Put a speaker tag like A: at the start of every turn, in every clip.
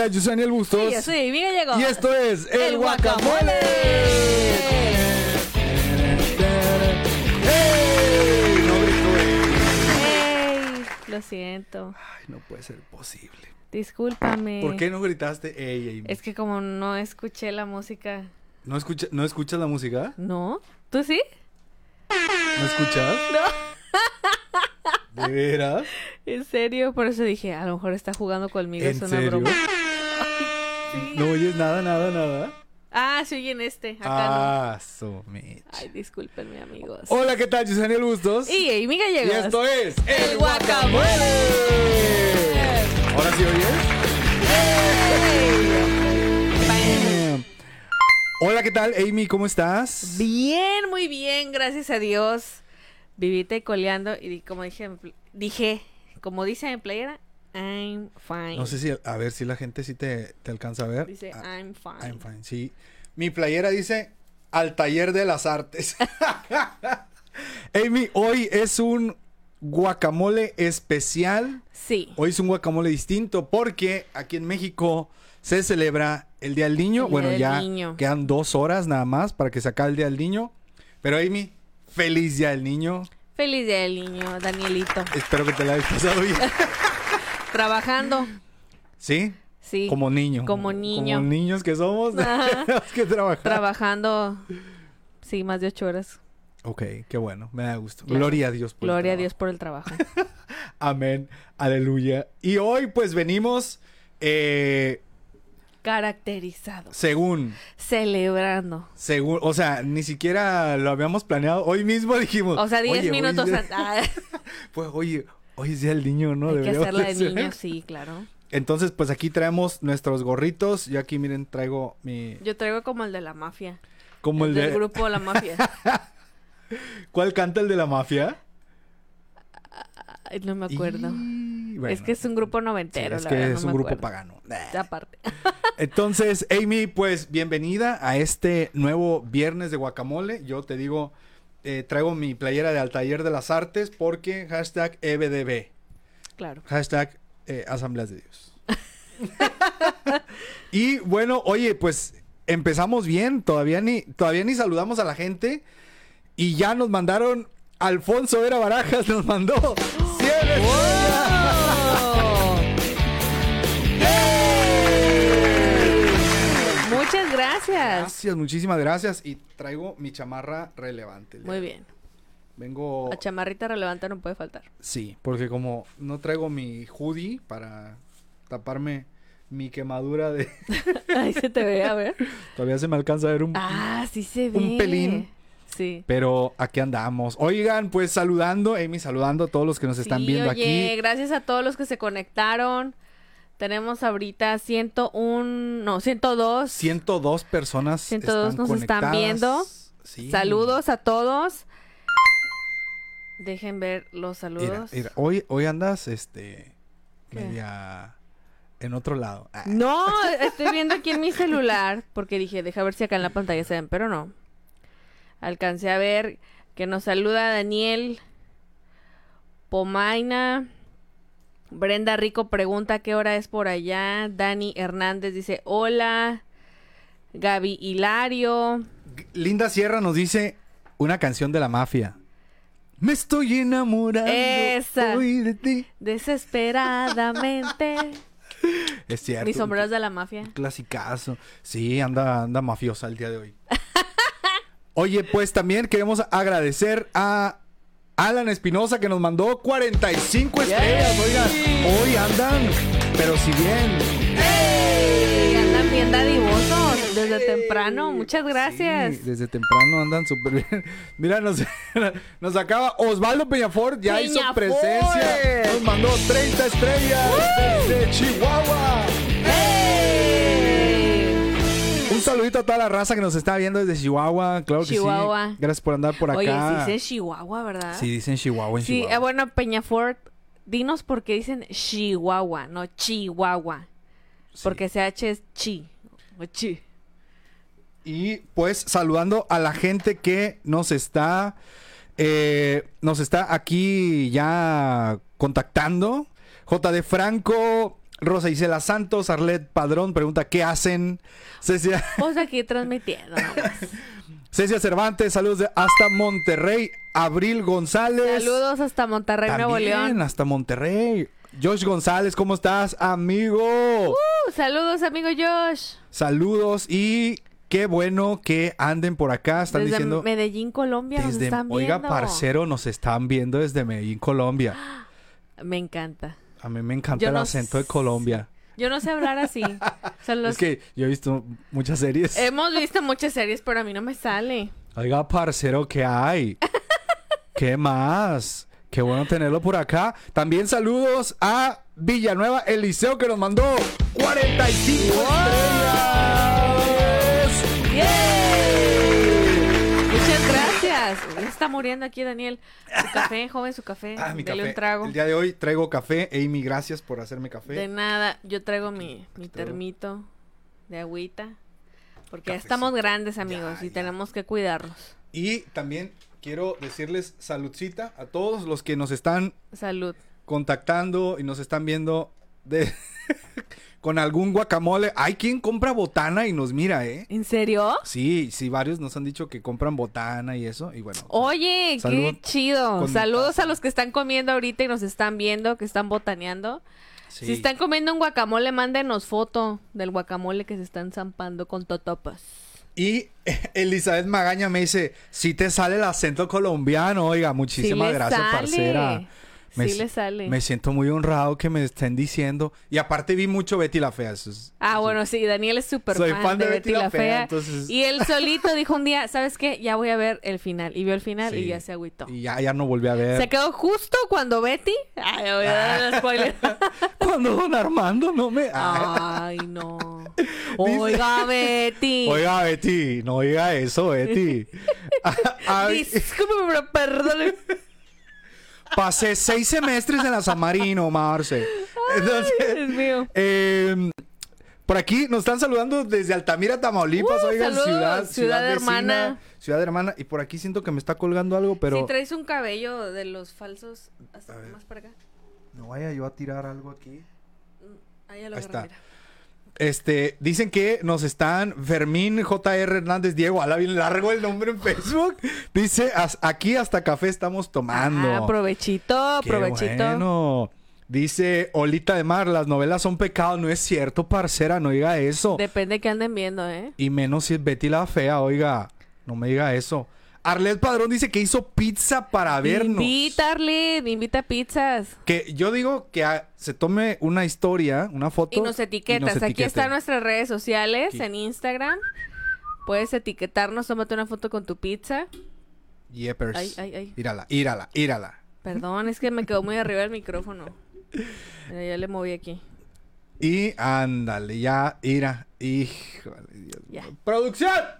A: tal? Yo soy Daniel Bustos.
B: Sí, yo soy Gallegos.
A: Y esto es El,
B: El
A: Guacamole.
B: Guacamole.
A: ¡Ey! No grito, ey.
B: Ey, lo siento.
A: Ay, no puede ser posible.
B: Discúlpame.
A: ¿Por qué no gritaste? Ey, ey.
B: Es que como no escuché la música.
A: ¿No, escucha, ¿No escuchas la música?
B: ¿No? ¿Tú sí?
A: ¿No escuchas?
B: No.
A: ¿De veras?
B: En serio, por eso dije, a lo mejor está jugando conmigo,
A: ¿En
B: es una
A: serio?
B: broma. Sí.
A: ¿No oyes nada, nada, nada?
B: Ah, sí oyen este, acá no.
A: Ah, so, Mitch.
B: Ay, discúlpenme, amigos.
A: Hola, ¿qué tal? Yo soy Daniel Bustos.
B: Y Amy
A: Y
B: Gallegos.
A: esto es
B: El Guacamole.
A: Ahora sí oyes. Hola, ¿qué tal, Amy? ¿Cómo estás?
B: Bien, muy bien, gracias a Dios. Vivite y coleando y como dije, en dije, como dice en playera, I'm fine.
A: No sé si, a ver si la gente sí te, te alcanza a ver.
B: Dice,
A: Ah,
B: I'm fine.
A: I'm fine, sí. Mi playera dice al taller de las artes. Amy, hoy es un guacamole especial.
B: Sí.
A: Hoy es un guacamole distinto porque aquí en México se celebra el Día del Niño.
B: El
A: bueno,
B: del
A: ya
B: Niño.
A: quedan dos horas nada más para que se acabe el Día del Niño. Pero Amy, feliz Día del Niño.
B: Feliz día del niño, Danielito.
A: Espero que te la hayas pasado bien.
B: Trabajando.
A: ¿Sí?
B: Sí.
A: Como niño.
B: Como niño.
A: Como niños que somos. Tenemos que trabajar.
B: Trabajando. Sí, más de ocho horas.
A: ok, qué bueno. Me da gusto.
B: Claro.
A: Gloria a Dios por el
B: Gloria a
A: trabajo.
B: Dios por el trabajo.
A: Amén. Aleluya. Y hoy pues venimos eh,
B: Caracterizado.
A: según,
B: Celebrando.
A: según, o sea, ni siquiera lo habíamos planeado. Hoy mismo dijimos.
B: O sea, diez
A: "Oye, hoy
B: minutos
A: es-
B: antes.
A: Pues, oye, hoy es día del niño, ¿no?
B: Hay que
A: Deberíamos
B: hacerla de niño, sí, claro.
A: Entonces, pues aquí traemos nuestros gorritos. Yo aquí, miren, traigo mi...
B: Yo traigo como el de la mafia.
A: Como el,
B: del
A: de...
B: grupo La Mafia.
A: ¿Cuál canta el de la mafia?
B: Ay, no me acuerdo.
A: Y,
B: es que es un grupo
A: sí,
B: noventero,
A: es
B: la
A: que
B: verdad,
A: es un grupo
B: acuerdo.
A: pagano.
B: Aparte.
A: Entonces, Amy, pues bienvenida a este nuevo viernes de guacamole. Yo te digo, eh, traigo mi playera de Altair de las Artes porque hashtag EBDB,
B: Claro.
A: hashtag eh, Asambleas de Dios. y bueno, oye, pues empezamos bien, todavía ni, todavía ni saludamos a la gente. Y ya nos mandaron, Alfonso Vera Barajas nos mandó 100
B: gracias.
A: Gracias, muchísimas gracias. Y traigo mi chamarra relevante.
B: Muy bien.
A: Vengo.
B: La chamarrita relevante no puede faltar.
A: Sí, porque como no traigo mi hoodie para taparme mi quemadura de.
B: Ahí se te ve, a ver.
A: Todavía se me alcanza a ver un.
B: Ah, sí se ve.
A: Un pelín.
B: Sí.
A: Pero aquí andamos. Oigan, pues saludando, Amy, saludando a todos los que nos están
B: Sí,
A: viendo
B: oye,
A: aquí.
B: gracias a todos los que se conectaron. Tenemos ahorita 101, no, 102.
A: 102 personas
B: 102
A: están
B: nos están viendo.
A: Sí.
B: Saludos a todos. Dejen ver los
A: Mira,
B: saludos.
A: mira, hoy, hoy andas, este,
B: ¿Qué?
A: media en otro lado. Ah.
B: No, estoy viendo aquí en mi celular porque dije, deja ver si acá en la pantalla se ven, pero no. Alcancé a ver que nos saluda Daniel Pomaina. Brenda Rico pregunta qué hora es por allá. Dani Hernández dice hola. Gaby Hilario.
A: Linda Sierra nos dice una canción de la mafia. Me estoy enamorando
B: Esa.
A: hoy de ti.
B: Desesperadamente.
A: Es cierto.
B: Mis sombreros de la mafia.
A: Un clasicazo. Sí, anda, anda mafiosa el día de hoy. Oye, pues también queremos agradecer a Alan Espinosa que nos mandó 45 estrellas. Oigan, hoy andan, pero si bien.
B: Y andan bien dadivosos desde temprano. Muchas gracias.
A: Sí, desde temprano andan súper bien. Mira, nos, nos acaba Osvaldo Peñafort, ya hizo
B: Peñafort.
A: presencia. Nos mandó 30 estrellas desde Chihuahua. Saludito a toda la raza que nos está viendo desde Chihuahua. Claro que
B: Chihuahua.
A: sí. Gracias por andar por acá.
B: Oye, sí dice Chihuahua, ¿verdad?
A: Sí, dicen Chihuahua en
B: Sí,
A: Chihuahua.
B: eh, bueno, Peñafort, dinos por qué dicen Chihuahua, no Chihuahua.
A: Sí.
B: Porque CH es chi. O chi.
A: Y pues saludando a la gente que nos está, eh, nos está aquí ya contactando. JD Franco, Rosa Isela Santos, Arlet Padrón pregunta ¿qué hacen? Cecia,
B: aquí transmitiendo.
A: Cecia Cervantes, saludos de hasta Monterrey. Abril González.
B: Saludos hasta Monterrey, Nuevo
A: También,
B: León.
A: hasta Monterrey. Josh González, ¿cómo estás, amigo?
B: Uh, saludos, amigo Josh.
A: Saludos y qué bueno que anden por acá. Están
B: Desde
A: diciendo
B: Medellín, Colombia, nos
A: desde
B: están
A: Oiga,
B: viendo.
A: parcero, nos están viendo desde Medellín, Colombia.
B: Me encanta.
A: A mí me encanta
B: Yo
A: el
B: no
A: acento de Colombia.
B: Yo no sé hablar así. O sea, los-
A: Es que yo he visto muchas series.
B: Hemos visto muchas series, pero a mí no me sale.
A: Oiga, parcero, ¿qué hay? ¿Qué más? Qué bueno tenerlo por acá. También saludos a Villanueva Eliseo que nos mandó 45 estrellas.
B: ¡Yay! Está muriendo aquí Daniel. Su café, joven, su café.
A: Ah, mi
B: Dele
A: café.
B: un trago.
A: El día de hoy traigo café. Amy, gracias por hacerme café.
B: De nada, yo traigo mi, termito de agüita. Porque ya estamos grandes, amigos,
A: Ya,
B: y
A: ya.
B: tenemos que cuidarnos.
A: Y también quiero decirles saludcita a todos los que nos están
B: Salud.
A: contactando y nos están viendo de con algún guacamole. Hay quien compra botana y nos mira, ¿eh?
B: ¿En serio?
A: Sí, sí, varios nos han dicho que compran botana y eso. Y bueno,
B: Oye,
A: Salud
B: qué chido. Saludos a los que están comiendo ahorita y nos están viendo, que están botaneando.
A: sí.
B: Si están comiendo un guacamole, mándenos foto del guacamole que se están zampando con totopas.
A: Y Elizabeth Magaña me dice, si te sale el acento colombiano, oiga, muchísimas
B: Sí
A: gracias,
B: sale.
A: parcera. Me,
B: Sí le sale.
A: me siento muy honrado que me estén diciendo. Y aparte vi mucho Betty la Fea. es-
B: Ah, bueno, sí, Daniel es súper
A: Soy
B: fan,
A: fan
B: de
A: de
B: Betty la Fea.
A: entonces-
B: Y él solito dijo un día, ¿sabes qué? Ya voy a ver el final. Y vio el final y ya se agüitó.
A: Y ya, ya no volví a ver.
B: Se quedó justo cuando Betty... Ay, voy a dar el spoiler.
A: Cuando don Armando no me...
B: Ay, no. Oiga, Betty.
A: Oiga, Betty, no diga eso, Betty.
B: Discúlpeme, pero perdone.
A: Pasé seis semestres en la San Marino, Marce. Entonces,
B: Dios mío.
A: eh, por aquí nos están saludando desde Altamira, Tamaulipas,
B: Uh,
A: oigan,
B: saludos,
A: ciudad,
B: ciudad
A: vecina,
B: hermana.
A: ciudad hermana. Y por aquí siento que me está colgando algo, pero
B: Si traes un cabello de los falsos hasta más para acá.
A: no vaya yo a tirar algo aquí.
B: Ahí ya lo
A: Ahí está.
B: mira.
A: Este, dicen que nos están Fermín JR Hernández Diego, ala bien largo el nombre en Facebook. Dice, "As- aquí hasta café estamos tomando.
B: Ah, provechito,
A: Qué
B: provechito.
A: bueno. Dice Olita de Mar, las novelas son pecado. No es cierto, parcera, no diga eso.
B: Depende de que anden viendo, ¿eh?
A: Y menos si es Betty la fea, oiga. No me diga eso. Arlet Padrón dice que hizo pizza para vernos.
B: Invita, Arlene, invita pizzas.
A: Que yo digo que ah, se tome una historia, una foto.
B: Y nos etiquetas. Aquí
A: etiquete.
B: están nuestras redes sociales
A: Aquí.
B: en Instagram. Puedes etiquetarnos, tómate una foto con tu pizza.
A: Yepers.
B: Ay, ay, ay.
A: Írala, írala, írala.
B: Perdón, es que me quedó muy arriba el micrófono. Mira, ya le moví aquí.
A: Y ándale, ya, ira. Híjole, Dios
B: Ya.
A: ¡Producción!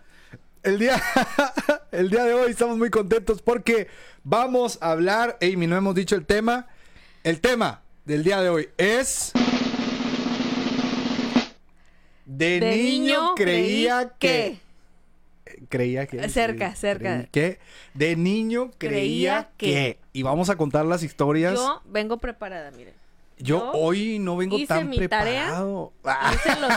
A: El día, el día de hoy estamos muy contentos porque vamos a hablar, Amy, no hemos dicho el tema. El tema del día de hoy es... De,
B: De
A: niño, creía que... Creía que...
B: Cerca, cerca.
A: que. De niño creía,
B: Creía que.
A: que. Y vamos a contar las historias.
B: Yo vengo preparada, miren.
A: Yo hoy no vengo
B: hice
A: tan
B: mi
A: preparado. Ah.
B: Hice los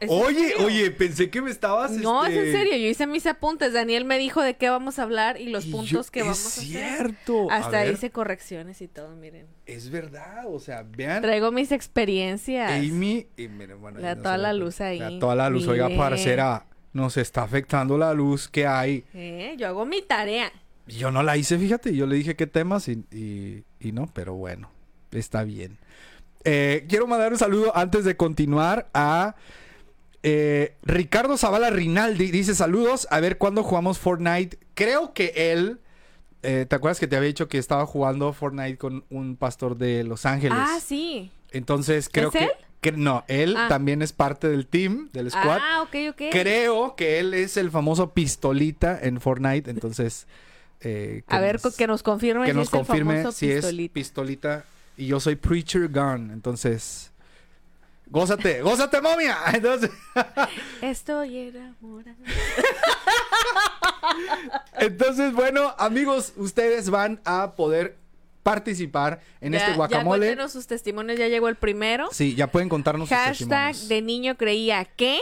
B: ¿es
A: Oye, oye, pensé que me estabas.
B: No, es
A: este,
B: en serio, yo hice mis apuntes. Daniel me dijo de qué vamos a hablar y los
A: y
B: puntos
A: yo-
B: que
A: es
B: vamos a hacer.
A: cierto. A
B: Hasta hice correcciones y todo, miren.
A: Es verdad, o sea, vean.
B: Traigo mis experiencias.
A: Amy. Y miren, bueno,
B: Le da
A: ahí no
B: toda la luz ahí.
A: toda la luz, oiga,
B: Miren.
A: parcera. Nos está afectando la luz que hay.
B: Eh, Yo hago mi tarea.
A: Yo no la hice, fíjate. Yo le dije qué temas y, y, y no, pero bueno, está bien. Eh, quiero mandar un saludo antes de continuar a eh, Ricardo Zavala Rinaldi. Dice saludos, a ver cuándo jugamos Fortnite. Creo que él, eh, ¿te acuerdas que te había dicho que estaba jugando Fortnite con un pastor de Los Ángeles?
B: Ah, sí.
A: Entonces creo
B: ¿Es
A: que,
B: él?
A: que- no, él
B: Ah.
A: también es parte del team, del squad.
B: Ah, ok, ok.
A: Creo que él es el famoso pistolita en Fortnite, entonces... eh,
B: A ver,
A: nos-
B: que nos confirme
A: que
B: si
A: nos
B: es el
A: confirme
B: famoso
A: si es pistolita y yo soy Preacher Gun, entonces... Gózate, gózate, momia. Entonces,
B: Estoy enamorada.
A: entonces, bueno, amigos, ustedes van a poder participar en
B: Ya-
A: este
B: Ya
A: guacamole.
B: cuéntenos sus testimonios, ya llegó el primero.
A: sí, ya pueden contarnos sus
B: Hashtag
A: testimonios.
B: de niño creía que.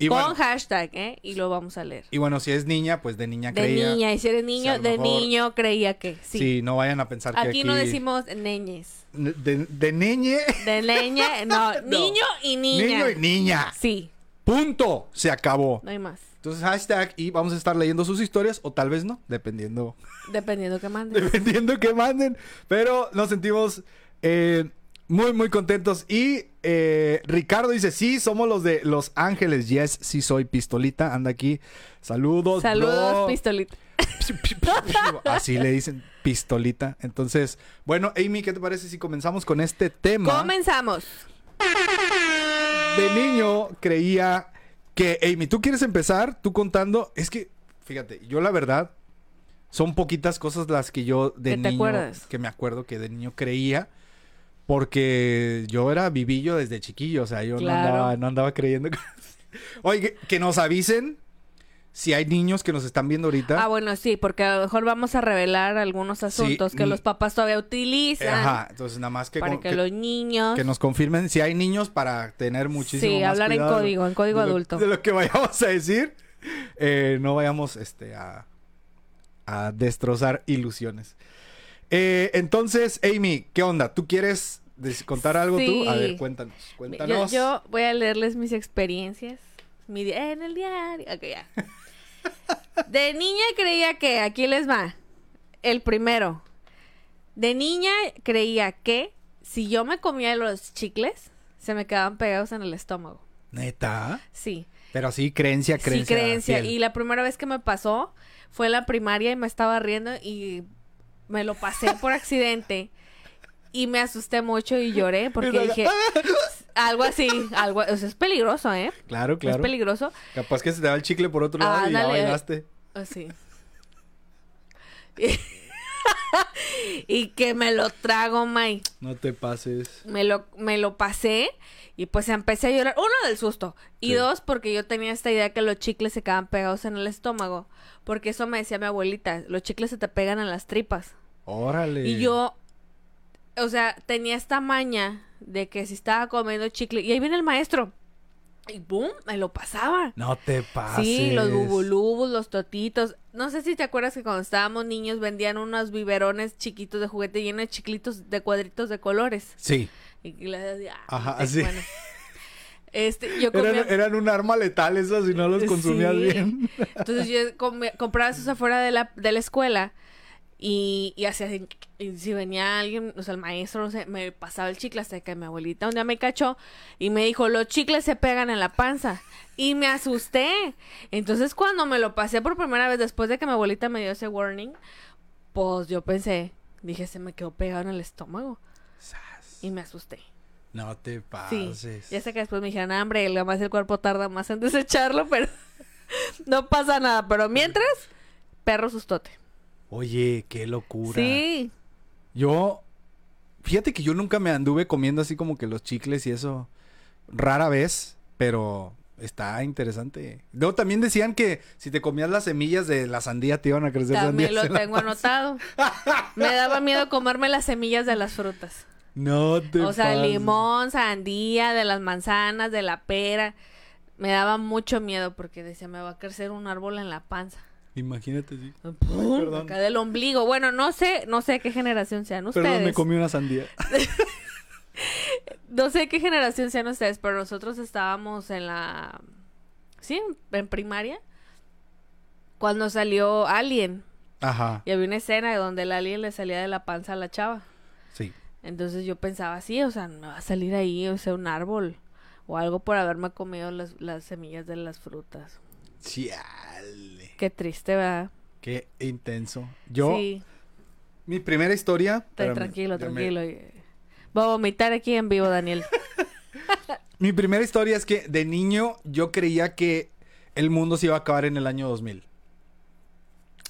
A: Y
B: con
A: bueno,
B: hashtag, ¿eh? Y lo vamos a leer.
A: y bueno, si es niña, pues de niña
B: De
A: creía.
B: niña, y si eres niño, de
A: mejor-
B: niño creía que. Sí.
A: Sí. no vayan a pensar que
B: aquí,
A: aquí...
B: no decimos neñes.
A: De, de niñe...
B: De leña, no,
A: No.
B: niño y niña.
A: Niño y niña.
B: Sí,
A: Punto. Se acabó.
B: no hay más.
A: Entonces, hashtag y vamos a estar leyendo sus historias o tal vez no, dependiendo,
B: Dependiendo que mandes.
A: dependiendo que manden. Pero nos sentimos eh, muy, muy contentos. Y eh, Ricardo dice, sí, somos los de Los Ángeles. Yes, sí soy pistolita. Anda aquí. Saludos.
B: Saludos,
A: bro.
B: pistolita.
A: Así le dicen pistolita. Entonces, bueno, Amy, ¿qué te parece si comenzamos con este tema?
B: Comenzamos.
A: de niño creía que, Amy, ¿tú quieres empezar? Tú contando. Es que, fíjate, yo la verdad, son poquitas cosas las que yo de
B: ¿Que te
A: niño,
B: acuerdas?
A: que me acuerdo que de niño creía. Porque yo era vivillo desde chiquillo, o sea, yo
B: Claro.
A: no, andaba, no andaba creyendo. que- Oye, que, nos avisen si hay niños que nos están viendo ahorita.
B: Ah, bueno, sí, porque a lo mejor vamos a revelar algunos asuntos que los papás todavía utilizan
A: Ajá, entonces nada más que,
B: para que,
A: que-
B: los niños...
A: que nos confirmen si hay niños para tener muchísimo
B: Sí,
A: más
B: hablar en código, en código
A: de lo-
B: adulto.
A: de lo que vayamos a decir eh, no vayamos este a, a destrozar ilusiones Eh, entonces Amy qué onda tú quieres contar algo
B: Sí.
A: tú a ver cuéntanos
B: Yo,
A: cuéntanos
B: yo voy a leerles mis experiencias mi di- en el diario. Ok, ya. De niña creía que, aquí les va, el primero. De niña creía que si yo me comía los chicles, se me quedaban pegados en el estómago.
A: neta
B: Sí.
A: pero sí creencia creencia
B: sí, creencia.
A: fiel.
B: Y la primera vez que me pasó fue en la primaria y me estaba riendo y me lo pasé por accidente. Y me asusté mucho y lloré porque dije algo así, algo, o sea, es peligroso, ¿eh?
A: claro
B: Es
A: claro
B: peligroso.
A: capaz que se te va el chicle por otro lado y ya
B: Ándale.
A: bailaste
B: Así. y que me lo trago, May.
A: no te pases
B: Me lo, me lo pasé y pues empecé a llorar. Uno del susto. Y
A: Sí.
B: dos, porque yo tenía esta idea que los chicles se quedaban pegados en el estómago. Porque eso me decía mi abuelita. Los chicles se te pegan en las tripas.
A: órale
B: Y yo, o sea, tenía esta maña de que si estaba comiendo chicle. Y ahí viene el maestro. Y boom, me lo pasaba.
A: no te pases
B: Sí, los bubulubus, los totitos. No sé si te acuerdas que cuando estábamos niños vendían unos biberones chiquitos de juguete llenos de chiclitos de cuadritos de colores.
A: sí
B: Y y le decía,
A: Ajá,
B: eh,
A: sí.
B: bueno. Este, yo comía...
A: eran, eran un arma letal esos si no los consumías
B: Sí.
A: bien
B: Entonces yo comía- compraba esos afuera de la, de la escuela y, y hacía así, y si venía alguien, o sea, el maestro, no sé, me pasaba el chicle hasta que mi abuelita un día me cachó y me dijo, los chicles se pegan en la panza. Y me asusté. Entonces cuando me lo pasé por primera vez, después de que mi abuelita me dio ese warning, pues yo pensé, dije, se me quedó pegado en el estómago. Y me asusté.
A: No te
B: Sí.
A: pases.
B: Ya sé que después me dijeron, "Ah, hombre, además el cuerpo tarda más en desecharlo, pero no pasa nada. Pero mientras, perro sustote.
A: Oye, qué locura.
B: Sí.
A: Yo, fíjate que yo nunca me anduve comiendo así como que los chicles y eso. Rara vez, pero está interesante. Luego también decían que si te comías las semillas de la sandía te iban a crecer
B: También
A: sandías
B: lo tengo anotado. Me daba miedo comerme las semillas de las frutas.
A: No te
B: O sea,
A: pases.
B: limón, sandía, de las manzanas, de la pera. Me daba mucho miedo porque decía, me va a crecer un árbol en la panza.
A: Imagínate, sí. Perdón.
B: Acá del ombligo. Bueno, no sé, no sé qué generación sean ustedes.
A: Perdón, me comí una sandía.
B: No sé qué generación sean ustedes, pero nosotros estábamos en la... Sí, en primaria. Cuando salió Alien.
A: Ajá,
B: Y había una escena donde el alien le salía de la panza a la chava.
A: sí.
B: Entonces yo pensaba así, o sea, me va a salir ahí, o sea, un árbol. O algo por haberme comido las, las semillas de las frutas.
A: Chiale.
B: Qué triste, ¿verdad?
A: Qué intenso. Yo,
B: Sí,
A: mi primera historia.
B: estoy tranquilo,
A: me-
B: tranquilo. Voy a vomitar aquí en vivo, Daniel.
A: Mi primera historia es que de niño yo creía que el mundo se iba a acabar en el año 2000.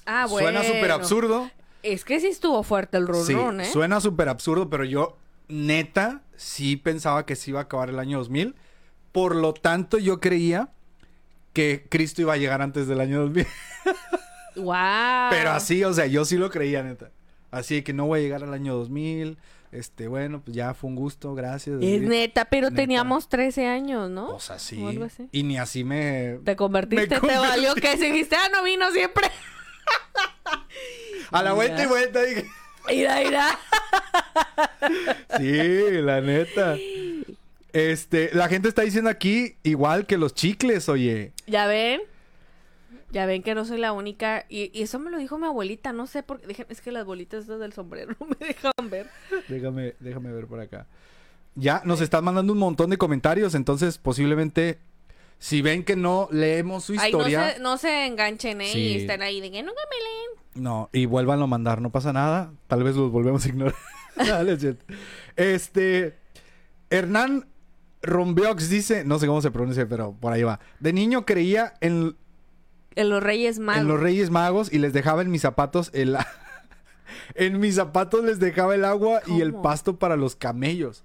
B: Ah, bueno.
A: Suena súper absurdo.
B: Es que sí estuvo fuerte el run
A: Sí,
B: run, ¿eh?
A: suena súper absurdo, pero yo neta sí pensaba que se iba a acabar el año 2000. Por lo tanto, yo creía que Cristo iba a llegar antes del año 2000.
B: Wow.
A: Pero así, o sea, yo sí lo creía, neta. Así que no voy a llegar al año 2000. Este, bueno, pues ya fue un gusto, gracias.
B: Es neta, pero
A: Neta.
B: teníamos 13 años, ¿no?
A: O sea, sí.
B: O algo así.
A: Y ni así me...
B: Te convertiste,
A: Me
B: te
A: convertí.
B: valió que dijiste, ah, no vino siempre.
A: A la vuelta y vuelta dije...
B: Mira, mira.
A: Sí, la neta. Este, la gente está diciendo aquí igual que los chicles, oye.
B: Ya ven. Ya ven que no soy la única. Y, y eso me lo dijo mi abuelita. No sé por qué. Es que las bolitas estas del sombrero no me dejan ver.
A: Déjame, déjame ver por acá. Ya nos están mandando un montón de comentarios, entonces posiblemente si ven que no leemos su
B: Ay, no
A: historia,
B: se, no se enganchen, ¿eh?
A: Sí.
B: Y están ahí de que nunca me leen.
A: no, y vuelvan a mandar, no pasa nada, tal vez los volvemos a ignorar. Este Hernán Rombeox dice, no sé cómo se pronuncia, pero por ahí va. De niño creía en,
B: En los Reyes Magos.
A: en los Reyes Magos y les dejaba en mis zapatos el en mis zapatos les dejaba el agua y el pasto para los camellos.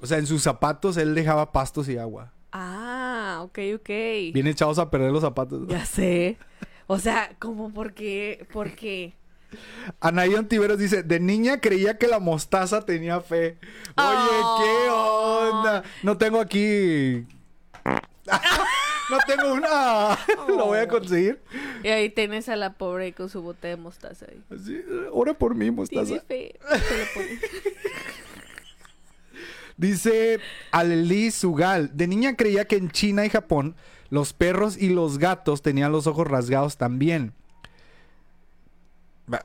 A: O sea, en sus zapatos él dejaba pastos y agua.
B: Ah, ok, ok.
A: Bien echados a perder los zapatos.
B: Ya sé. O sea, ¿cómo? ¿Por qué? ¿Por qué?
A: Anaí Ontiveros dice, de niña creía que la mostaza tenía fe. Oye, ¿qué
B: Oh.
A: onda? No tengo aquí... no tengo una... Lo voy a conseguir.
B: Y ahí tienes a la pobre con su bote de mostaza ahí.
A: Ora por mí, mostaza.
B: Tiene fe. Se lo.
A: Dice Aleli Sugal, de niña creía que en China y Japón los perros y los gatos tenían los ojos rasgados también.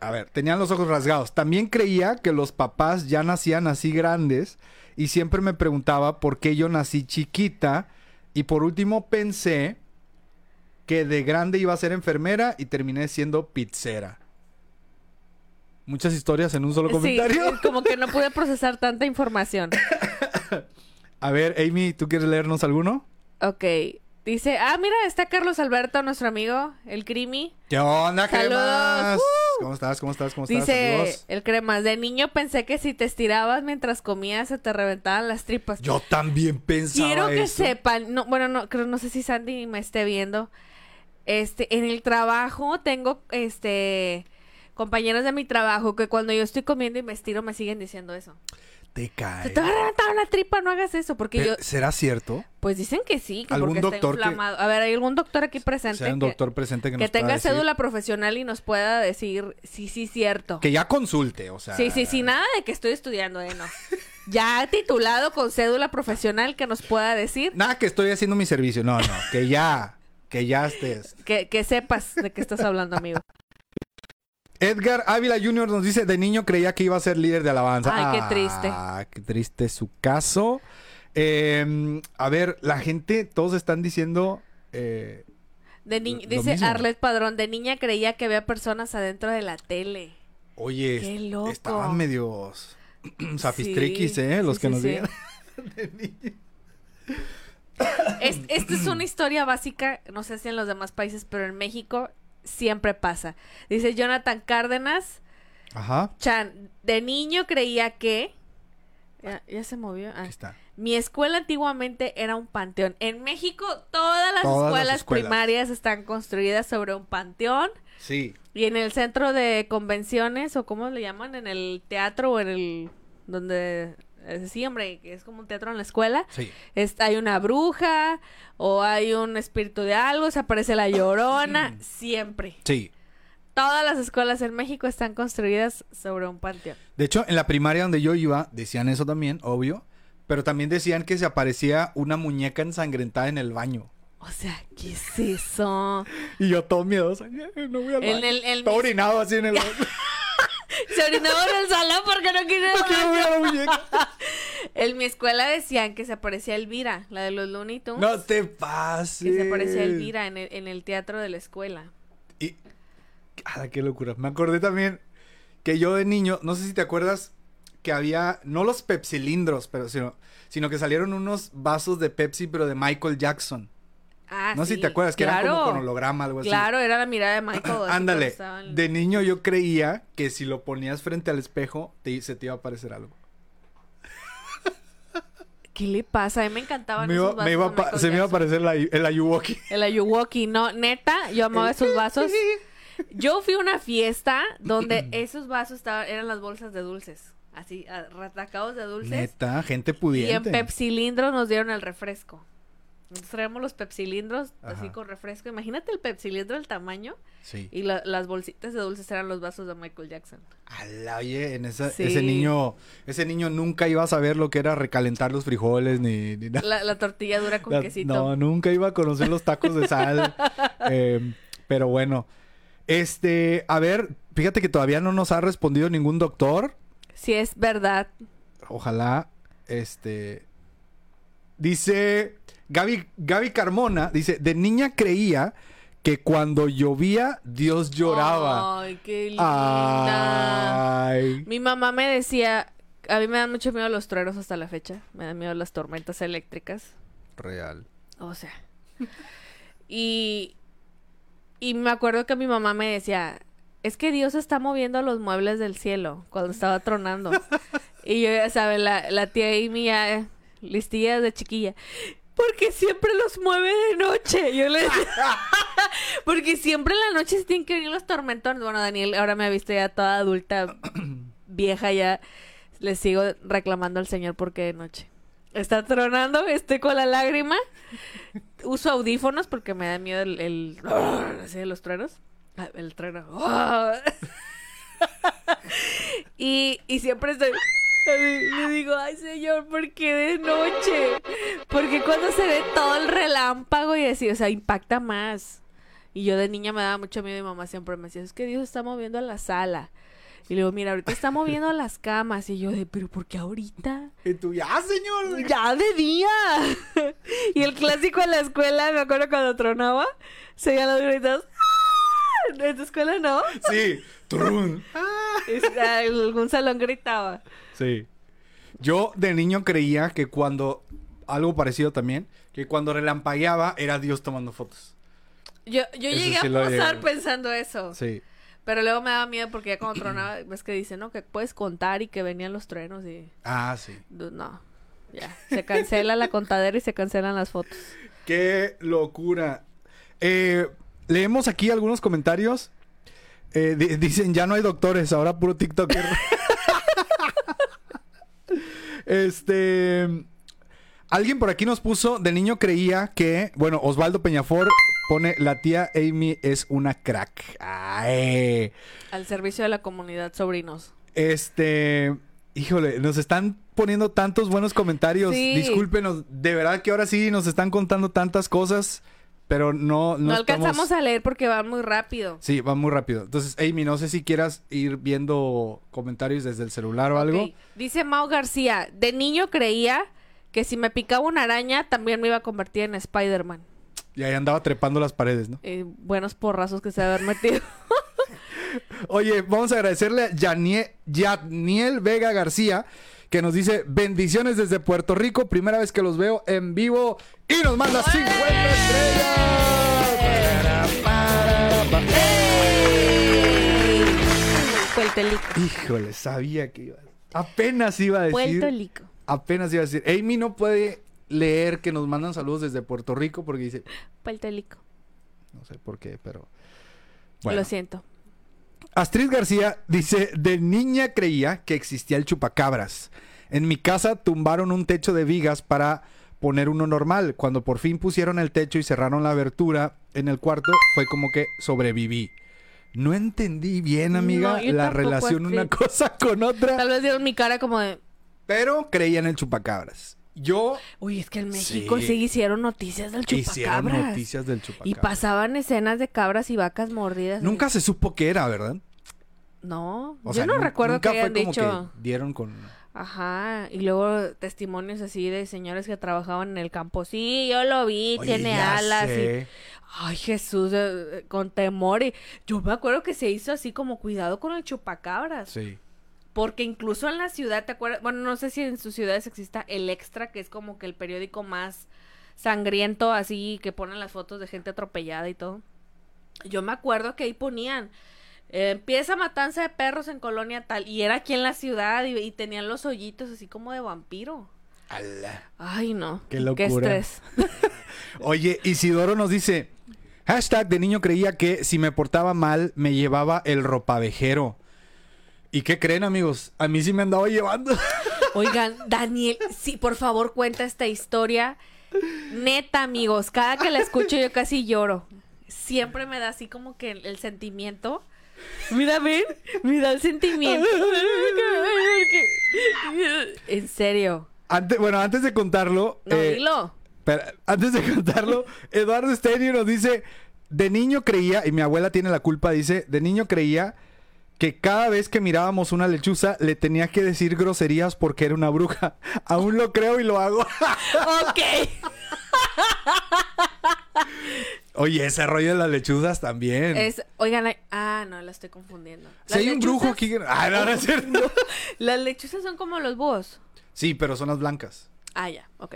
A: A ver, tenían los ojos rasgados. También creía que los papás ya nacían así grandes y siempre me preguntaba por qué yo nací chiquita. Y por último pensé que de grande iba a ser enfermera y terminé siendo pizzera. Muchas historias en un solo
B: Sí,
A: comentario.
B: es como que no pude procesar tanta información.
A: A ver, Amy, ¿tú quieres leernos alguno?
B: Ok. Dice, ah, mira, está Carlos Alberto, nuestro amigo, el Crimi.
A: ¿Qué onda, cremas?
B: ¡Uh!
A: ¿Cómo estás? ¿Cómo estás? ¿Cómo estás?
B: Dice
A: Saludos.
B: el Cremas, de niño pensé que si te estirabas mientras comías se te reventaban las tripas.
A: Yo también pensaba
B: Quiero que
A: eso.
B: sepan, no, bueno, no, creo, no sé si Sandy me esté viendo. Este, en el trabajo tengo, este, compañeros de mi trabajo que cuando yo estoy comiendo y me estiro me siguen diciendo eso.
A: Te cae.
B: Se te va a reventar una tripa, no hagas eso, porque yo,
A: ¿Será cierto?
B: pues dicen que sí, que
A: ¿Algún
B: porque
A: doctor
B: está
A: que-.
B: A ver, ¿hay algún doctor aquí presente
A: Sea un
B: que,
A: doctor presente que,
B: que
A: nos pueda
B: tenga
A: decir?
B: cédula profesional y nos pueda decir sí, sí, cierto?
A: Que ya consulte, o sea.
B: Sí, sí, sí, nada de que estoy estudiando, eh, no. Ya titulado con cédula profesional que nos pueda decir
A: Nada que estoy haciendo mi servicio. No, no. Que ya. Que ya estés.
B: que, que sepas de qué estás hablando, amigo.
A: Edgar Ávila Jr. nos dice: De niño creía que iba a ser líder de alabanza.
B: Ay, qué triste.
A: Ah, qué triste su caso. Eh, a ver, la gente, todos están diciendo. eh,
B: De dice
A: mismo.
B: Arlet Padrón, de niña creía que había personas adentro de la tele.
A: Oye,
B: Qué loco.
A: estaban medios safistriquis,
B: Sí,
A: ¿eh? Los
B: sí,
A: que nos
B: sí.
A: digan.
B: Es- esta es una historia básica, no sé si en los demás países, pero en México siempre pasa. Dice Jonathan Cárdenas,
A: Ajá.
B: Chan, de niño creía que... Ya, ya se movió. Ah.
A: Aquí está.
B: Mi escuela antiguamente era un panteón. En México todas las,
A: Todas las
B: escuelas,
A: escuelas.
B: primarias están construidas sobre un panteón.
A: Sí.
B: Y en el centro de convenciones, o cómo le llaman, en el teatro o en el... donde... eh, Sí, hombre, que es como un teatro en la escuela.
A: Sí.
B: Es- hay una bruja o hay un espíritu de algo, se aparece la llorona, siempre.
A: Sí.
B: Todas las escuelas en México están construidas sobre un panteón.
A: De hecho, en la primaria donde yo iba, decían eso también, obvio. Pero también decían que se aparecía una muñeca ensangrentada en el baño.
B: O sea, ¿qué es eso?
A: Y yo todo miedoso. "Ay, No voy al
B: En
A: baño".
B: el- el
A: Todo
B: mis-
A: orinado así en el baño.
B: Se orinaba en el salón porque no al
A: No quiero ver a la muñeca.
B: En mi escuela decían que se aparecía Elvira, la de los Looney Tunes.
A: No te pases.
B: que se aparecía Elvira en el, en el teatro de la escuela.
A: Y. ¡Ah, qué locura! Me acordé también que yo de niño, no sé si te acuerdas, que había, no los pepsilindros, pero sino, sino que salieron unos vasos de Pepsi, pero de Michael Jackson.
B: Ah,
A: no sé
B: sí,
A: si te acuerdas, que eran como
B: claro.
A: con holograma, algo así.
B: Claro, era la mirada de Michael.
A: Ándale. De niño yo creía que si lo ponías frente al espejo, te, se te iba a aparecer algo.
B: ¿Qué le pasa? A mí me encantaban
A: Me iba-
B: esos vasos
A: me iba a se me iba a aparecer la- el Ayuwoki.
B: El Ayuwoki, no, neta, yo amaba esos vasos. Yo fui a una fiesta donde esos vasos estaban, eran las bolsas de dulces. Así, retacados de dulces.
A: Neta, gente
B: Y en
A: pudiente.
B: pepsilindros nos dieron el refresco. Entonces traemos los pepsilindros así con refresco. Imagínate el pepsilindro del tamaño.
A: Sí.
B: Y la- las bolsitas de dulces eran los vasos de Michael Jackson.
A: Ala, oye, en esa,
B: Sí.
A: ese niño, ese niño nunca iba a saber lo que era recalentar los frijoles ni, ni nada.
B: La, la tortilla dura con
A: La-
B: quesito.
A: No, nunca iba a conocer los tacos de sal. Eh, pero bueno. Este, a ver, fíjate que todavía no nos ha respondido ningún doctor.
B: Si es verdad.
A: Ojalá, este... Dice Gaby, Gaby Carmona, dice, de niña creía que cuando llovía Dios lloraba.
B: Ay, qué linda.
A: Ay.
B: Mi mamá me decía, a mí me dan mucho miedo los truenos hasta la fecha. Me dan miedo las tormentas eléctricas.
A: Real.
B: O sea. Y, y me acuerdo que mi mamá me decía, es que Dios está moviendo los muebles del cielo cuando estaba tronando. y yo ya sabes, la, la tía Amy ya listilla de chiquilla. Porque siempre los mueve de noche. Yo le decía, porque siempre en la noche se tienen que venir los tormentones. Bueno, Daniel ahora me ha visto ya toda adulta, vieja ya. Le sigo reclamando al Señor porque de noche. Está tronando, estoy con la lágrima. Uso audífonos porque me da miedo el, el así de los truenos. Ah, El trueno. y, y siempre estoy le digo, ay señor, ¿por qué de noche? Porque cuando se ve todo el relámpago y así, o sea, impacta más. Y yo de niña me daba mucho miedo y mi mamá siempre me decía, es que Dios está moviendo la sala. Y le digo, mira, ahorita está moviendo las camas. Y yo de, pero ¿por qué ahorita?
A: Y tú, ya, señor.
B: Ya de día. y el clásico en la escuela, me acuerdo cuando tronaba, se oían los gritos. "¡Ah!". En tu escuela no.
A: Sí. Trun.
B: Es- ah, algún salón gritaba.
A: Sí. Yo de niño creía que cuando, algo parecido también, que cuando relampagueaba era Dios tomando fotos.
B: Yo, yo
A: Eso
B: llegué
A: sí
B: a
A: llegué.
B: pensando eso.
A: Sí.
B: Pero luego me daba miedo porque ya cuando tronaba, ves que dicen, ¿no? Que puedes contar y que venían los truenos y...
A: Ah, sí.
B: No, ya. Se cancela la contadera y se cancelan las fotos.
A: Qué locura. Eh, leemos aquí algunos comentarios. Eh, di- dicen, ya no hay doctores, ahora puro TikToker. este... Alguien por aquí nos puso, de niño creía que, bueno, Osvaldo Peñafor pone, la tía Amy es una crack. Ay.
B: Al servicio de la comunidad, sobrinos.
A: Este, híjole, nos están poniendo tantos buenos comentarios.
B: Sí.
A: Discúlpenos, de verdad que ahora sí nos están contando tantas cosas, pero no, no,
B: No,
A: estamos-
B: alcanzamos a leer porque van muy rápido.
A: Sí, va muy rápido. Entonces, Amy, no sé si quieras ir viendo comentarios desde el celular o algo.
B: Dice Mao García, de niño creía que si me picaba una araña también me iba a convertir en Spider-Man.
A: Y ahí andaba trepando las paredes, ¿no?
B: Eh, buenos porrazos que se haber metido.
A: Oye, vamos a agradecerle a Yanie- Yadniel Vega García, que nos dice bendiciones desde Puerto Rico, primera vez que los veo en vivo y nos manda 50 estrellas.
B: Puerto Rico.
A: Híjole, sabía que iba. Apenas iba a decir.
B: Puerto Rico.
A: Apenas iba a decir. Amy no puede leer que nos mandan saludos desde Puerto Rico porque dice,
B: Puerto Rico.
A: no sé por qué, pero bueno.
B: Lo siento.
A: Astrid García dice, de niña creía que existía el chupacabras. En mi casa tumbaron un techo de vigas para poner uno normal. Cuando por fin pusieron el techo y cerraron la abertura en el cuarto, fue como que sobreviví. No entendí bien, amiga,
B: No,
A: la relación una cosa con otra,
B: Tal vez dieron mi cara como de...
A: pero creía en el chupacabras. Yo
B: Uy, es que en México
A: Sí.
B: sí, hicieron noticias del
A: hicieron
B: chupacabras.
A: noticias del
B: Y
A: chupacabras.
B: pasaban escenas de cabras y vacas mordidas.
A: Nunca se supo qué era, ¿verdad?
B: No,
A: O
B: yo
A: sea,
B: no recuerdo que hayan
A: como
B: dicho...
A: que dieron con
B: Ajá, y luego testimonios así de señores que trabajaban en el campo. Sí, yo lo vi,
A: Oye,
B: tiene alas. y-. Ay, Jesús, eh, con temor. Y yo me acuerdo que se hizo así como cuidado con el chupacabras.
A: Sí.
B: Porque incluso en la ciudad, ¿te acuerdas? Bueno, no sé si en sus ciudades exista el Extra, que es como que el periódico más sangriento, así que ponen las fotos de gente atropellada y todo. Yo me acuerdo que ahí ponían. Eh, empieza matanza de perros en colonia tal. Y era aquí en la ciudad y, y tenían los hoyitos así como de vampiro.
A: Ala.
B: Ay, no.
A: Qué
B: Qué
A: locura.
B: estrés.
A: Oye, Isidoro nos dice, Hashtag de niño creía que si me portaba mal me llevaba el ropavejero. ¿Y qué creen, amigos? A mí sí me andaba llevando.
B: Oigan, Daniel, sí, por favor, cuenta esta historia. Neta, amigos, cada que la escucho yo casi lloro. Siempre me da así como que el, el sentimiento. Mira, ven, me da el sentimiento. En serio.
A: Antes, bueno, antes de contarlo.
B: No,
A: eh,
B: dilo.
A: Pero antes de contarlo, Eduardo Stenio nos dice, de niño creía, y mi abuela tiene la culpa, dice, de niño creía que cada vez que mirábamos una lechuza le tenía que decir groserías porque era una bruja. Aún lo creo y lo hago.
B: Ok.
A: Oye, ese rollo de las lechuzas también.
B: Es, oigan, hay- ah, no, la estoy confundiendo.
A: si hay un brujo aquí... Ah, no, no es cierto.
B: Las lechuzas son como los búhos.
A: Sí, pero son las blancas.
B: Ah, ya, ok.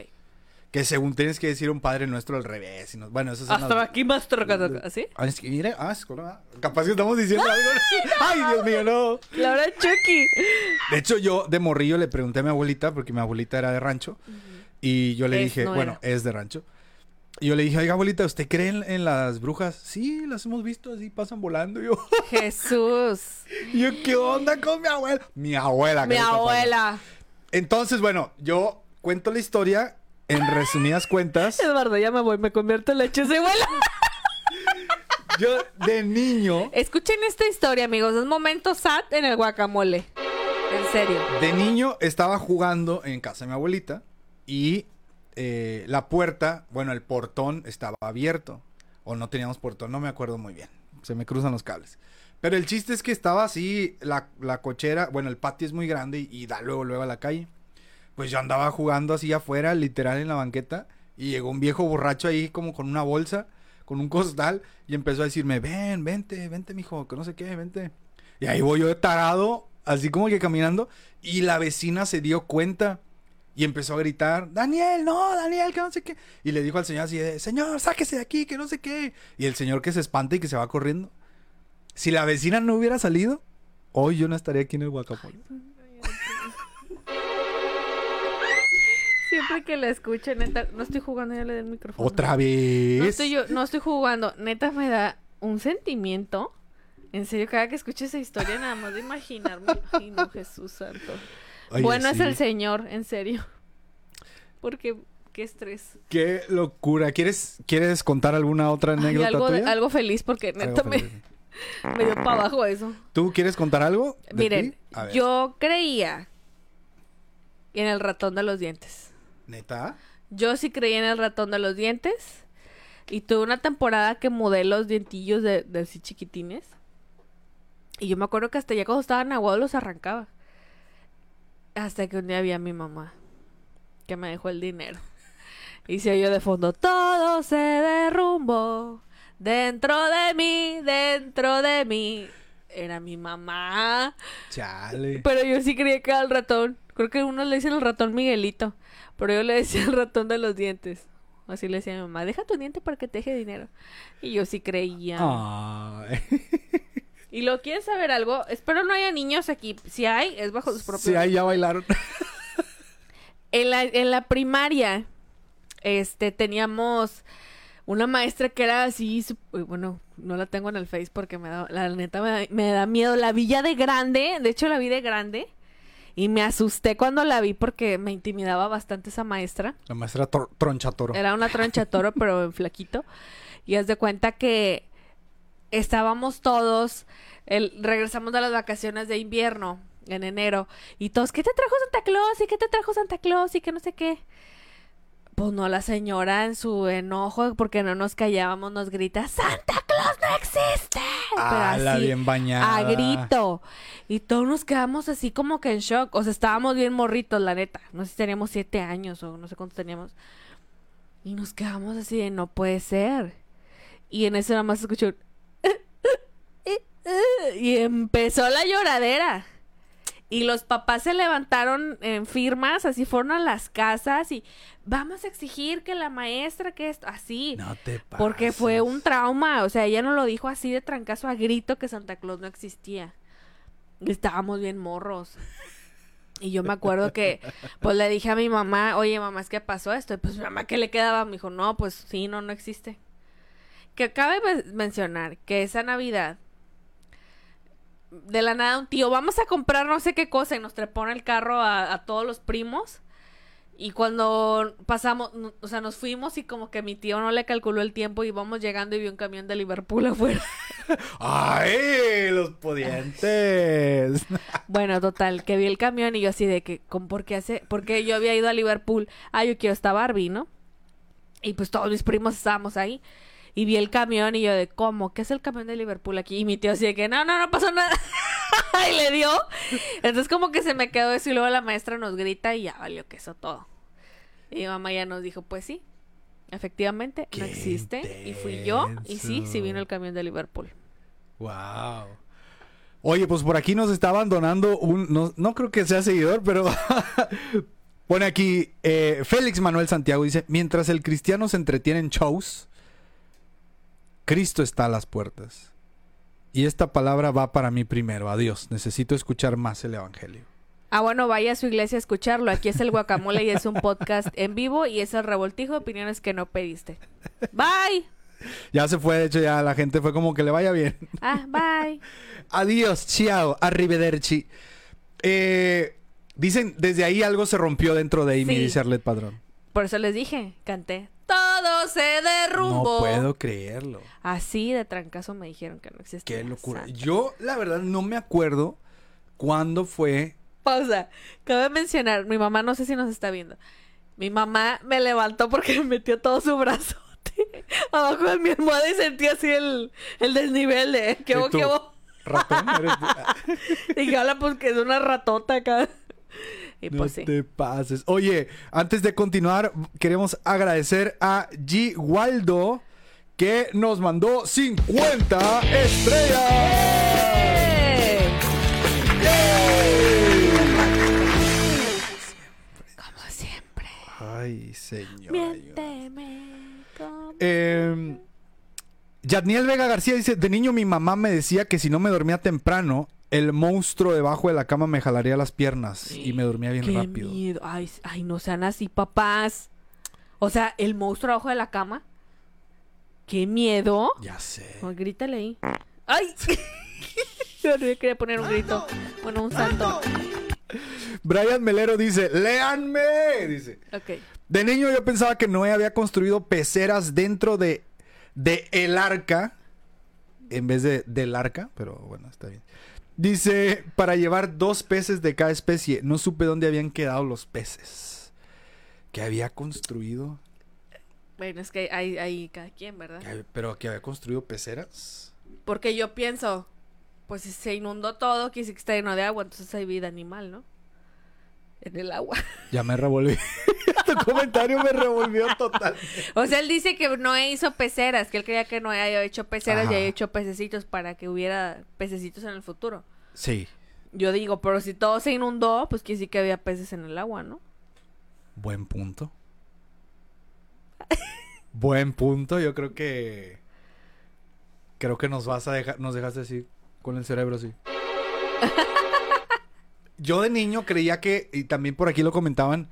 A: Que según tienes que decir un padre nuestro al revés. y no- Bueno, esas son
B: Hasta
A: las...
B: aquí más troca. ¿Así?
A: Ah, es que mire, ah, es que- capaz que estamos diciendo algo. Ay, Dios mío, no.
B: La hora Chucky.
A: De hecho, yo de morrillo le pregunté a mi abuelita, porque mi abuelita era de rancho, y yo le
B: Es,
A: dije,
B: no
A: bueno,
B: era.
A: es de rancho. Y yo le dije, oiga, abuelita, ¿usted cree en, en las brujas? Sí, las hemos visto, así pasan volando. Y yo,
B: Jesús.
A: y yo, ¿qué onda con mi abuela? Mi abuela.
B: Mi abuela.
A: Entonces, bueno, yo cuento la historia en resumidas cuentas.
B: Eduardo, ya me voy, me convierto en lechuza abuela.
A: Yo de niño,
B: Escuchen esta historia, amigos. Es momento sad en el guacamole. En serio.
A: de niño estaba jugando en casa de mi abuelita y eh, la puerta, bueno, el portón estaba abierto. O no teníamos portón, no me acuerdo muy bien. Se me cruzan los cables. Pero el chiste es que estaba así, la, la cochera, bueno, el patio es muy grande y, da luego, luego a la calle. Pues yo andaba jugando así afuera, literal en la banqueta, y llegó un viejo borracho ahí como con una bolsa, con un costal, y empezó a decirme, ven, vente, vente, mijo, que no sé qué, vente. Y ahí voy yo tarado, así como que caminando, y la vecina se dio cuenta y empezó a gritar, Daniel, no, Daniel, que no sé qué. Y le dijo al señor así de, señor, sáquese de aquí, que no sé qué. Y el señor que se espanta y que se va corriendo. Si la vecina no hubiera salido, hoy yo no estaría aquí en el guacamole.
B: Siempre que la escucho, neta, no estoy jugando, ya le doy el micrófono.
A: Otra vez.
B: No estoy, yo, no estoy jugando. Neta me da un sentimiento. En serio, cada que escucho esa historia, nada más de imaginarme. Ay, no, Jesús santo.
A: Oye,
B: bueno es el Señor, en serio. Porque, qué estrés.
A: Qué locura. ¿Quieres, ¿Quieres contar alguna otra
B: Ay,
A: anécdota
B: algo, de-
A: tuya?
B: algo feliz, porque
A: Algo
B: neta me, me dio para abajo eso.
A: ¿Tú quieres contar algo?
B: Miren, yo creía en el ratón de los dientes.
A: ¿Neta?
B: Yo sí creía en el ratón de los dientes. Y tuve una temporada que mudé los dientillos de, de así chiquitines. Y yo me acuerdo que hasta ya cuando estaban aguados los arrancaba. Hasta que un día vi a mi mamá. Que me dejó el dinero. Y se oyó de fondo. Todo se derrumbó. Dentro de mí, dentro de mí. Era mi mamá.
A: Chale.
B: Pero yo sí creía que era el ratón. Creo que unos le dicen el ratón Miguelito. Pero yo le decía el ratón de los dientes. Así le decía a mi mamá, deja tu diente para que te deje dinero. Y yo sí creía.
A: Ay.
B: Y lo quieres saber algo, espero no haya niños aquí. Si hay, es bajo sus propios.
A: Sí, ahí ya bailaron.
B: En la, en la primaria, este, teníamos una maestra que era así, bueno, no la tengo en el Face porque me da, la neta me da, me da miedo. La vi ya de grande, de hecho la vi de grande. Y me asusté cuando la vi porque me intimidaba bastante esa maestra.
A: La maestra Tro- Tronchatoro.
B: Era una troncha toro, pero en flaquito. Y haz de cuenta que estábamos todos, el, regresamos de las vacaciones de invierno en enero. Y todos, ¿qué te trajo Santa Claus? ¿Y qué te trajo Santa Claus? Y que no sé qué. Pues no, la señora en su enojo, porque no nos callábamos, nos grita, ¡Santa Claus no existe!
A: Ah, la bien bañada.
B: a grito. Y todos nos quedamos así como que en shock. O sea, estábamos bien morritos, la neta. No sé si teníamos siete años o no sé cuántos teníamos. Y nos quedamos así de, no puede ser. Y en eso nada más escuchó y empezó la lloradera. Y los papás se levantaron en firmas, así fueron a las casas y vamos a exigir que la maestra, que esto, así.
A: No te pases.
B: Porque fue un trauma, o sea, ella no lo dijo así de trancazo a grito que Santa Claus no existía. Estábamos bien morros. Y yo me acuerdo que, pues le dije a mi mamá, oye mamá, es que pasó esto. Y pues mi mamá, ¿qué le quedaba? Me dijo, no, pues sí, no, no existe. Que cabe men- mencionar que esa Navidad, de la nada un tío, vamos a comprar no sé qué cosa y nos trepó en el carro a, a todos los primos. Y cuando pasamos, no- o sea, nos fuimos y como que mi tío no le calculó el tiempo y íbamos llegando y vio un camión de Liverpool afuera.
A: ¡Ay! Los pudientes.
B: Bueno, total, que vi el camión y yo así de que, ¿con por qué hace? Porque yo había ido a Liverpool. Ah, yo quiero esta Barbie, ¿no? Y pues todos mis primos estábamos ahí. Y vi el camión y yo de, ¿cómo? ¿Qué es el camión de Liverpool aquí? Y mi tío así de que, no, no, no pasó nada. y le dio. Entonces como que se me quedó eso y luego la maestra nos grita y ya valió que eso todo. Y mi mamá ya nos dijo, pues sí, efectivamente, no existe. Y fui yo. Y sí, sí vino el camión de Liverpool.
A: Wow. Oye, pues por aquí nos está abandonando un. No, no creo que sea seguidor, pero. Pone aquí. eh, Félix Manuel Santiago dice: Mientras el cristiano se entretiene en shows, Cristo está a las puertas. Y esta palabra va para mí primero. Adiós. Necesito escuchar más el evangelio.
B: Ah, bueno, vaya a su iglesia a escucharlo. Aquí es el guacamole y es un podcast en vivo y es el revoltijo de opiniones que no pediste. Bye.
A: Ya se fue, de hecho, ya la gente fue como que le vaya bien.
B: Ah, bye.
A: Adiós, ciao, arrivederci. Eh, dicen, desde ahí algo se rompió dentro de Amy,
B: Sí.
A: dice Arlet Padrón.
B: Por eso les dije, canté. Todo se derrumbó.
A: No puedo creerlo.
B: Así de trancazo me dijeron que no existía.
A: Qué locura.
B: Santa.
A: Yo, la verdad, no me acuerdo cuándo fue.
B: Pausa. Cabe mencionar, mi mamá no sé si nos está viendo. Mi mamá me levantó porque me metió todo su brazote abajo de mi almohada y sentí así el, el desnivel de qué
A: ¿Y
B: hubo,
A: tú?
B: qué hubo.
A: Ratón, eres?
B: Y que habla pues que es una ratota acá. Y
A: No
B: pues sí.
A: te pases. Oye, antes de continuar, queremos agradecer a G. Waldo que nos mandó 50 estrellas.
B: ¡Eh! Como siempre.
A: Ay, señor.
B: Miénteme. como-
A: Eh, Yadniel Vega García dice, de niño mi mamá me decía que si no me dormía temprano, el monstruo debajo de la cama me jalaría las piernas y me dormía bien
B: Qué
A: rápido.
B: miedo. Ay, ay, no sean así, papás. O sea, el monstruo abajo de la cama. Qué miedo.
A: Ya sé.
B: Ay, grítale ahí. ¡Ay! Yo no quería poner un grito. Bueno, un santo.
A: Brian Melero dice, léanme. Dice,
B: Ok.
A: de niño yo pensaba que Noé había construido peceras dentro de, de el arca, en vez de del arca, pero bueno, está bien. Dice, para llevar dos peces de cada especie. No supe dónde habían quedado los peces. Que había construido.
B: Bueno, es que hay, hay cada quien, ¿verdad?
A: Que- pero que había construido peceras.
B: Porque yo pienso, pues si se inundó todo, decir que está lleno de agua, entonces hay vida animal, ¿no? En el agua.
A: Ya me revolví. tu comentario me revolvió total.
B: O sea, él dice que Noé hizo peceras, que él creía que Noé había hecho peceras
A: Ajá.
B: y había hecho pececitos para que hubiera pececitos en el futuro.
A: Sí.
B: Yo digo, pero si todo se inundó, pues quiere decir que había peces en el agua, ¿no?
A: Buen punto. Buen punto. Yo creo que. Creo que nos vas a dejar. Nos dejaste así. Con el cerebro así. Yo de niño creía que. Y también por aquí lo comentaban.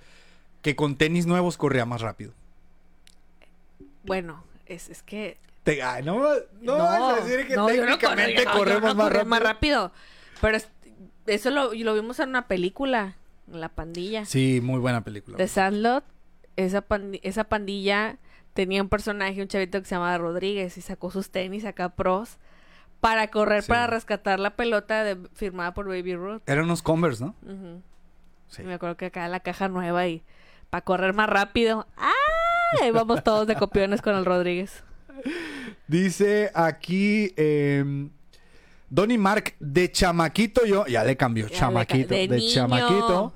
A: Que con tenis nuevos corría más rápido.
B: Bueno, es, es que...
A: Te, ay, no, no, vas a decir que
B: no, yo no
A: técnicamente corremos más rápido.
B: más rápido. Pero es- eso lo, lo vimos en una película, en La Pandilla.
A: Sí, muy buena película.
B: De Sandlot, esa, pandi- esa pandilla tenía un personaje, un chavito que se llamaba Rodríguez y sacó sus tenis acá pros para correr,
A: Sí.
B: para rescatar la pelota de- firmada por Baby Ruth.
A: Eran unos Converse, ¿no? Sí.
B: Y me acuerdo que acá la caja nueva y para correr más rápido. Ahí vamos todos de copiones con el Rodríguez.
A: Dice aquí eh, Donny Mark, de chamaquito yo, ya le cambió,
B: Ya le
A: chamaquito,
B: ca- de
A: de, chamaquito.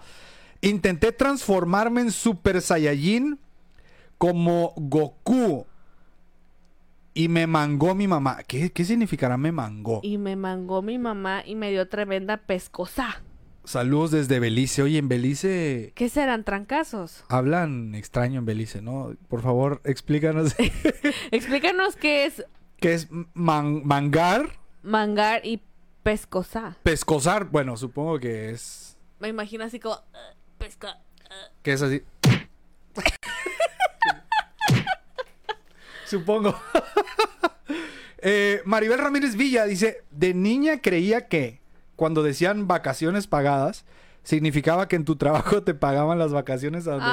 A: Intenté transformarme en Super Saiyajin como Goku. Y me mangó mi mamá. ¿Qué, qué significará me mangó?
B: Y me mangó mi mamá y me dio tremenda pescosa.
A: Saludos desde Belice. Oye, en Belice
B: ¿Qué serán trancazos?
A: hablan extraño en Belice, ¿no? Por favor, explícanos
B: Explícanos qué es
A: qué es man- mangar,
B: mangar y pescosa.
A: pescosar. Bueno, supongo que es
B: Me imagino así como... "Ah, pesca...
A: que es así. supongo. Eh, Maribel Ramírez Villa dice: De niña creía que cuando decían vacaciones pagadas, significaba que en tu trabajo te pagaban las vacaciones a donde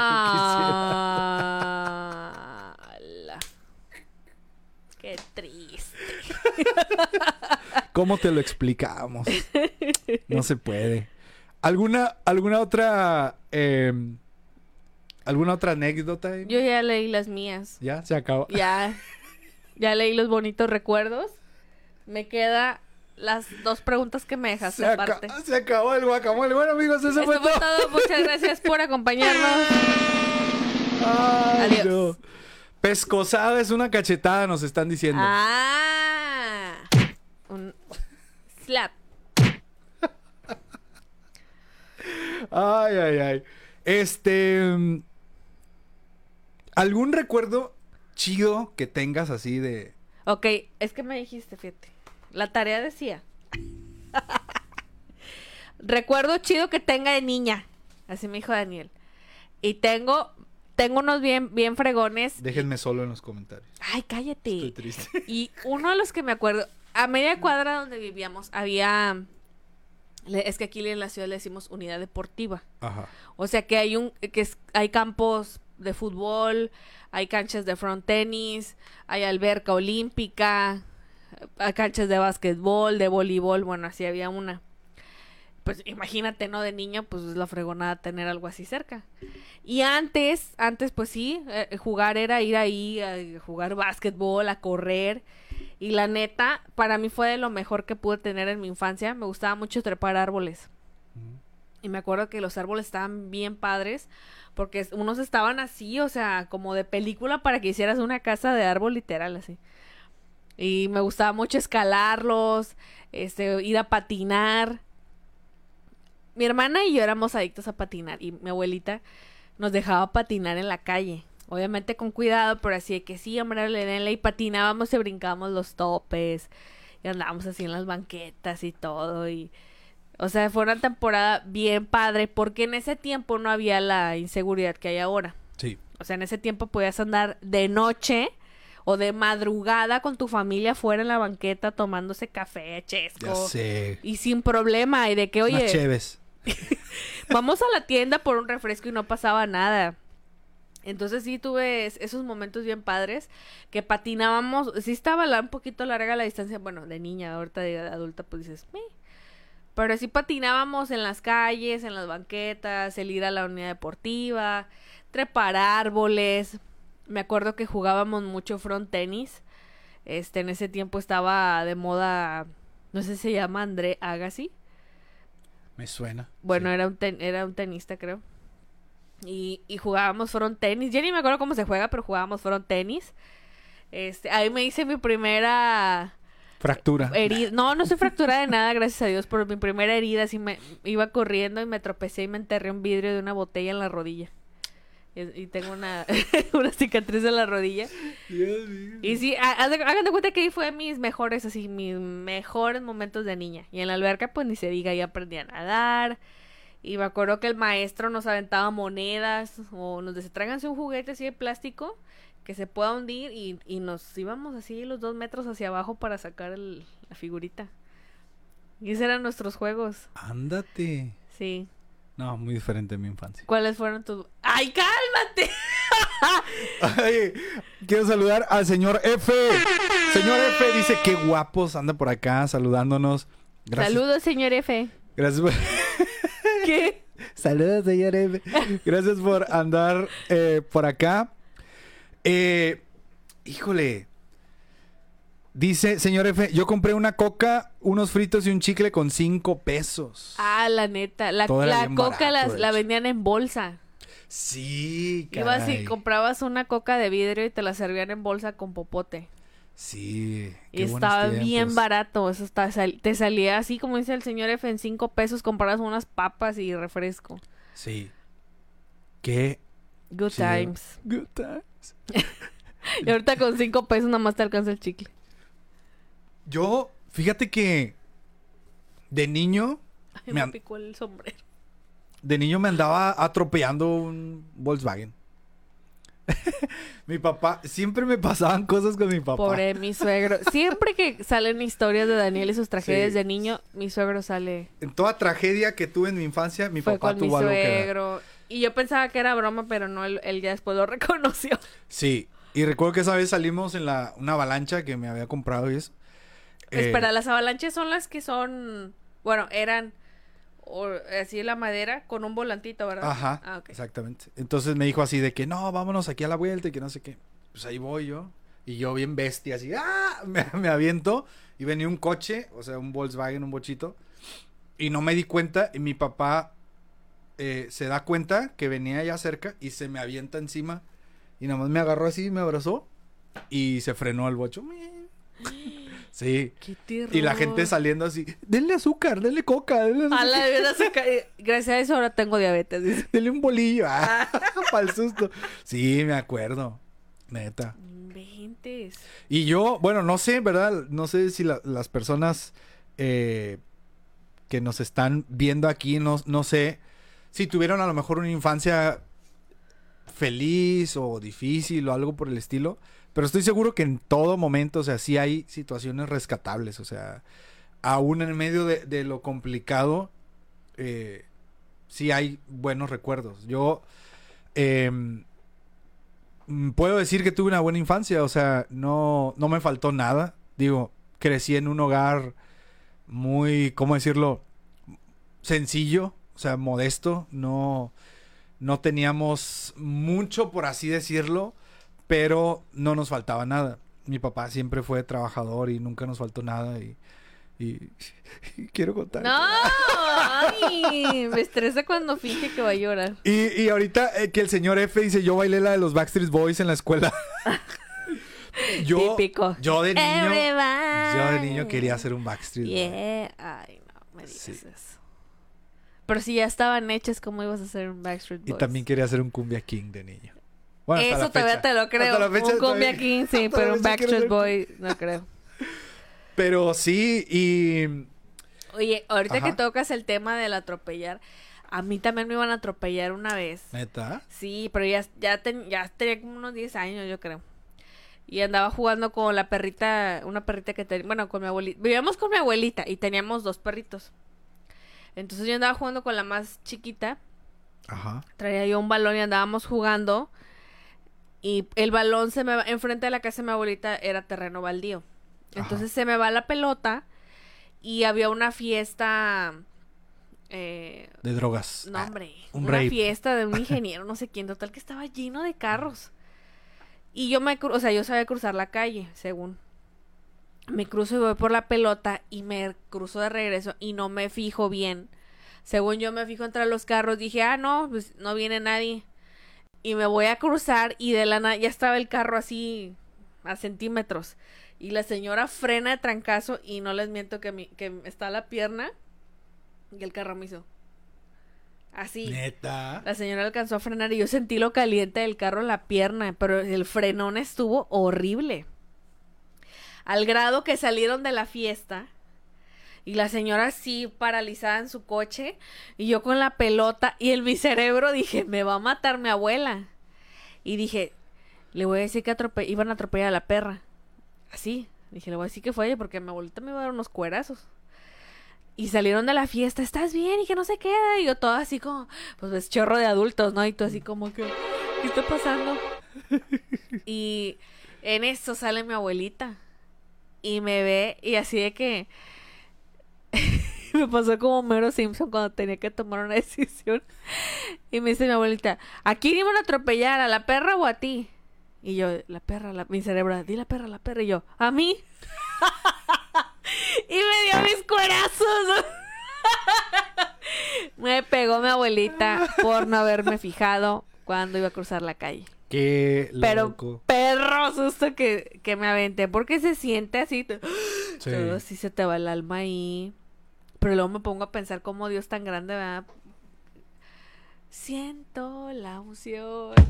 B: Ah, ala. Qué triste.
A: tú quisieras. ¿Cómo te lo explicamos? No se puede. ¿Alguna, alguna otra. eh, ¿Alguna otra anécdota? Amy?
B: Yo ya leí las mías.
A: Ya, se acabó.
B: Ya. Ya leí los bonitos recuerdos. Me queda las dos preguntas que me dejaste
A: Se,
B: aparte.
A: se acabó el guacamole. Bueno, amigos, eso fue todo.
B: todo. Muchas gracias por acompañarnos.
A: Ay,
B: Adiós.
A: no. Pescosada es una cachetada, nos están diciendo.
B: Ah. Un slap.
A: Ay, ay, ay. Este. mm, ¿Algún recuerdo chido que tengas así de.
B: Ok, es que me dijiste, fíjate. La tarea decía. Recuerdo chido que tenga de niña. Así me dijo Daniel. Y tengo, tengo unos bien, bien fregones.
A: Déjenme solo en los comentarios.
B: Ay, cállate.
A: Estoy triste.
B: Y uno de los que me acuerdo, a media cuadra donde vivíamos, había. Es que aquí en la ciudad le decimos unidad deportiva.
A: Ajá.
B: O sea que hay un que es- hay campos de fútbol, hay canchas de front tenis, hay alberca olímpica, hay canchas de básquetbol, de voleibol, bueno, así había una. Pues imagínate, ¿no? De niño, pues es la fregonada tener algo así cerca. Y antes, antes pues sí, eh, jugar era ir ahí a jugar básquetbol, a correr. Y la neta, para mí fue de lo mejor que pude tener en mi infancia. Me gustaba mucho trepar árboles. Y me acuerdo que los árboles estaban bien padres porque unos estaban así, o sea, como de película para que hicieras una casa de árbol literal así. Y me gustaba mucho escalarlos, este, ir a patinar. Mi hermana y yo éramos adictos a patinar y mi abuelita nos dejaba patinar en la calle. Obviamente con cuidado, pero así de que sí, hombre, denle, y patinábamos y brincábamos los topes y andábamos así en las banquetas y todo y o sea, fue una temporada bien padre porque en ese tiempo no había la inseguridad que hay ahora.
A: Sí.
B: O sea, en ese tiempo podías andar de noche o de madrugada con tu familia fuera en la banqueta tomándose café, chesco.
A: Ya sé.
B: Y sin problema. Y de que, oye,
A: cheves.
B: vamos a la tienda por un refresco y no pasaba nada. Entonces sí tuve es- esos momentos bien padres que patinábamos, sí estaba la- un poquito larga la distancia, bueno, de niña, ahorita de adulta pues dices, pero sí patinábamos en las calles, en las banquetas, el ir a la unidad deportiva, trepar árboles. Me acuerdo que jugábamos mucho front tenis. Este, en ese tiempo estaba de moda, no sé si se llama André Agassi.
A: Me suena.
B: Bueno,
A: Sí.
B: era, un ten- era un tenista, creo. Y, y jugábamos front tenis. Ya ni me acuerdo cómo se juega, pero jugábamos front tenis. Este, ahí me hice mi primera
A: Fractura.
B: herida. No, no soy fracturada de nada, gracias a Dios, pero mi primera herida sí me iba corriendo y me tropecé y me enterré un vidrio de una botella en la rodilla. Y, tengo una, una cicatriz en la rodilla.
A: Dios mío.
B: Y sí, hagan de cuenta que ahí fue mis mejores, así, mis mejores momentos de niña. Y en la alberca, pues ni se diga, ahí aprendí a nadar. Y me acuerdo que el maestro nos aventaba monedas o nos decía, tráiganse un juguete así de plástico que se pueda hundir y, y nos íbamos así los dos metros hacia abajo para sacar el- la figurita. Y esos eran nuestros juegos,
A: Ándate.
B: sí.
A: No, muy diferente de mi infancia.
B: ¿Cuáles fueron tus...? ¡Ay, cálmate!
A: Ay, quiero saludar al señor F. Señor F dice que guapos anda por acá saludándonos. Gracias.
B: Saludos, señor F.
A: Gracias por...
B: ¿Qué?
A: Saludos, señor F. Gracias por andar eh, por acá. Eh, híjole. Dice, señor F, yo compré una coca, unos fritos y un chicle con cinco pesos.
B: Ah, la neta. La, coca
A: barato,
B: la vendían en bolsa.
A: Sí,
B: Ibas y
A: caray.
B: comprabas una coca de vidrio y te la servían en bolsa con popote.
A: Sí.
B: Y
A: qué
B: estaba bien barato. Eso está- sal- te salía así como dice el señor F en cinco pesos. Comprabas unas papas y refresco.
A: Sí. Qué
B: Good times.
A: Good times.
B: Y ahorita con cinco pesos nada más te alcanza el chicle.
A: Yo, fíjate que de niño,
B: Ay,
A: Me
B: picó el sombrero.
A: de niño me andaba atropellando un Volkswagen. mi papá, siempre me pasaban cosas con mi papá.
B: Pobre mi suegro. Siempre que salen historias de Daniel y sus tragedias
A: Sí.
B: de niño, mi suegro sale.
A: En toda tragedia que tuve en mi infancia, mi
B: fue
A: papá
B: con mi
A: tuvo algo que ver.
B: suegro. Y yo pensaba que era broma, pero no, él, él ya después lo reconoció.
A: Sí, y recuerdo que esa vez salimos en la una avalancha que me había comprado y eso. Eh,
B: Espera, las avalanches son las que son. Bueno, eran. o- así la madera con un volantito, ¿verdad?
A: Ajá,
B: Ah,
A: exactamente. Entonces me dijo así de que no, vámonos aquí a la vuelta y que no sé qué. Pues ahí voy yo. Y yo bien bestia, así, ¡ah! Me, me aviento. Y venía un coche, o sea, un Volkswagen, un bochito. Y no me di cuenta. Y mi papá eh, se da cuenta que venía ya cerca y se me avienta encima. Y nada más me agarró así, me abrazó. Y se frenó el bocho. Sí.
B: Qué terror.
A: Y la gente saliendo así, denle azúcar, denle coca, denle, no
B: A la se ca- eh, Gracias a eso ahora tengo diabetes. dice.
A: Dele un bolillo. Ah, para el susto. Sí, me acuerdo. Neta.
B: Inventes.
A: Y yo, bueno, no sé, ¿verdad? No sé si la- las personas eh, que nos están viendo aquí, no, no sé si tuvieron a lo mejor una infancia feliz o difícil o algo por el estilo. Pero estoy seguro que en todo momento, o sea, sí hay situaciones rescatables. O sea, aún en medio de, de lo complicado, eh, sí hay buenos recuerdos. Yo mm, puedo decir que tuve una buena infancia, o sea, no, no me faltó nada. Digo, crecí en un hogar muy, ¿cómo decirlo? Sencillo, o sea, modesto. No, no teníamos mucho, por así decirlo, pero no nos faltaba nada. Mi papá siempre fue trabajador y nunca nos faltó nada y, y- y quiero contar.
B: No, ay, me estresa cuando finge que va a llorar.
A: Y, y ahorita eh, que el señor F dice, yo bailé la de los Backstreet Boys en la escuela. yo,
B: Típico.
A: yo de niño,
B: Everybody.
A: yo de niño quería ser un Backstreet Boy.
B: Yeah. Ay, no, me digas
A: Sí.
B: eso. Pero si ya estaban hechas, ¿cómo ibas a hacer un Backstreet
A: Y
B: Boys?
A: también quería ser un Cumbia King de niño. Bueno, hasta
B: Eso todavía te lo creo.
A: Hasta la fecha
B: un Cumbia King, sí,
A: hasta
B: pero un Backstreet Boy, no creo.
A: Pero sí, y...
B: Oye, ahorita
A: Ajá.
B: que tocas el tema del atropellar, a mí también me iban a atropellar una vez.
A: ¿Neta?
B: Sí, pero ya, ya, ten- ya tenía como unos 10 años, yo creo. Y andaba jugando con la perrita, una perrita que tenía, bueno, con mi abuelita. Vivíamos con mi abuelita y teníamos dos perritos. Entonces yo andaba jugando con la más chiquita.
A: Ajá.
B: Traía yo un balón y andábamos jugando. Y el balón se me va, enfrente de la casa de mi abuelita era terreno baldío. Entonces se me va la pelota y había una fiesta. Eh,
A: De drogas.
B: no,
A: Ah,
B: hombre.
A: un
B: una fiesta de un ingeniero, no sé quién, total que estaba lleno de carros. Y yo me o sea, yo sabía cruzar la calle, según. Me cruzo y voy por la pelota y me cruzo de regreso y no me fijo bien. Según yo me fijo entre los carros, dije, ah, no, pues no viene nadie. Y me voy a cruzar y de la nada ya estaba el carro así a centímetros. Y la señora frena de trancazo y no les miento que, mi, que está la pierna y el carro me hizo. Así.
A: Neta.
B: La señora alcanzó a frenar y yo sentí lo caliente del carro en la pierna, pero el frenón estuvo horrible. Al grado que salieron de la fiesta y la señora así paralizada en su coche y yo con la pelota y en mi cerebro dije, me va a matar mi abuela. Y dije, le voy a decir que atrope- iban a atropellar a la perra. Así. Dije, le voy a decir que fue ella porque mi abuelita me iba a dar unos cuerazos. Y salieron de la fiesta, ¿estás bien? Y que no se queda. Y yo todo así como, pues ves chorro de adultos, ¿no? Y tú así como que, ¿qué está pasando? y en eso sale mi abuelita. Y me ve y así de que me pasó como Mero Simpson cuando tenía que tomar una decisión. Y me dice mi abuelita, ¿a quién iban a atropellar? ¿A la perra o a ti? Y yo, la perra, la... mi cerebro, di la perra, la perra. Y yo, ¿a mí? y me dio mis cuerazos. me pegó mi abuelita por no haberme fijado cuando iba a cruzar la calle.
A: Qué
B: Pero
A: loco.
B: perro susto que, que me aventé porque se siente así.
A: Sí.
B: Todo así se te va el alma ahí. Pero luego me pongo a pensar cómo Dios tan grande, ¿verdad? Siento la unción.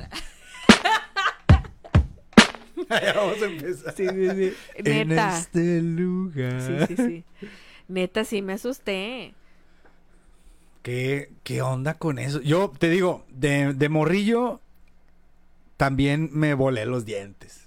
A: Ya vamos a empezar.
B: Sí, sí, sí.
A: En
B: Neta.
A: este lugar.
B: Sí, sí, sí. Neta, sí me asusté.
A: ¿Qué, ¿Qué onda con eso? Yo te digo, de, de morrillo, también me volé los dientes.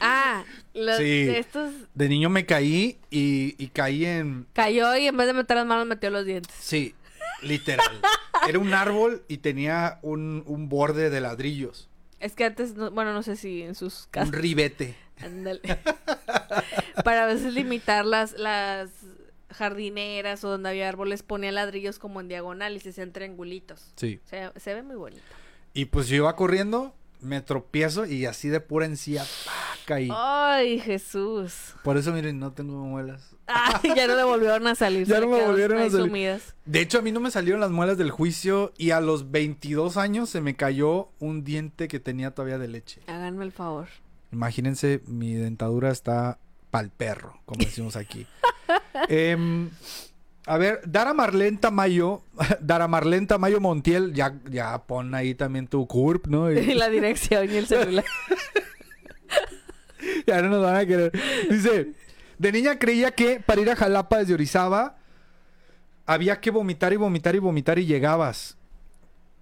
B: Ah, los,
A: Sí.
B: estos
A: De niño me caí y, y caí en...
B: cayó y en vez de meter las manos metió los dientes.
A: Sí, literal. Era un árbol y tenía un, un borde de ladrillos.
B: Es que antes, no- bueno, no sé si en sus
A: Un
B: casas.
A: ribete.
B: Ándale. Para a veces limitar las, las jardineras o donde había árboles, ponía ladrillos como en diagonal y se hacían triangulitos.
A: Sí.
B: Se, se ve muy bonito.
A: Y pues yo iba corriendo, me tropiezo y así de pura encía.
B: Ay, Jesús.
A: Por eso, miren, no tengo muelas.
B: Ay, ya no le volvieron a salir.
A: Ya no
B: le
A: me volvieron a salir.
B: sumidas.
A: De hecho, a mí no me salieron las muelas del juicio y a los 22 años se me cayó un diente que tenía todavía de leche.
B: Háganme el favor.
A: Imagínense, mi dentadura está pa'l perro, como decimos aquí. Em, a ver, Dara Marlene Tamayo, Dara Marlene Tamayo Montiel, ya, ya pon ahí también tu CURP, ¿no?
B: Y
A: Y
B: la dirección y el celular.
A: ya no nos van a querer. Dice, de niña creía que para ir a Jalapa desde Orizaba había que vomitar y vomitar y vomitar y llegabas.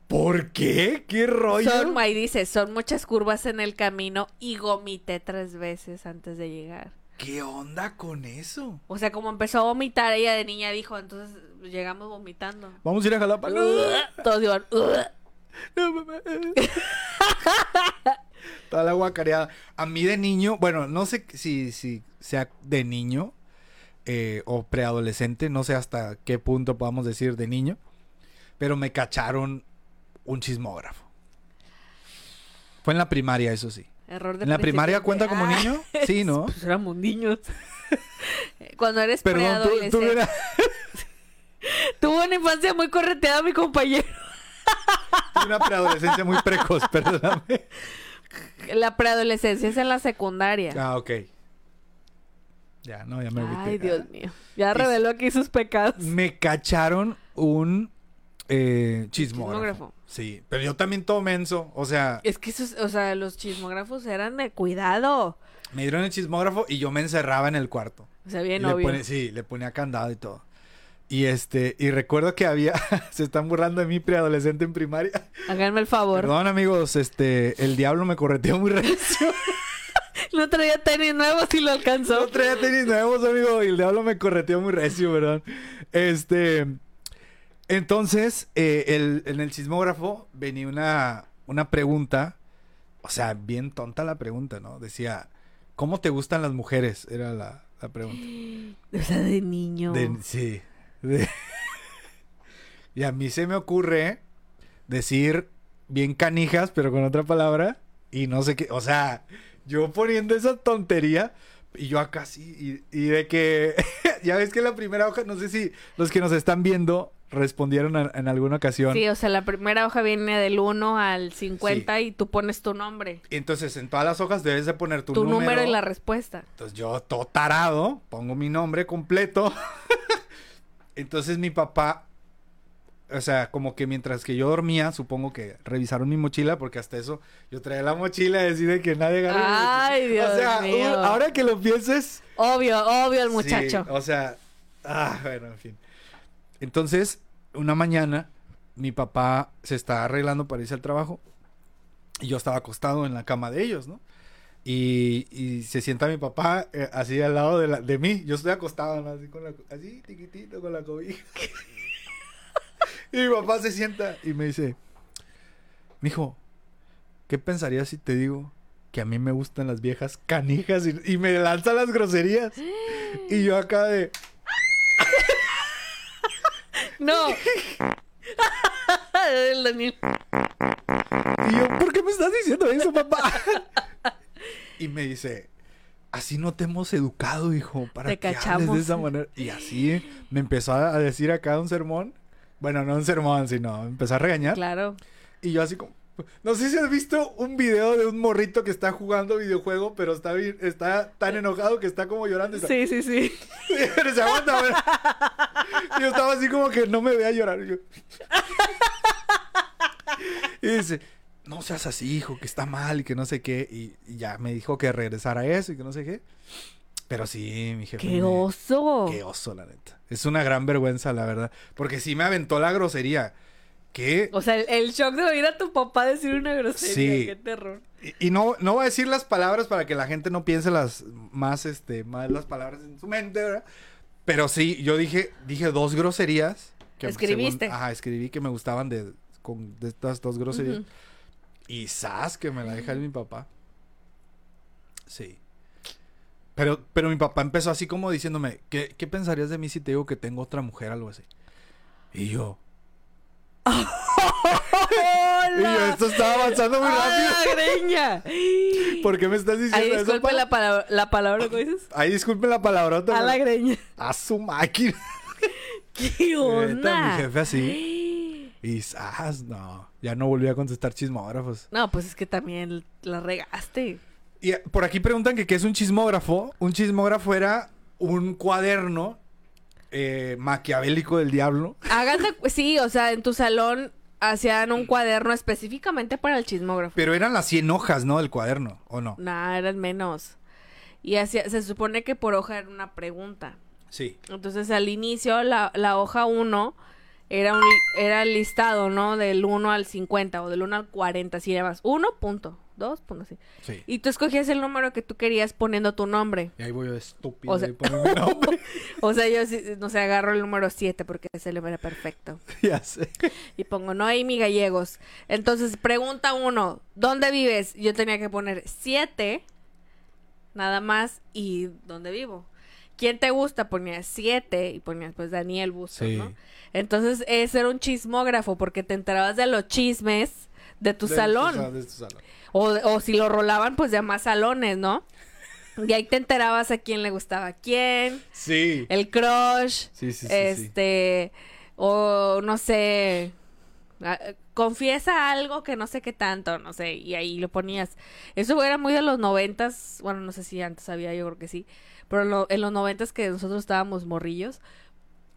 A: ¿Por qué? ¿Qué rollo?
B: Son, ahí dice, son muchas curvas en el camino y gomité tres veces antes de llegar.
A: ¿Qué onda con eso?
B: O sea, como empezó a vomitar, ella de niña dijo, entonces llegamos vomitando.
A: Vamos a ir a Jalapa.
B: Todos iban,
A: no, mamá. Toda la guacareada. A mí de niño, bueno, no sé si, si sea de niño eh, o preadolescente, no sé hasta qué punto podamos decir de niño, pero me cacharon un chismógrafo. Fue en la primaria, eso sí.
B: Error de
A: ¿En la primaria cuenta como
B: Ah,
A: niño? Sí, ¿no?
B: Pues éramos niños. Cuando eres
A: Perdón, tú, tú
B: Tuvo una infancia muy correteada mi compañero.
A: una preadolescencia muy precoz, perdóname.
B: La preadolescencia es en la secundaria.
A: Ah, ok. Ya, no, ya me agüité.
B: Ay, Dios mío. Ya reveló aquí sus pecados.
A: Me cacharon un eh, chismógrafo.
B: Chismógrafo.
A: Sí, pero yo también todo menso. O sea,
B: Es que esos, o sea, los chismógrafos eran de cuidado.
A: me dieron el chismógrafo y yo me encerraba en el cuarto.
B: O sea, bien
A: Y le
B: obvio.
A: pone- sí, le ponía candado y todo. Y este, y recuerdo que había, se están burlando de mí preadolescente en primaria.
B: Háganme el favor.
A: Perdón amigos, este, el diablo me correteó muy recio.
B: No traía tenis nuevos y lo alcanzó.
A: No traía tenis nuevos, amigo, y el diablo me correteó muy recio, ¿verdad? Este, entonces, eh, el- en el sismógrafo venía una, una pregunta, o sea, bien tonta la pregunta, ¿no? Decía, ¿cómo te gustan las mujeres? Era la, la pregunta.
B: O sea, de niño.
A: De- sí. de- y a mí se me ocurre decir bien canijas, pero con otra palabra, y no sé qué, o sea, yo poniendo esa tontería, y yo acá sí, y, y de que, ya ves que la primera hoja, no sé si los que nos están viendo respondieron a- en alguna ocasión.
B: Sí, o sea, la primera hoja viene del 1 al 50 y tú pones tu nombre.
A: Entonces, en todas las hojas debes de poner tu,
B: Tu, número. y la respuesta.
A: Entonces yo, todo tarado, pongo mi nombre completo. Entonces mi papá, o sea, como que mientras que yo dormía, supongo que revisaron mi mochila, porque hasta eso yo traía la mochila y decide que nadie mochila.
B: Ay, Dios
A: O sea,
B: mío.
A: ahora que lo pienses.
B: Obvio, obvio el
A: sí,
B: muchacho.
A: o sea, ah, bueno, en fin. Entonces, una mañana, mi papá se está arreglando para irse al trabajo. Y yo estaba acostado en la cama de ellos, ¿no? Y, y se sienta mi papá eh, así al lado de, la- de mí. Yo estoy acostado, ¿no? Así, con la, así, tiquitito, con la cobija. y mi papá se sienta y me dice, mijo, ¿qué pensarías si te digo que a mí me gustan las viejas canijas y, y me lanza las groserías? y yo acá de...
B: No. El Daniel.
A: Y yo, ¿por qué me estás diciendo eso, papá? y me dice, así no te hemos educado, hijo, para
B: Te
A: que hables
B: cachamos.
A: de esa manera. Y así me empezó a decir acá un sermón. Bueno, no un sermón, sino empezó a regañar.
B: Claro.
A: Y yo así como... No sé si has visto un video de un morrito que está jugando videojuego, pero está, está tan enojado que está como llorando. está-
B: Sí, sí, sí.
A: Pero se aguanta. Y Yo estaba así como que no me veía llorar. Y, yo- Y dice, no seas así, hijo, que está mal y que no sé qué. Y, y ya me dijo que regresara a eso y que no sé qué. Pero sí, mi jefe.
B: ¡Qué
A: me-
B: oso!
A: Qué oso, la neta. Es una gran vergüenza, la verdad. Porque sí me aventó la grosería. ¿Qué?
B: O sea, el, el shock de oír a tu papá decir una grosería.
A: Sí.
B: Qué terror.
A: Y, y no, no voy a decir las palabras para que la gente no piense las más, este, más las palabras en su mente, ¿verdad? Pero sí, yo dije, dije dos groserías.
B: Escribiste.
A: según- ajá, escribí que me gustaban de, con, de estas dos groserías. Y sas, que me la deja mi papá. Sí. Pero, pero mi papá empezó así como diciéndome, ¿qué, ¿qué pensarías de mí si te digo que tengo otra mujer algo así? Y yo, y yo, esto está avanzando muy
B: ¡Ah,
A: rápido.
B: greña!
A: ¿Por qué me estás diciendo eso?
B: disculpe la, palabra, la palabra que dices.
A: Ay, disculpe la palabrota.
B: A la greña.
A: A su máquina.
B: ¿Qué onda?
A: mi jefe así. Y sas, no. Ya no volví a contestar chismógrafos.
B: No, pues es que también la regaste.
A: Y eh, por aquí preguntan que qué es un chismógrafo. Un chismógrafo era un cuaderno eh, maquiavélico del diablo.
B: Hagan de- sí, o sea, en tu salón hacían un cuaderno específicamente para el chismógrafo.
A: Pero eran las 100 hojas, ¿no? Del cuaderno, ¿o no?
B: Nah, eran menos. Y hacía, se supone que por hoja era una pregunta.
A: Sí.
B: Entonces al inicio la, la hoja 1 era un era el listado, ¿no? Del 1 al 50 o del 1 al 40, si más. 1 punto, 2 punto, sí.
A: Sí.
B: Y tú escogías el número que tú querías poniendo tu nombre.
A: Y ahí voy yo estúpido.
B: O sea-
A: ahí pongo mi nombre.
B: O sea, yo, no sé, agarro el número 7 porque ese le era perfecto.
A: ya sé.
B: Y pongo Noemi Gallegos. Entonces, pregunta uno, ¿dónde vives? Yo tenía que poner 7, nada más, y ¿dónde vivo? ¿Quién te gusta? Ponía 7 y ponías pues Daniel Bustos,
A: Sí.
B: ¿no? Entonces, ese era un chismógrafo porque te enterabas de los chismes de tu
A: De
B: salón.
A: sa- de tu salón.
B: O, o si lo rolaban, pues de más salones, ¿no? Y ahí te enterabas a quién le gustaba a quién,
A: Sí.
B: el crush,
A: Sí, sí, sí, sí.
B: este, o no sé, confiesa algo que no sé qué tanto, no sé, y ahí lo ponías. Eso era muy de los noventas, bueno, no sé si antes había, yo creo que sí, pero lo- en los noventas que nosotros estábamos morrillos,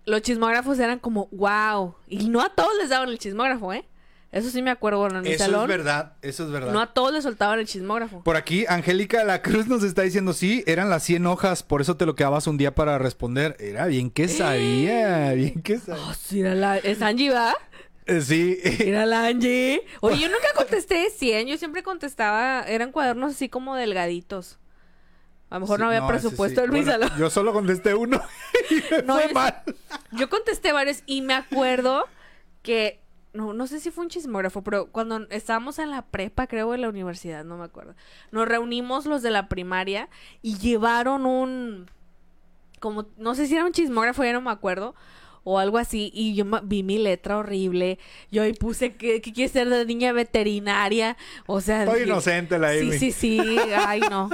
B: los chismógrafos eran como, wow, y no a todos les daban el chismógrafo, ¿eh? Eso sí me acuerdo, bueno, en mi
A: Eso
B: salón,
A: es verdad, eso es verdad.
B: no a todos les soltaban el chismógrafo.
A: Por aquí, Angélica la Cruz nos está diciendo, sí, eran las 100 hojas, por eso te lo quedabas un día para responder. Era bien que sabía, bien que sabía.
B: Oh, sí, era la, es Angie, ¿va?
A: Eh, Sí,
B: Era la Angie. Oye, yo nunca contesté 100, yo siempre contestaba, eran cuadernos así como delgaditos. A lo mejor no había presupuesto
A: sí.
B: en mi
A: Bueno,
B: salón.
A: Yo solo contesté uno y me
B: No,
A: fue
B: yo-
A: mal.
B: Yo contesté varios y me acuerdo que no no sé si fue un chismógrafo, pero cuando estábamos en la prepa, creo en la universidad, no me acuerdo. Nos reunimos los de la primaria y llevaron un como no sé si era un chismógrafo, ya no me acuerdo. O algo así, y yo vi mi letra horrible. Yo ahí puse que, que quiere ser de niña veterinaria. O sea,
A: Estoy
B: dije-
A: inocente la Amy.
B: Sí, sí, sí. Ay, no.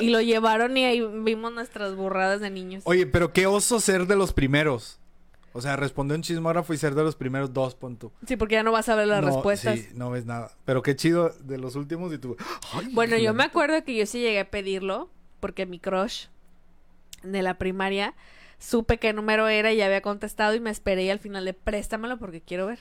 B: Y lo llevaron y ahí vimos nuestras burradas de niños.
A: Oye, pero qué oso ser de los primeros. O sea, responder un chismógrafo y ser de los primeros dos, pon tú.
B: Sí, porque ya no vas a ver las
A: No,
B: respuestas.
A: Sí, no ves nada. Pero qué chido de los últimos y tú. Ay,
B: Bueno, yo me acuerdo que yo sí llegué a pedirlo porque mi crush de la primaria supe qué número era y ya había contestado y me esperé y al final de préstamelo porque quiero ver.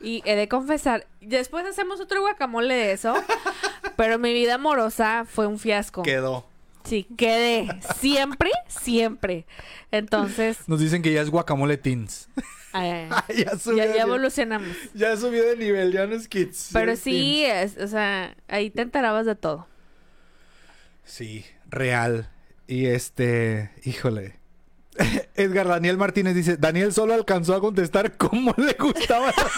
B: Y he de confesar, después hacemos otro guacamole de eso, pero mi vida amorosa fue un fiasco.
A: Quedó.
B: Sí, quedé. Siempre, siempre. Entonces,
A: Nos dicen que ya es guacamole teens.
B: ay, ay.
A: ya subió.
B: ya, evolucionamos.
A: Ya subió de nivel, ya no es kids.
B: Pero sí, es- o sea, ahí te enterabas de todo.
A: Sí, real. Y este, híjole. Edgar Daniel Martínez dice, Daniel solo alcanzó a contestar cómo le gustaba la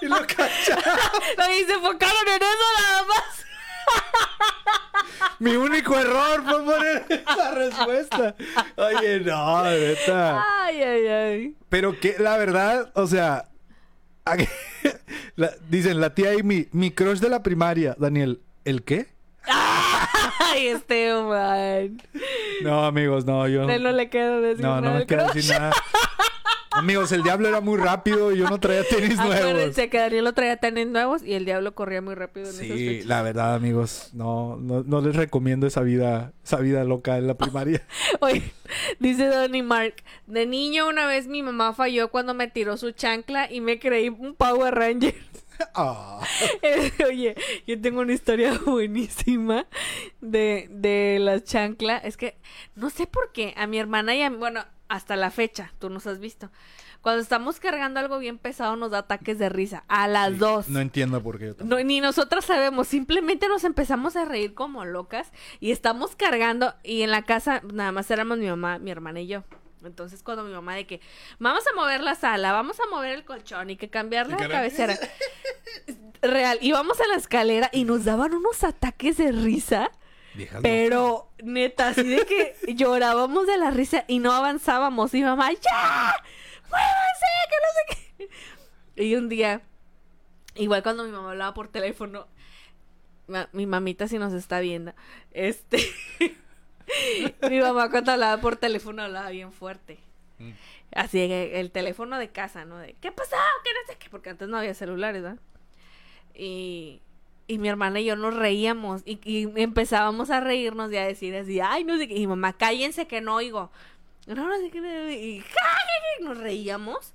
A: Y lo cacharon.
B: Oye, se enfocaron en eso nada más.
A: Mi único error fue poner esa respuesta. Oye, no, neta.
B: Ay, ay, ay.
A: Pero que la verdad, o sea, la- dicen la tía Amy, mi crush de la primaria, Daniel, ¿el qué?
B: Ay, este man.
A: No, amigos, no, yo
B: él no le queda decir
A: no, no
B: nada
A: me
B: del
A: quedo
B: crush.
A: sin nada. Amigos, el diablo era muy rápido y yo no traía tenis nuevos.
B: Acuérdense que Daniel lo traía tenis nuevos y el diablo corría muy rápido en
A: Sí, la verdad, amigos, no, no, no les recomiendo esa vida, esa vida loca en la primaria.
B: Oye, dice Donny Mark, de niño una vez mi mamá falló cuando me tiró su chancla y me creí un Power Ranger.
A: Ah,
B: Oye, yo tengo una historia buenísima de, de las chanclas. Es que no sé por qué a mi hermana y a mí, bueno, hasta la fecha, tú nos has visto. Cuando estamos cargando algo bien pesado nos da ataques de risa. A las
A: Sí,
B: dos.
A: No entiendo por qué yo tampoco.
B: No, ni nosotras sabemos, simplemente nos empezamos a reír como locas y estamos cargando y en la casa nada más éramos mi mamá, mi hermana y yo. Entonces cuando mi mamá de que vamos a mover la sala, vamos a mover el colchón y que cambiar la cabecera. Real, íbamos a la escalera y nos daban unos ataques de risa,
A: Viejas
B: pero neta, así de que llorábamos de la risa y no avanzábamos. Y mamá, ¡ya! ¡Muévanse! Que no sé qué. Y un día, igual cuando mi mamá hablaba por teléfono, ma- mi mamita si nos está viendo, este, mi mamá cuando hablaba por teléfono hablaba bien fuerte.
A: Mm.
B: Así que el teléfono de casa, ¿no? De, ¿qué pasó? ¿Qué no sé qué? Porque antes no había celulares, ¿verdad? Y, y mi hermana y yo nos reíamos y, y empezábamos a reírnos y a decir así, ay, no sé qué. Y mamá, cállense que no oigo. No, no sé qué. Y nos reíamos.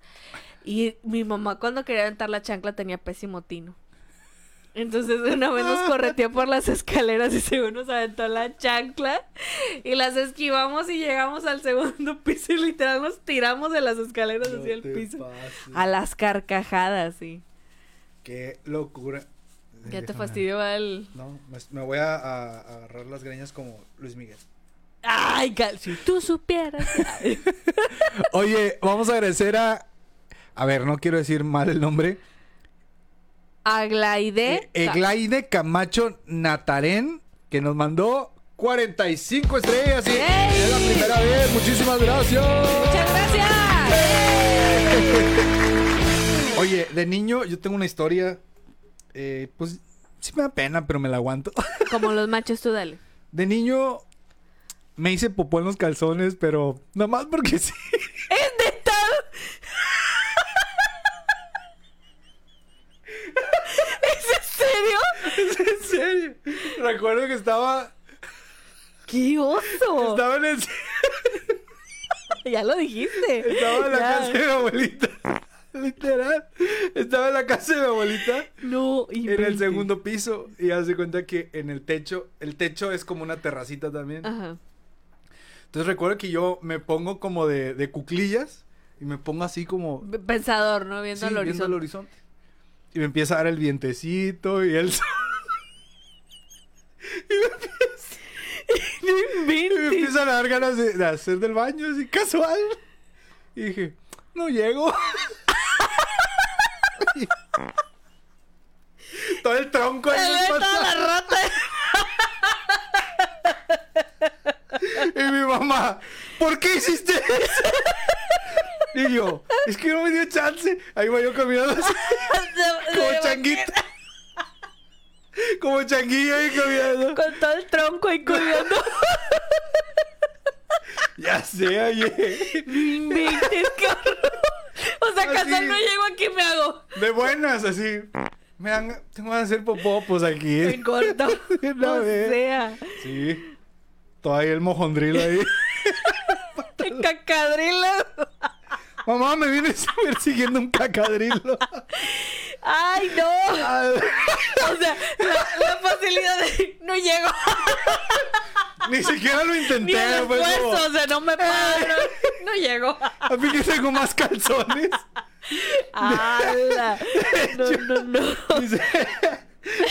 B: Y mi mamá cuando quería aventar la chancla tenía pésimo tino. Entonces una vez nos correteó por las escaleras y según nos aventó la chancla y las esquivamos y llegamos al segundo piso y literal nos tiramos de las escaleras
A: No
B: hacia el piso.
A: pases.
B: A las carcajadas, sí.
A: Qué locura.
B: Ya te fastidió el...
A: No, me, me voy a, a- a agarrar las greñas como Luis Miguel.
B: Ay, cal- si tú supieras.
A: Oye, vamos a agradecer a. A ver, no quiero decir mal el nombre.
B: Aglaide.
A: Eh, Eglaide Camacho Natarén, que nos mandó 45 estrellas. Y
B: ¡Ey!
A: es la primera vez. Muchísimas gracias.
B: Muchas gracias.
A: Oye, de niño yo tengo una historia. Eh, pues sí me da pena, pero me la aguanto.
B: Como los machos, tú dale.
A: De niño me hice popó en los calzones, pero nada más porque sí.
B: ¿Es neta? ¿Es en serio?
A: en serio. Recuerdo que estaba,
B: ¡Qué oso!
A: estaba en el.
B: Ya lo dijiste.
A: Estaba en la
B: Ya.
A: casa de mi abuelita. Literal. Estaba en la casa de mi abuelita.
B: No,
A: En el segundo piso. Y haz de cuenta que en el techo. El techo es como una terracita también.
B: Ajá.
A: Entonces recuerdo que yo me pongo como de, de cuclillas. Y me pongo así como.
B: Pensador, ¿no? Viendo
A: sí,
B: el
A: viendo
B: horizonte.
A: el horizonte. Y me empieza a dar el vientecito y el sol.
B: No
A: Y me empiezan a dar ganas de, de hacer del baño así casual. Y dije, no llego. Todo el tronco ahí
B: toda la rata.
A: Y mi mamá, ¿por qué hiciste eso? Y yo, es que no me dio chance. Ahí va yo caminando así, como changuito. Como changuillo ahí caminando.
B: Con todo el tronco ahí colgando.
A: Ya sé, oye.
B: Qué horror. O sea, casal no llego aquí, me hago.
A: De buenas, así. Me dan, tengo ganas de hacer popó, pues aquí.
B: En corto.
A: Una
B: o
A: vez.
B: sea,
A: Sí. Todavía el mojondrilo ahí.
B: qué cacadrilo.
A: Mamá, me vienes persiguiendo un cacadrilo.
B: Ay, no. O sea, la, la facilidad de no llego.
A: Ni siquiera lo
B: Ni
A: intenté.
B: el
A: como,
B: o sea, no me paro. No llego.
A: a mí que tengo más calzones.
B: ¡Hala! No, no, no.
A: Dice,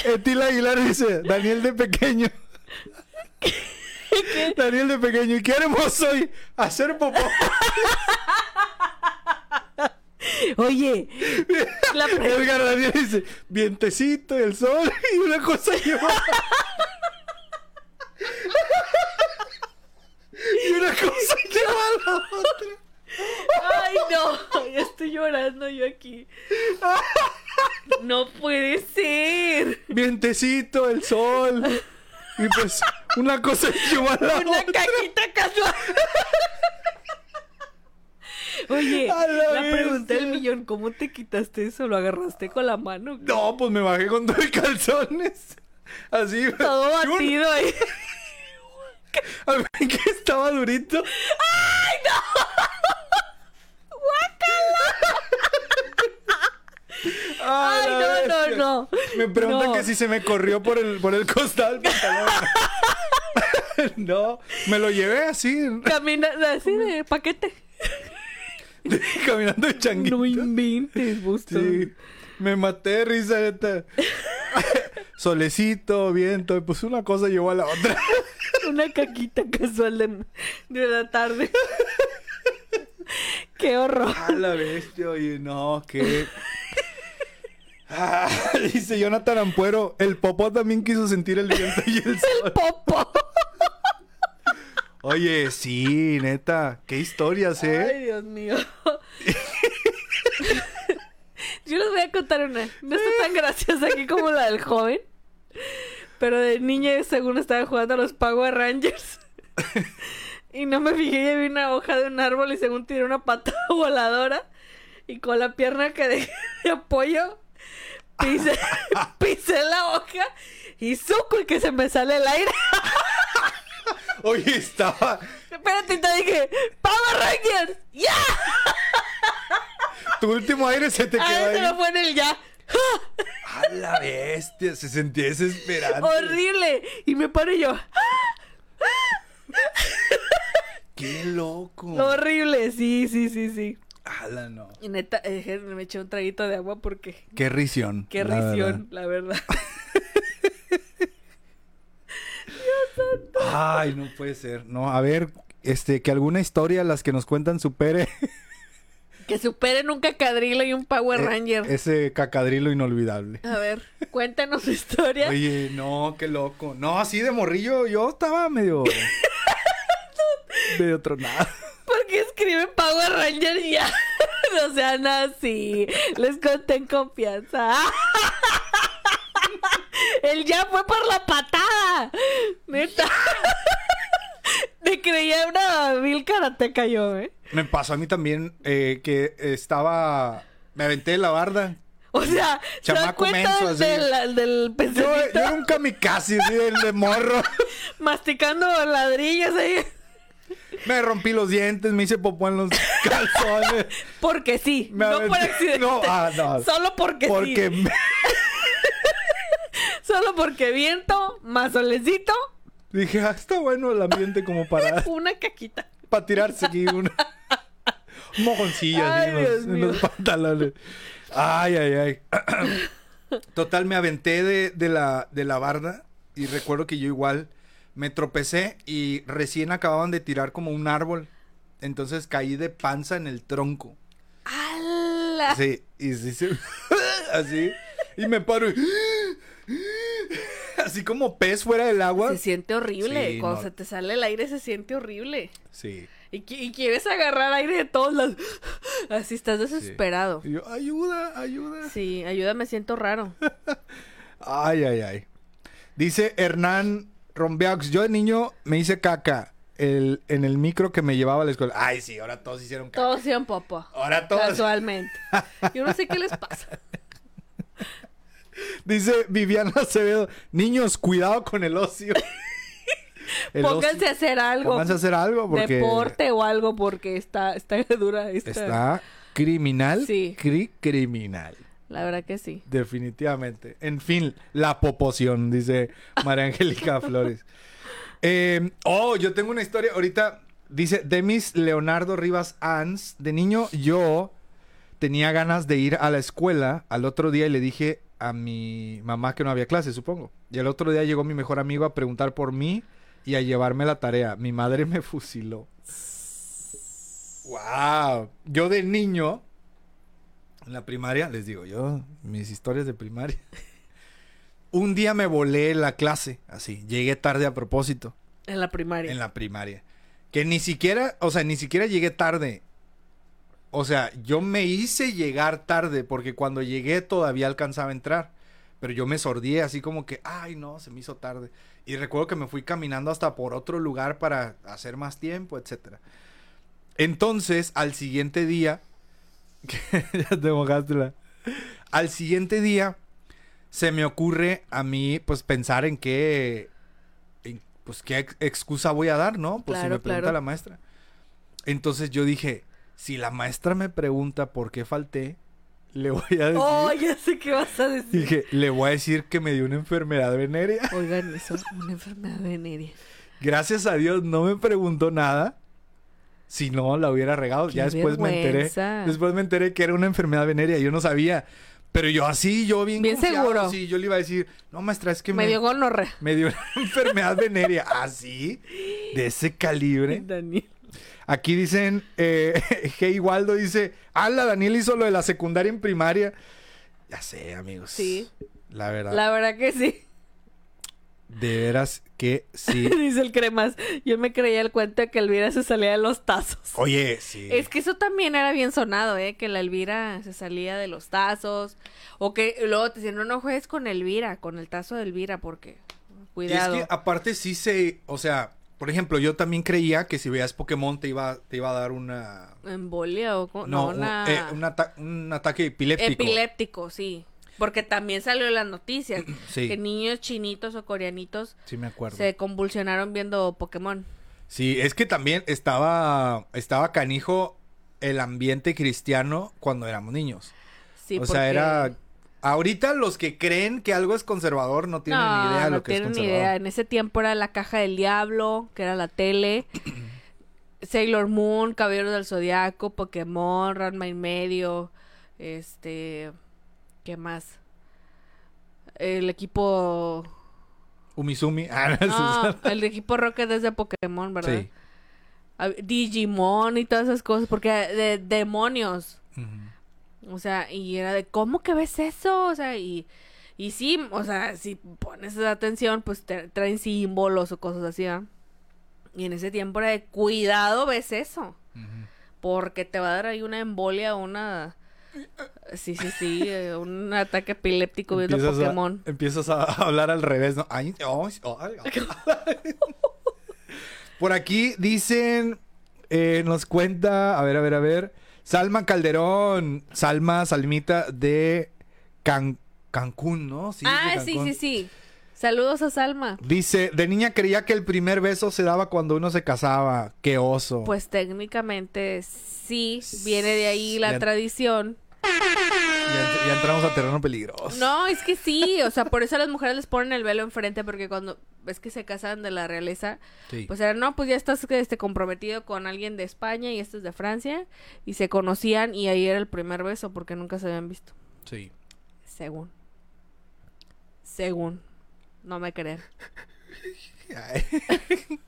A: Etil Aguilar dice, Daniel de pequeño. Daniel de pequeño. ¿Y qué hermoso soy? Hacer popó.
B: Oye, la
A: Edgar Daniel dice, vientecito y el sol y una cosa lleva. Y una cosa lleva a la otra.
B: Ay, no. Ya estoy llorando yo aquí. No puede ser.
A: Vientecito, el sol. Y pues una cosa lleva a la
B: Una
A: otra.
B: cajita casual. Oye,
A: A la
B: la pregunta del millón, ¿cómo te quitaste eso? ¿Lo agarraste con la mano?
A: No, pues me bajé con dos calzones. Así.
B: Todo batido ahí.
A: A ver, que estaba durito.
B: Ay, no,
A: bestia.
B: no, no.
A: Me preguntan
B: No.
A: que si se me corrió por el, por el costado del pantalón. no, me lo llevé así.
B: Camina así de paquete.
A: Caminando de changuito.
B: No inventes, Busto.
A: Sí. Me maté de risa, neta. Solecito, viento, pues una cosa llevó a la otra.
B: Una caquita casual de, de la tarde. Qué horror.
A: A la bestia, oye, no, que. Ah, dice Jonathan Ampuero, el popó también quiso sentir el viento y el sol.
B: Popo.
A: Oye, sí, neta, qué historias, ¿eh?
B: Ay, Dios mío. Yo les voy a contar una. No está tan graciosa aquí como la del joven. Pero de niña, según estaba jugando a los Power Rangers. y no me fijé y vi una hoja de un árbol y según tiré una patada voladora. Y con la pierna que dejé de apoyo, pisé, pisé la hoja y suco y que se me sale el aire.
A: Oye, estaba.
B: Espérate, te dije, ¡Power Rangers! ¡Ya!
A: Tu último aire se te quedó
B: Ah, se me
A: ahí.
B: fue en el ya.
A: A la bestia, se sentía desesperante.
B: Horrible. Y me paro y yo.
A: Qué loco.
B: Horrible. Sí, sí, sí, sí.
A: Ala, no.
B: Y neta, eh, me eché un traguito de agua porque.
A: Qué risión.
B: Qué
A: la
B: risión, la verdad.
A: verdad. Ay, no puede ser. No, a ver, este, que alguna historia, las que nos cuentan, supere
B: que superen un cacadrilo y un Power
A: eh,
B: Ranger.
A: ese cacadrilo inolvidable.
B: A ver, cuéntanos su historia.
A: Oye, no, qué loco. No, así de morrillo, yo estaba medio. medio tronado.
B: ¿Por qué escriben Power Ranger y ya? no sean así. Les conté en confianza. El ya fue por la patada. Neta. Me creía una vil karateca yo, ¿eh?
A: Me pasó a mí también eh, que estaba. Me aventé de la barda.
B: O sea, ¿se
A: Chamaco
B: cuenta
A: menso, así.
B: del, del
A: Yo, yo era un kamikaze, así, el de morro.
B: Masticando ladrillos ahí.
A: Me rompí los dientes, me hice popó en los calzones.
B: Porque sí,
A: Me
B: no por accidente.
A: No, ah, no.
B: Solo porque,
A: Porque
B: sí.
A: me-
B: Solo porque viento, más solecito,
A: dije, ah, está bueno el ambiente como para,
B: una caquita.
A: Para tirarse aquí una, un mojoncillo así en los pantalones. Ay, ay, ay. Total, me aventé de, de la, de la barda y recuerdo que yo igual me tropecé y recién acababan de tirar como un árbol. Entonces caí de panza en el tronco.
B: ¡Hala!
A: Sí, y sí, sí. así. Y me paro y... Así como pez fuera del agua.
B: Se siente horrible.
A: Sí,
B: Cuando
A: no.
B: se te sale el aire se siente horrible.
A: Sí.
B: Y, qui- y quieres agarrar aire de todos lados. Así estás desesperado.
A: Y yo, ayuda, ayuda.
B: Sí, ayúdame, siento raro.
A: Ay, ay, ay. Dice Hernán Rombeaux, yo de niño me hice caca el, en el micro que me llevaba a la escuela. Ay, sí, ahora todos hicieron caca.
B: Todos sean popo.
A: Ahora todos.
B: Casualmente. Yo no sé qué les pasa.
A: Dice Viviana Acevedo, niños, cuidado con el ocio. El
B: Pónganse
A: ocio-
B: a hacer algo.
A: Pónganse a hacer algo porque
B: Deporte o algo porque está, está dura. esta-
A: está criminal.
B: Sí.
A: Cri- criminal.
B: La verdad que sí.
A: Definitivamente. En fin, la popoción, dice María Angélica Flores. Eh, oh, yo tengo una historia. Ahorita dice Demis Leonardo Rivas Ans. De niño, yo tenía ganas de ir a la escuela al otro día y le dije a mi mamá que no había clase, supongo. Y el otro día llegó mi mejor amigo a preguntar por mí y a llevarme la tarea. Mi madre me fusiló. ¡Wow! Yo de niño, en la primaria, les digo yo, mis historias de primaria. Un día me volé la clase, así. Llegué tarde a propósito,
B: En la primaria.
A: en la primaria. Que ni siquiera, o sea, ni siquiera llegué tarde. O sea, yo me hice llegar tarde porque cuando llegué todavía alcanzaba a entrar. Pero yo me sordí así como que, ay no, se me hizo tarde. Y recuerdo que me fui caminando hasta por otro lugar para hacer más tiempo, etcétera. Entonces, al siguiente día, ya te mojaste la- Al siguiente día se me ocurre a mí pues pensar en qué en, pues qué ex- excusa voy a dar, ¿no? Pues si me pregunta
B: claro.
A: la maestra. Entonces yo dije, si la maestra me pregunta por qué falté, le voy a decir
B: Oh, ya sé qué vas a decir.
A: dije, le voy a decir que me dio una enfermedad venérea.
B: Oigan, eso, una enfermedad venérea.
A: Gracias a Dios no me preguntó nada. Si no, la hubiera regado.
B: Qué
A: ya después me enteré. Después me enteré que era una enfermedad venérea. Yo no sabía. Pero yo así, yo bien
B: Bien
A: confiado,
B: seguro.
A: Sí, yo le iba a decir, no, maestra, es que
B: Me
A: me,
B: dio gonorrea.
A: me dio una enfermedad venérea. ¿Así? De ese calibre.
B: Daniel.
A: Aquí dicen, eh, Hey Waldo dice, ala, Daniel hizo lo de la secundaria en primaria. Ya sé, amigos.
B: Sí.
A: La verdad.
B: La verdad que sí.
A: De veras que sí.
B: Dice el cremas. Yo me creía el cuento de que Elvira se salía de los tazos.
A: Oye, sí.
B: Es que eso también era bien sonado, ¿eh? Que la Elvira se salía de los tazos. O que luego te decían, no, no juegues con Elvira, con el tazo de Elvira, porque...
A: Y es
B: Cuidado.
A: que aparte sí se, o sea, por ejemplo, yo también creía que si veías Pokémon te iba, te iba a dar una...
B: Embolia o...
A: No,
B: No, una...
A: un, eh, un ata- un ataque epiléptico.
B: Epiléptico, sí. Porque también salió en las noticias.
A: Sí.
B: Que niños chinitos o coreanitos
A: Sí, me acuerdo.
B: se convulsionaron viendo Pokémon.
A: Sí, es que también estaba, estaba canijo el ambiente cristiano cuando éramos niños.
B: Sí,
A: o sea, era... Ahorita los que creen que algo es conservador no tienen ni idea de
B: no
A: lo que es
B: tienen ni
A: conservador.
B: idea. En ese tiempo era la caja del diablo, que era la tele. Sailor Moon, Caballero del Zodiaco, Pokémon, Ranma y medio. Este. ¿Qué más? El equipo.
A: Umizumi. Ah, no,
B: No, el equipo Rocket es de Pokémon, ¿verdad?
A: Sí.
B: Digimon y todas esas cosas, porque de demonios.
A: Ujú.
B: O sea, y era de, ¿cómo que ves eso? O sea, y, y sí, o sea, si pones atención, pues te traen símbolos o cosas así, ¿verdad? Y en ese tiempo era de, cuidado, ves eso. Porque te va a dar ahí una embolia una... Sí, sí, sí, eh, un ataque epiléptico viendo
A: Empiezas a-
B: Pokémon.
A: empiezas a hablar al revés, ¿no? Ay, ay, ay, ay. Por aquí dicen, eh, nos cuenta, a ver, a ver, a ver, Salma Calderón, Salma, Salmita de Can- Cancún, ¿no? Sí,
B: ah, sí, sí, sí. Saludos a Salma.
A: Dice, de niña creía que el primer beso se daba cuando uno se casaba. Qué oso.
B: Pues técnicamente sí, viene de ahí la tradición.
A: Ya, ent- ya entramos a terreno peligroso.
B: No, es que sí, o sea, por eso a las mujeres les ponen el velo enfrente, porque cuando ves que se casan de la realeza,
A: Sí.
B: pues era, no, pues ya estás este, comprometido con alguien de España y este es de Francia, y se conocían y ahí era el primer beso, porque nunca se habían visto,
A: sí.
B: según. Según. No me creen.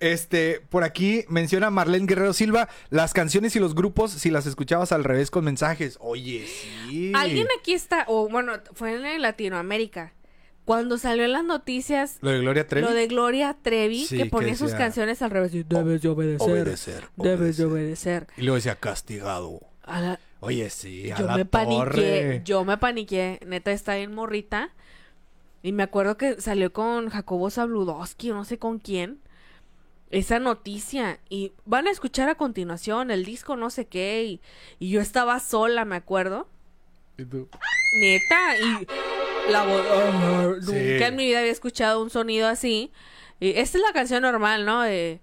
A: Este, por aquí menciona Marlene Guerrero Silva, las canciones y los grupos si las escuchabas al revés con mensajes. Oye, sí.
B: Alguien aquí está, o bueno, fue en Latinoamérica, cuando salió en las noticias
A: Lo de Gloria Trevi.
B: lo de Gloria Trevi,
A: Sí,
B: que
A: que
B: ponía sus canciones al revés. Debes de obedecer.
A: Obedecer.
B: Debes de
A: obedecer". Y luego decía castigado.
B: A la-
A: Oye, sí, a
B: yo
A: la
B: me paniqué, yo me paniqué, neta está en morrita. Y me acuerdo que salió con Jacobo Zabludowski, o no sé con quién, esa noticia. Y van a escuchar a continuación el disco no sé qué. Y, y yo estaba sola, me acuerdo.
A: ¿Y tú?
B: Neta, y la voz.
A: Sí.
B: Nunca en mi vida había escuchado un sonido así. Y esta es la canción normal, ¿no? De,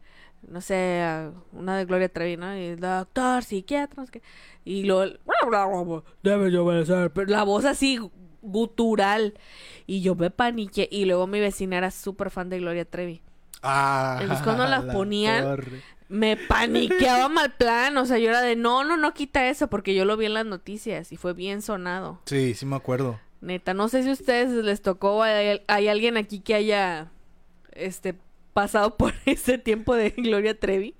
B: no sé, una de Gloria Trevi, ¿no? Y doctor, psiquiatra, no sé qué. Y luego. Debes de obedecer. Pero la voz así gutural. Y yo me paniqué. Y luego mi vecina era súper fan de Gloria Trevi.
A: Ah,
B: Entonces, cuando las
A: la
B: ponían,
A: torre.
B: Me paniqueaba mal plan. O sea, yo era de no, no, no quita eso. Porque yo lo vi en las noticias y fue bien sonado.
A: Sí, sí me acuerdo.
B: Neta, no sé si a ustedes les tocó o hay, hay alguien aquí que haya este pasado por ese tiempo de Gloria Trevi.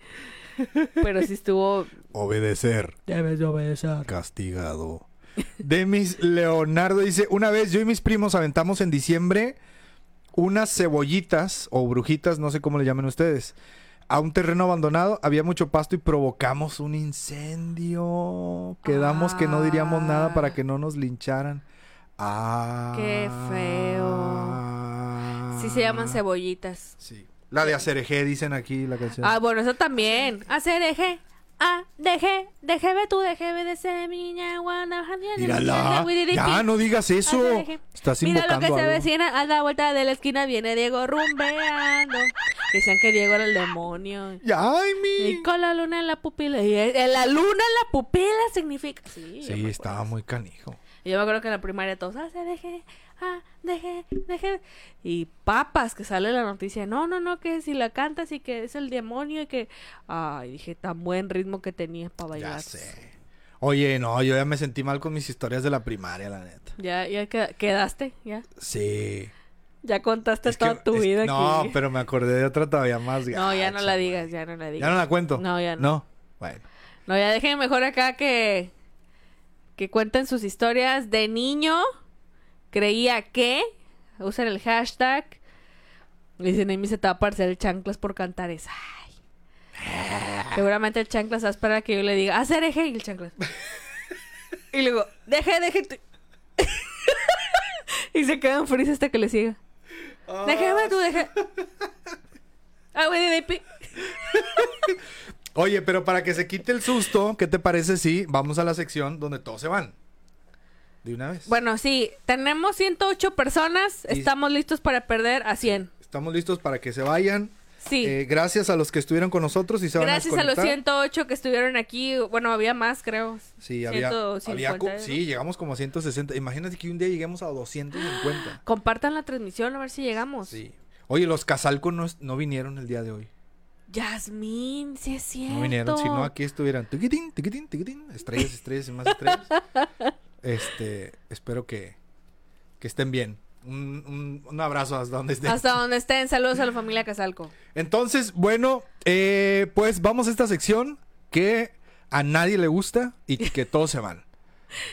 B: Pero sí estuvo.
A: Obedecer.
B: Debes de obedecer.
A: Castigado. Demis Leonardo dice, una vez yo y mis primos aventamos en diciembre unas cebollitas o brujitas, no sé cómo le llamen ustedes, a un terreno abandonado, había mucho pasto y provocamos un incendio. Quedamos que no diríamos nada para que no nos lincharan. Ah.
B: Qué feo. Sí se llaman cebollitas.
A: Sí. La de Acerejé, dicen aquí la canción.
B: Ah, bueno, eso también. Hacer eje. Ah, deje, déjeme tú, déjeme de ser mi niña, guana,
A: Mírala. Ya, no digas eso. Estás
B: Mira lo que se
A: algo.
B: vecina, a la vuelta de la esquina viene Diego rumbeando. Decían que Diego era el demonio.
A: Ya, ay, mi.
B: Y con la luna en la pupila. Y eh, la luna en la pupila significa. Sí,
A: estaba muy canijo.
B: Y yo me acuerdo que en la primaria todos, ah, se deje, ah, deje, deje. Y papas, que sale la noticia, no, no, no, que si la cantas y que es el demonio y que... Ay, dije, tan buen ritmo que tenía para bailar.
A: Ya sé. Oye, no, yo ya me sentí mal con mis historias de la primaria, la neta.
B: Ya, ya queda- quedaste, ya.
A: Sí.
B: Ya contaste
A: Es que-
B: toda tu
A: es-
B: vida
A: No,
B: aquí.
A: pero me acordé de otra todavía más
B: No, ya no
A: gacha,
B: la digas, ya no la digas.
A: ¿Ya no la cuento?
B: No, ya no.
A: No. Bueno.
B: No, ya dejen mejor acá que que cuenten sus historias de niño. Creía que usen el hashtag. Dicen, Amy se te va a parecer el chanclas por cantar esa. Ay. Seguramente el chanclas va a esperar a que yo le diga, hacer eje y el chanclas. y luego, deje, deje. tu-". y se quedan felices hasta que le siga. Déjame tú, deje. Ah, güey, de pi-
A: Oye, pero para que se quite el susto, ¿qué te parece si vamos a la sección donde todos se van? De una vez.
B: Bueno, sí, tenemos 108 personas.
A: Y-
B: Estamos listos para perder a 100.
A: Estamos listos para que se vayan.
B: Sí.
A: Eh, gracias a los que estuvieron con nosotros y se van
B: Gracias a los
A: desconectar.
B: 108 que estuvieron aquí. Bueno, había más, creo.
A: Sí, había, había
B: 150,
A: co-
B: ¿no?
A: sí, llegamos como a 160. Imagínate que un día lleguemos a 250.
B: Compartan la transmisión a ver si llegamos.
A: Sí. Oye, los Casalco no, no vinieron el día de hoy.
B: Yasmín, sí es cierto.
A: No vinieron, si no aquí estuvieran. Tiquitín, tiquitín, tiquitín. Estrellas, estrellas y más estrellas. Este, espero que, que estén bien. Un, un- un abrazo hasta donde estén.
B: Hasta donde estén. Saludos a la familia Casalco.
A: Entonces, bueno, eh, pues vamos a esta sección que a nadie le gusta y que todos se van.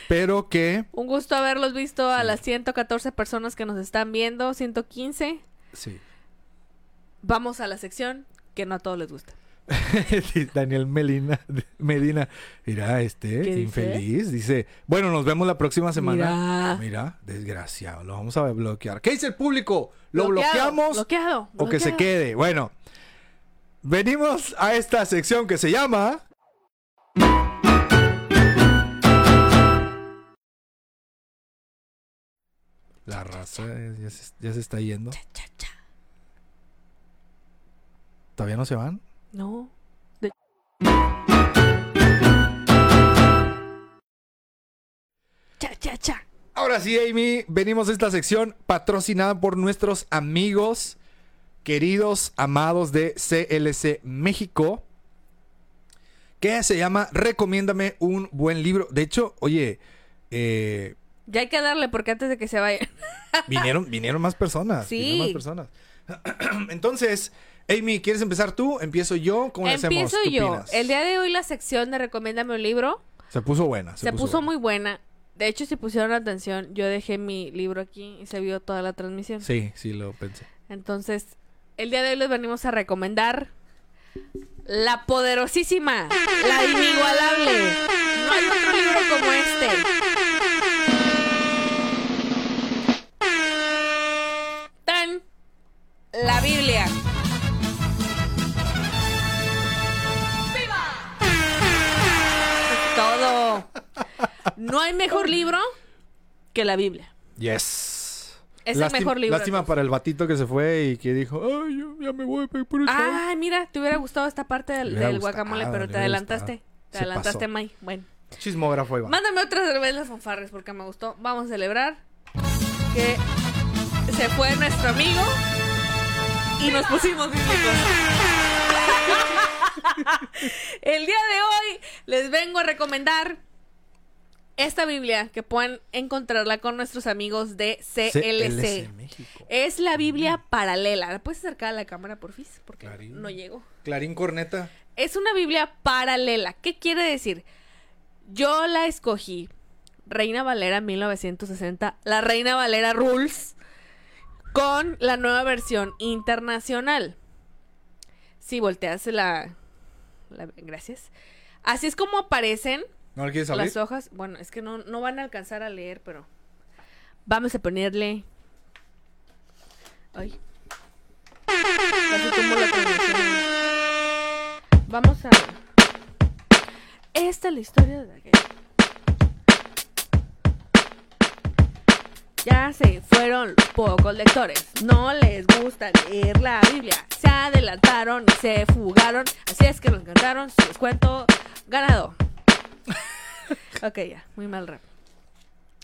A: Pero que,
B: Un gusto haberlos visto a
A: Sí.
B: las 114 personas que nos están viendo. 115.
A: sí.
B: Vamos a la sección que no a todos les gusta.
A: Daniel Melina, Medina, mira, este, infeliz, dice, bueno, nos vemos la próxima semana.
B: Mira.
A: Mira, desgraciado, lo vamos a bloquear. ¿Qué dice el público? ¿Lo
B: Bloqueado,
A: bloqueamos
B: Bloqueado.
A: o que se quede? Bueno, venimos a esta sección que se llama... La raza ya se, ya se está yendo.
B: Cha, cha, cha.
A: ¿Todavía no se van?
B: No. De- Cha, cha, cha.
A: Ahora sí, Amy, venimos a esta sección patrocinada por nuestros amigos, queridos, amados de CLC México, que se llama Recomiéndame un buen libro. De hecho, oye, eh,
B: Ya hay que darle porque antes de que se vayan.
A: vinieron, vinieron más personas.
B: Sí.
A: vinieron más personas. Entonces, Amy, ¿quieres empezar tú? ¿Empiezo yo? ¿Cómo hacemos?
B: Empiezo
A: ¿Qué
B: yo.
A: opinas?
B: El día de hoy la sección de Recomiéndame un libro
A: Se puso buena.
B: se, puso,
A: buena.
B: muy buena. De hecho, si pusieron atención, yo dejé mi libro aquí y se vio toda la transmisión.
A: Sí, sí, lo pensé.
B: Entonces, el día de hoy les venimos a recomendar la poderosísima, la inigualable. No hay otro libro como este. Tan la Biblia. No hay mejor libro que la Biblia.
A: Yes.
B: Es el mejor libro,
A: Lástima para el batito que se fue y que dijo, ay, yo ya me voy, pero por eso".
B: Ay, mira, te hubiera gustado esta parte del,
A: gustado,
B: guacamole, pero te adelantaste.
A: gustado.
B: Te
A: Se
B: adelantaste,
A: pasó.
B: May. Bueno.
A: Chismógrafo va.
B: Mándame otra vez las fanfarres porque me gustó. Vamos a celebrar que se fue nuestro amigo y nos pusimos. El día de hoy les vengo a recomendar esta Biblia que pueden encontrarla con nuestros amigos de CLC. Es la Biblia paralela. ¿La puedes acercar a la cámara, porfis? Porque
A: Clarín.
B: no llego.
A: Clarín Corneta.
B: Es una Biblia paralela. ¿Qué quiere decir? Yo la escogí. Reina Valera 1960. La Reina Valera Rules. Con la nueva versión internacional. Si volteas la, la- Gracias. Así es como aparecen
A: ¿No le quieres abrir?
B: las hojas. Bueno, es que no, no van a alcanzar a leer, pero. Vamos a ponerle. Ay. La. Vamos a. Esta es la historia de aquel. Ya se fueron los pocos lectores. No les gusta leer la Biblia. Se adelantaron y se fugaron. Así es que nos encantaron su descuento ganado. Ok, ya, muy mal rap.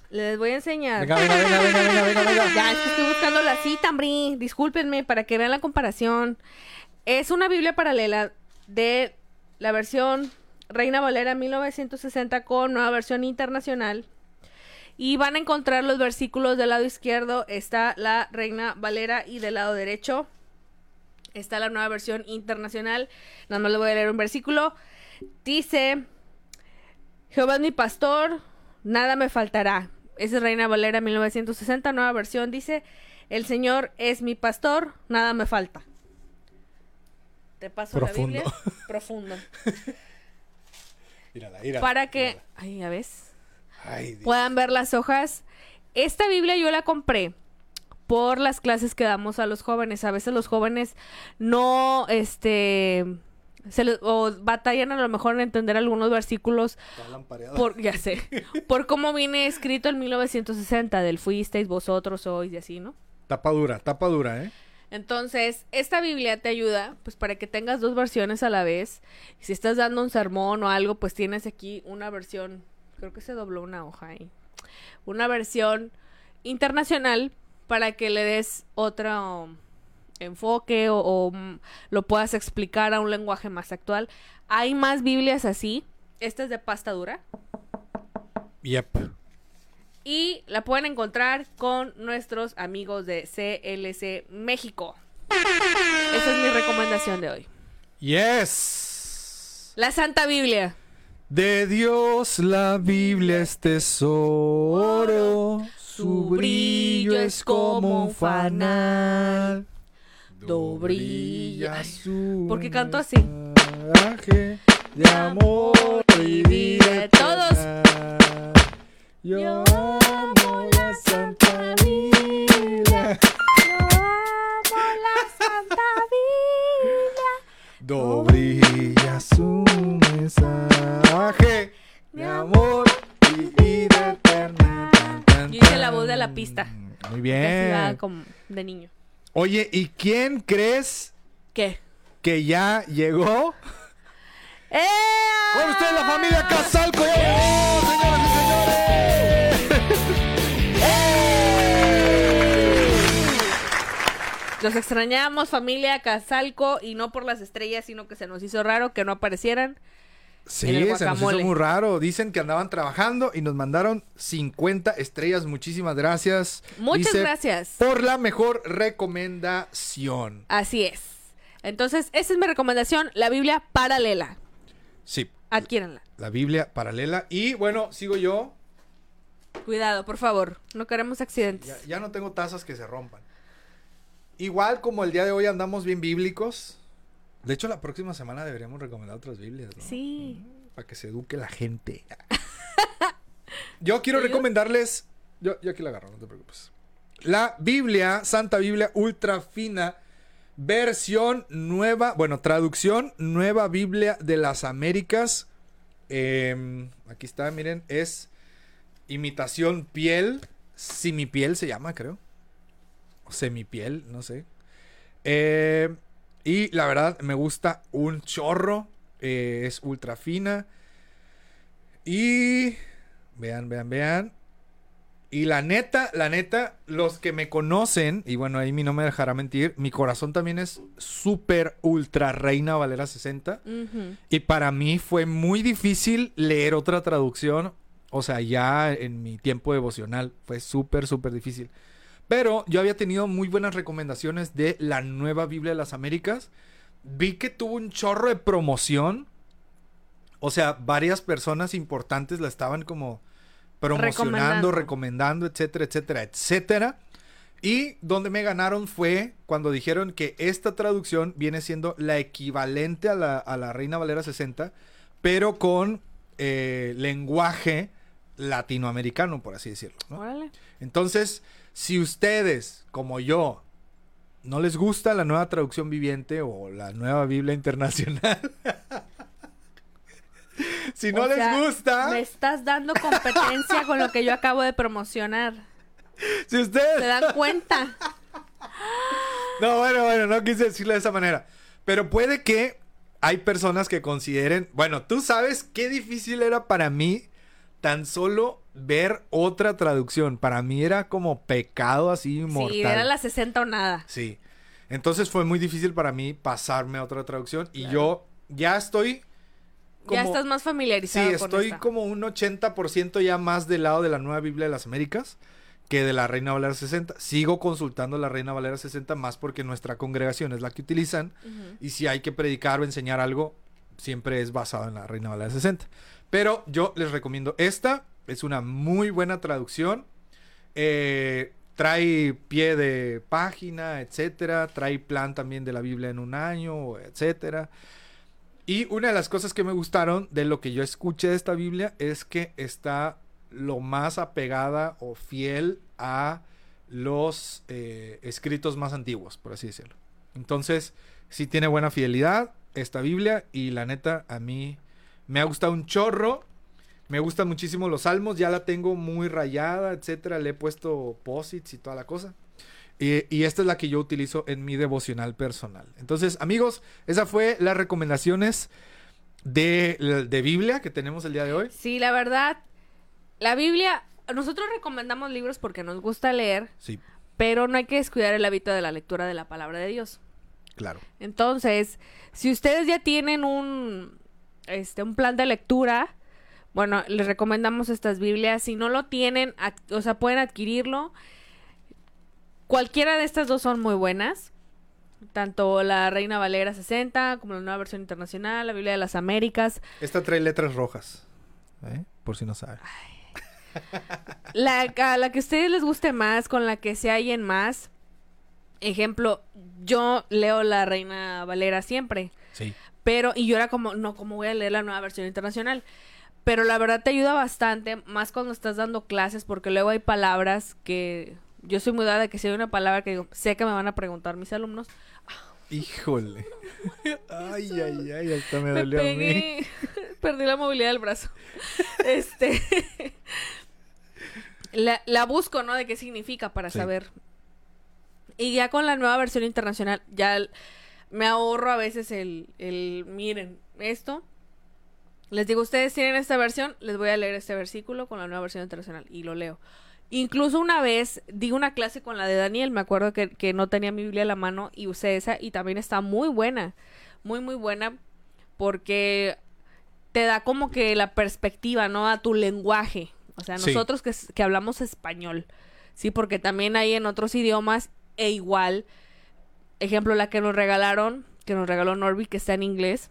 B: Les voy a enseñar.
A: Venga, venga, venga, venga, venga, venga, venga.
B: Ya, es que estoy buscando la cita, Bri. Discúlpenme para que vean la comparación. Es una Biblia paralela de la versión Reina Valera 1960 con nueva versión internacional. Y van a encontrar los versículos del lado izquierdo. Está la Reina Valera y del lado derecho está la nueva versión internacional. Nada más le voy a leer un versículo. Dice, Jehová es mi pastor, nada me faltará. Esa es Reina Valera 1960, nueva versión. Dice, el Señor es mi pastor, nada me falta. Te paso
A: Profundo.
B: la Biblia. Profundo.
A: Mírala, mírala,
B: Para que,
A: mírala.
B: ay, ya ves,
A: Ay,
B: puedan ver las hojas. Esta Biblia yo la compré por las clases que damos a los jóvenes. A veces los jóvenes no, este, se les- o batallan a lo mejor en entender algunos versículos por, ya sé, por cómo viene escrito en 1960 del fuisteis, vosotros sois y así, ¿no?
A: Tapa dura, tapa dura, ¿eh?
B: Entonces, esta Biblia te ayuda, pues, para que tengas dos versiones a la vez. Si estás dando un sermón o algo, pues tienes aquí una versión, creo que se dobló una hoja ahí, una versión internacional para que le des otro enfoque o, o, lo puedas explicar a un lenguaje más actual. Hay más Biblias así. Esta es de pasta dura.
A: Yep.
B: Y la pueden encontrar con nuestros amigos de CLC México. Esa es mi recomendación de hoy.
A: Yes.
B: La Santa Biblia.
A: De Dios la Biblia es tesoro, su brillo es como un fanal.
B: Do brilla.
A: su
B: ¿Por qué canto así?
A: de amor y vida
B: Todos.
A: eterna. Yo amo la Santa Biblia.
B: Yo amo la Santa Biblia.
A: Do brilla su mensaje de amor y vida eterna.
B: Yo hice la voz de la pista.
A: Muy
B: va
A: bien.
B: como de niño.
A: Oye, ¿y quién crees
B: ¿Qué?
A: que ya llegó?
B: ¡Eh!
A: Con ustedes la familia Casalco. ¡Ya llegó, señoras y señores!
B: Los extrañamos, familia Casalco, y no por las estrellas, sino que se nos hizo raro que no aparecieran.
A: Sí,
B: En el
A: se nos hizo muy raro. Dicen que andaban trabajando y nos mandaron 50 estrellas. Muchísimas gracias.
B: Muchas
A: Dice,
B: gracias.
A: Por la mejor recomendación.
B: Así es. Entonces, esa es mi recomendación, la Biblia paralela.
A: Sí,
B: Adquiéranla.
A: la Biblia paralela. Y bueno, sigo yo.
B: Cuidado, por favor. No queremos accidentes.
A: Ya, ya no tengo tazas que se rompan. Igual como el día de hoy andamos bien bíblicos. De hecho, la próxima semana deberíamos recomendar otras Biblias, ¿no?
B: Sí.
A: Para que se eduque la gente. Yo quiero recomendarles. Yo, yo aquí la agarro, no te preocupes. La Biblia, Santa Biblia Ultra Fina, versión nueva, bueno, traducción, nueva Biblia de las Américas. Em, aquí está, miren, es imitación piel, simipiel se llama, creo. O semipiel, no sé. Eh, y la verdad, me gusta un chorro. eh, es ultra fina. Y vean, vean, vean. Y la neta, la neta, los que me conocen, y bueno, ahí mi no me dejará mentir, mi corazón también es súper ultra reina Valera 60.
B: Ujú.
A: Y para mí fue muy difícil leer otra traducción. O sea, ya en mi tiempo devocional fue súper, súper difícil. Pero yo había tenido muy buenas recomendaciones de la nueva Biblia de las Américas. Vi que tuvo un chorro de promoción. O sea, varias personas importantes la estaban como promocionando,
B: Recomendando.
A: recomendando, etcétera, etcétera, etcétera. Y donde me ganaron fue cuando dijeron que esta traducción viene siendo la equivalente a la, a la Reina Valera 60, pero con eh, lenguaje latinoamericano, por así decirlo. ¿no? Entonces, si ustedes, como yo, no les gusta la nueva traducción viviente o la nueva Biblia internacional, si no
B: O
A: les
B: sea,
A: gusta,
B: Me estás dando competencia con lo que yo acabo de promocionar.
A: si ustedes...
B: ¿Se dan cuenta?
A: No, bueno, bueno, no quise decirlo de esa manera. Pero puede que hay personas que consideren, bueno, tú sabes qué difícil era para mí tan solo ver otra traducción. Para mí era como pecado así mortal.
B: Sí, era la 60 o nada.
A: Sí. Entonces fue muy difícil para mí pasarme a otra traducción. Y yo ya estoy.
B: ya estás más familiarizado.
A: Sí, estoy como un 80% ya más del lado de la Nueva Biblia de las Américas que de la Reina Valera 60. Sigo consultando la Reina Valera 60 más porque nuestra congregación es la que utilizan. Y si hay que predicar o enseñar algo, siempre es basado en la Reina Valera 60. Pero yo les recomiendo esta. Es una muy buena traducción. Eh, trae pie de página, etcétera. Trae plan también de la Biblia en un año, etcétera. Y una de las cosas que me gustaron de lo que yo escuché de esta Biblia es que está lo más apegada o fiel a los eh, escritos más antiguos, por así decirlo. Entonces, sí tiene buena fidelidad esta Biblia y la neta a mí me ha gustado un chorro. Me gustan muchísimo los salmos, ya la tengo muy rayada, etcétera. Le he puesto posits y toda la cosa. Y, esta es la que yo utilizo en mi devocional personal. Entonces, amigos, esa fue las recomendaciones de, de Biblia que tenemos el día de hoy.
B: Sí, la verdad, la Biblia, nosotros recomendamos libros porque nos gusta leer.
A: Sí.
B: Pero no hay que descuidar el hábito de la lectura de la palabra de Dios.
A: Claro.
B: Entonces, si ustedes ya tienen un, este, un plan de lectura, bueno, les recomendamos estas Biblias. Si no lo tienen, o sea, pueden adquirirlo. Cualquiera de estas dos son muy buenas. Tanto la Reina Valera 60 como la nueva versión internacional, la Biblia de las Américas.
A: Esta trae letras rojas, ¿eh? por si no saben.
B: La, a la que a ustedes les guste más, con la que se hallen más. Ejemplo, yo leo la Reina Valera siempre.
A: Sí.
B: Pero, y yo era como, no, ¿cómo voy a leer la nueva versión internacional? Pero la verdad te ayuda bastante, más cuando estás dando clases, porque luego hay palabras que yo soy muy dada de que si hay una palabra que digo, sé que me van a preguntar mis alumnos.
A: Híjole. Ay, ay, ay, hasta me dolió a mí.
B: Perdí la movilidad del brazo. este. la, busco, ¿no? De qué significa para saber. Y ya con la nueva versión internacional, ya me ahorro a veces el, el, miren, esto. Les digo, ustedes tienen esta versión, les voy a leer este versículo con la nueva versión internacional y lo leo. Incluso una vez di una clase con la de Daniel, me acuerdo que, que no tenía mi Biblia a la mano y usé esa y también está muy buena, muy, muy buena porque te da como que la perspectiva, ¿no? A tu lenguaje. O sea, nosotros que, que, hablamos español, ¿sí? Porque también hay en otros idiomas e igual, ejemplo, la que nos regalaron, que nos regaló Norby, que está en inglés.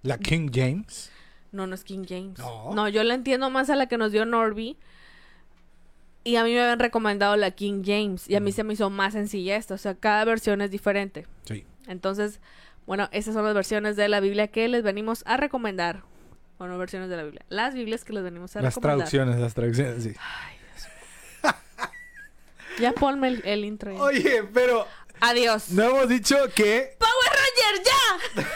A: ¿La King James?
B: No, no es King James. No. yo la entiendo más a la que nos dio Norby. Y a mí me habían recomendado la King James. Y a mí se me hizo más sencilla esta. O sea, cada versión es diferente.
A: Sí.
B: Entonces, bueno, esas son las versiones de la Biblia que les venimos a recomendar. Bueno, versiones de la Biblia. Las Biblias que les venimos a recomendar.
A: Las traducciones, las traducciones, sí. Ay,
B: ya ponme el, intro.
A: Oye, pero.
B: Adiós.
A: No hemos dicho que.
B: ¡Power Ranger, ya!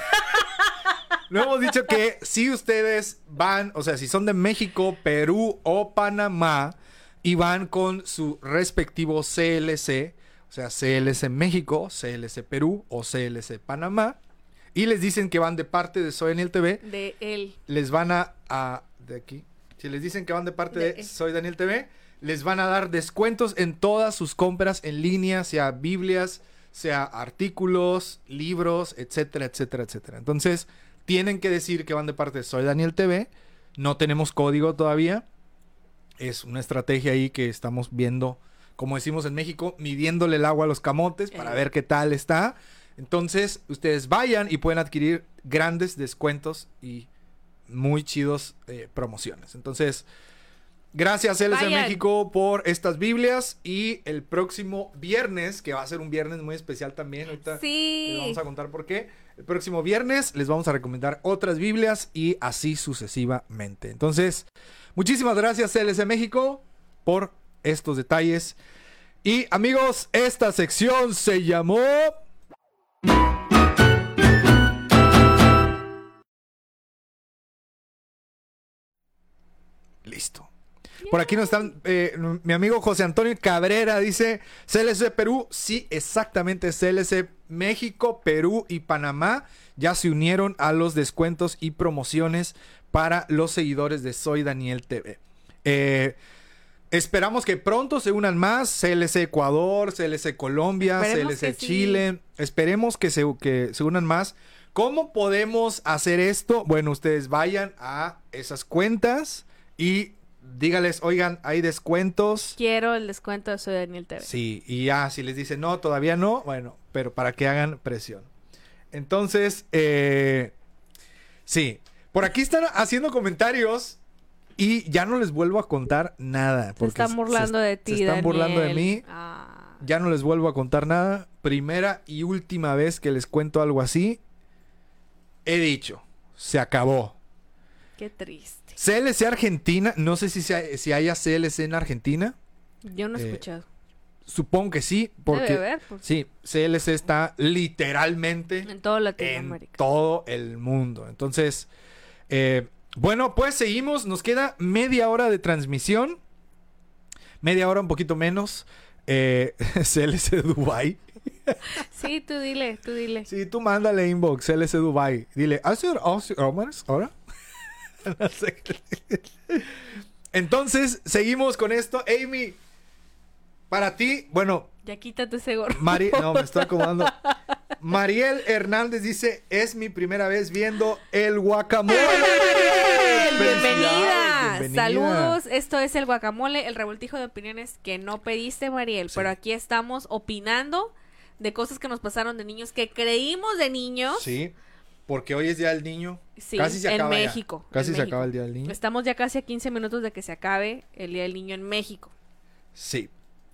A: No hemos dicho que si ustedes van, o sea, si son de México, Perú o Panamá y van con su respectivo CLC, o sea, CLC México, CLC Perú o CLC Panamá, y les dicen que van de parte de Soy Daniel TV.
B: De él.
A: Les van a, a, De aquí. Si les dicen que van de parte de, de Soy Daniel TV les van a dar descuentos en todas sus compras en línea, sea Biblias, sea artículos, libros, etcétera, etcétera, etcétera. Entonces, tienen que decir que van de parte de Soy Daniel TV. No tenemos código todavía. Es una estrategia ahí que estamos viendo, como decimos en México, midiéndole el agua a los camotes para ver qué tal está. Entonces, ustedes vayan y pueden adquirir grandes descuentos y muy chidos eh, promociones. Entonces, Gracias, LC México, por estas Biblias. Y el próximo viernes, que va a ser un viernes muy especial también, ahorita les vamos a contar por qué. El próximo viernes les vamos a recomendar otras Biblias y así sucesivamente. Entonces, muchísimas gracias, LC México, por estos detalles. Y amigos, esta sección se llamó. Listo. Por aquí nos están, eh, mi amigo José Antonio Cabrera dice, CLC Perú, sí, exactamente, CLC México, Perú y Panamá ya se unieron a los descuentos y promociones para los seguidores de Soy Daniel TV. Eh, esperamos que pronto se unan más. CLC Ecuador, CLC Colombia,
B: Esperemos
A: CLC
B: sí.
A: Chile. Esperemos que se, que se unan más. ¿Cómo podemos hacer esto? Bueno, ustedes vayan a esas cuentas y dígales, oigan, hay descuentos.
B: Quiero el descuento de Soy Daniel TV.
A: Sí, y ya, si les dicen no, todavía no, bueno, pero para que hagan presión. Entonces, eh, sí, por aquí están haciendo comentarios y ya no les vuelvo a contar nada.
B: Se
A: porque
B: están burlando
A: se-
B: de ti,
A: Se están burlando de mí.
B: Ah.
A: Ya no les vuelvo a contar nada. Primera y última vez que les cuento algo así. He dicho, se acabó.
B: Qué triste.
A: CLC Argentina, no sé si, sea- si haya CLC en Argentina.
B: Yo no he
A: Eh,
B: escuchado.
A: Supongo que sí, porque
B: Debe haber, pues,
A: sí, CLC está literalmente
B: en todo
A: en
B: Latinoamérica.
A: todo el mundo. Entonces, eh, bueno, pues seguimos. Nos queda media hora de transmisión. Media hora, un poquito menos. Eh, CLC Dubai.
B: Sí, tú dile, tú dile.
A: Sí, tú mándale inbox, CLC Dubai. Dile, ¿hace horas ahora? Entonces, seguimos con esto. Amy, para ti, bueno,
B: Ya quítate ese gorro.
A: Mari, no, me estoy acomodando. Mariel Hernández dice, es mi primera vez viendo el guacamole.
B: Bienvenida. Saludos. Esto es el guacamole, el revoltijo de opiniones que no pediste, Mariel.
A: Sí.
B: Pero aquí estamos opinando de cosas que nos pasaron de niños que creímos de niños.
A: Sí, porque hoy es Día del Niño.
B: Sí,
A: Casi se
B: en
A: ya.
B: México.
A: Casi
B: en
A: se
B: México.
A: acaba el Día del Niño.
B: Estamos ya casi a 15 minutos de que se acabe el Día del Niño en México.
A: Sí.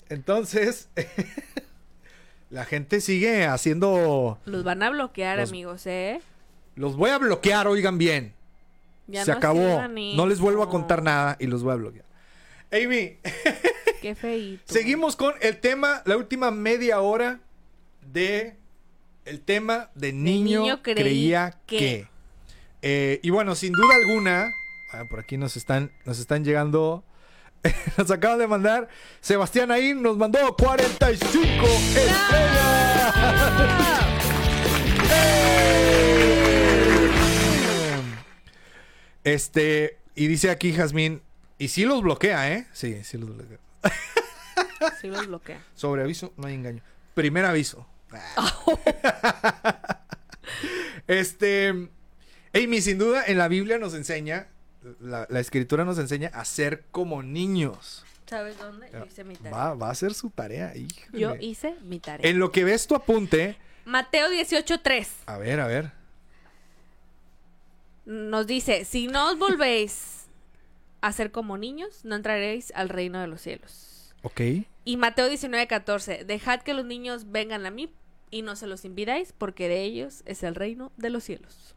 A: Entonces, la gente sigue haciendo...
B: Los van a bloquear,
A: Los-
B: amigos, ¿eh?
A: Los voy a bloquear, oigan bien.
B: Ya
A: se
B: no
A: acabó. No les vuelvo a contar nada y los voy a bloquear. Amy,
B: Qué feíto.
A: seguimos con el tema, la última media hora de el tema de niño,
B: niño creí
A: creía
B: que.
A: que. Eh, y bueno, sin duda alguna, ah, por aquí nos están, nos están llegando, nos acaban de mandar, Sebastián ahí nos mandó 45 estrellas. Este, y dice aquí Jazmín, y sí los bloquea, ¿eh? Sí, sí los bloquea.
B: Sí los bloquea.
A: Sobre aviso, no hay engaño. Primer aviso. este, Amy, sin duda, en la Biblia nos enseña, la, la escritura nos enseña a ser como niños.
B: ¿Sabes dónde? Yo hice mi tarea.
A: Va, va a ser su tarea, híjole.
B: Yo hice mi tarea.
A: En lo que ves tu apunte,
B: Mateo 18.3
A: a ver, a ver.
B: nos dice, si no os volvéis a ser como niños, no entraréis al reino de los cielos.
A: Ok.
B: Y Mateo 19.14, dejad que los niños vengan a mí y no se los impidáis, porque de ellos es el reino de los cielos.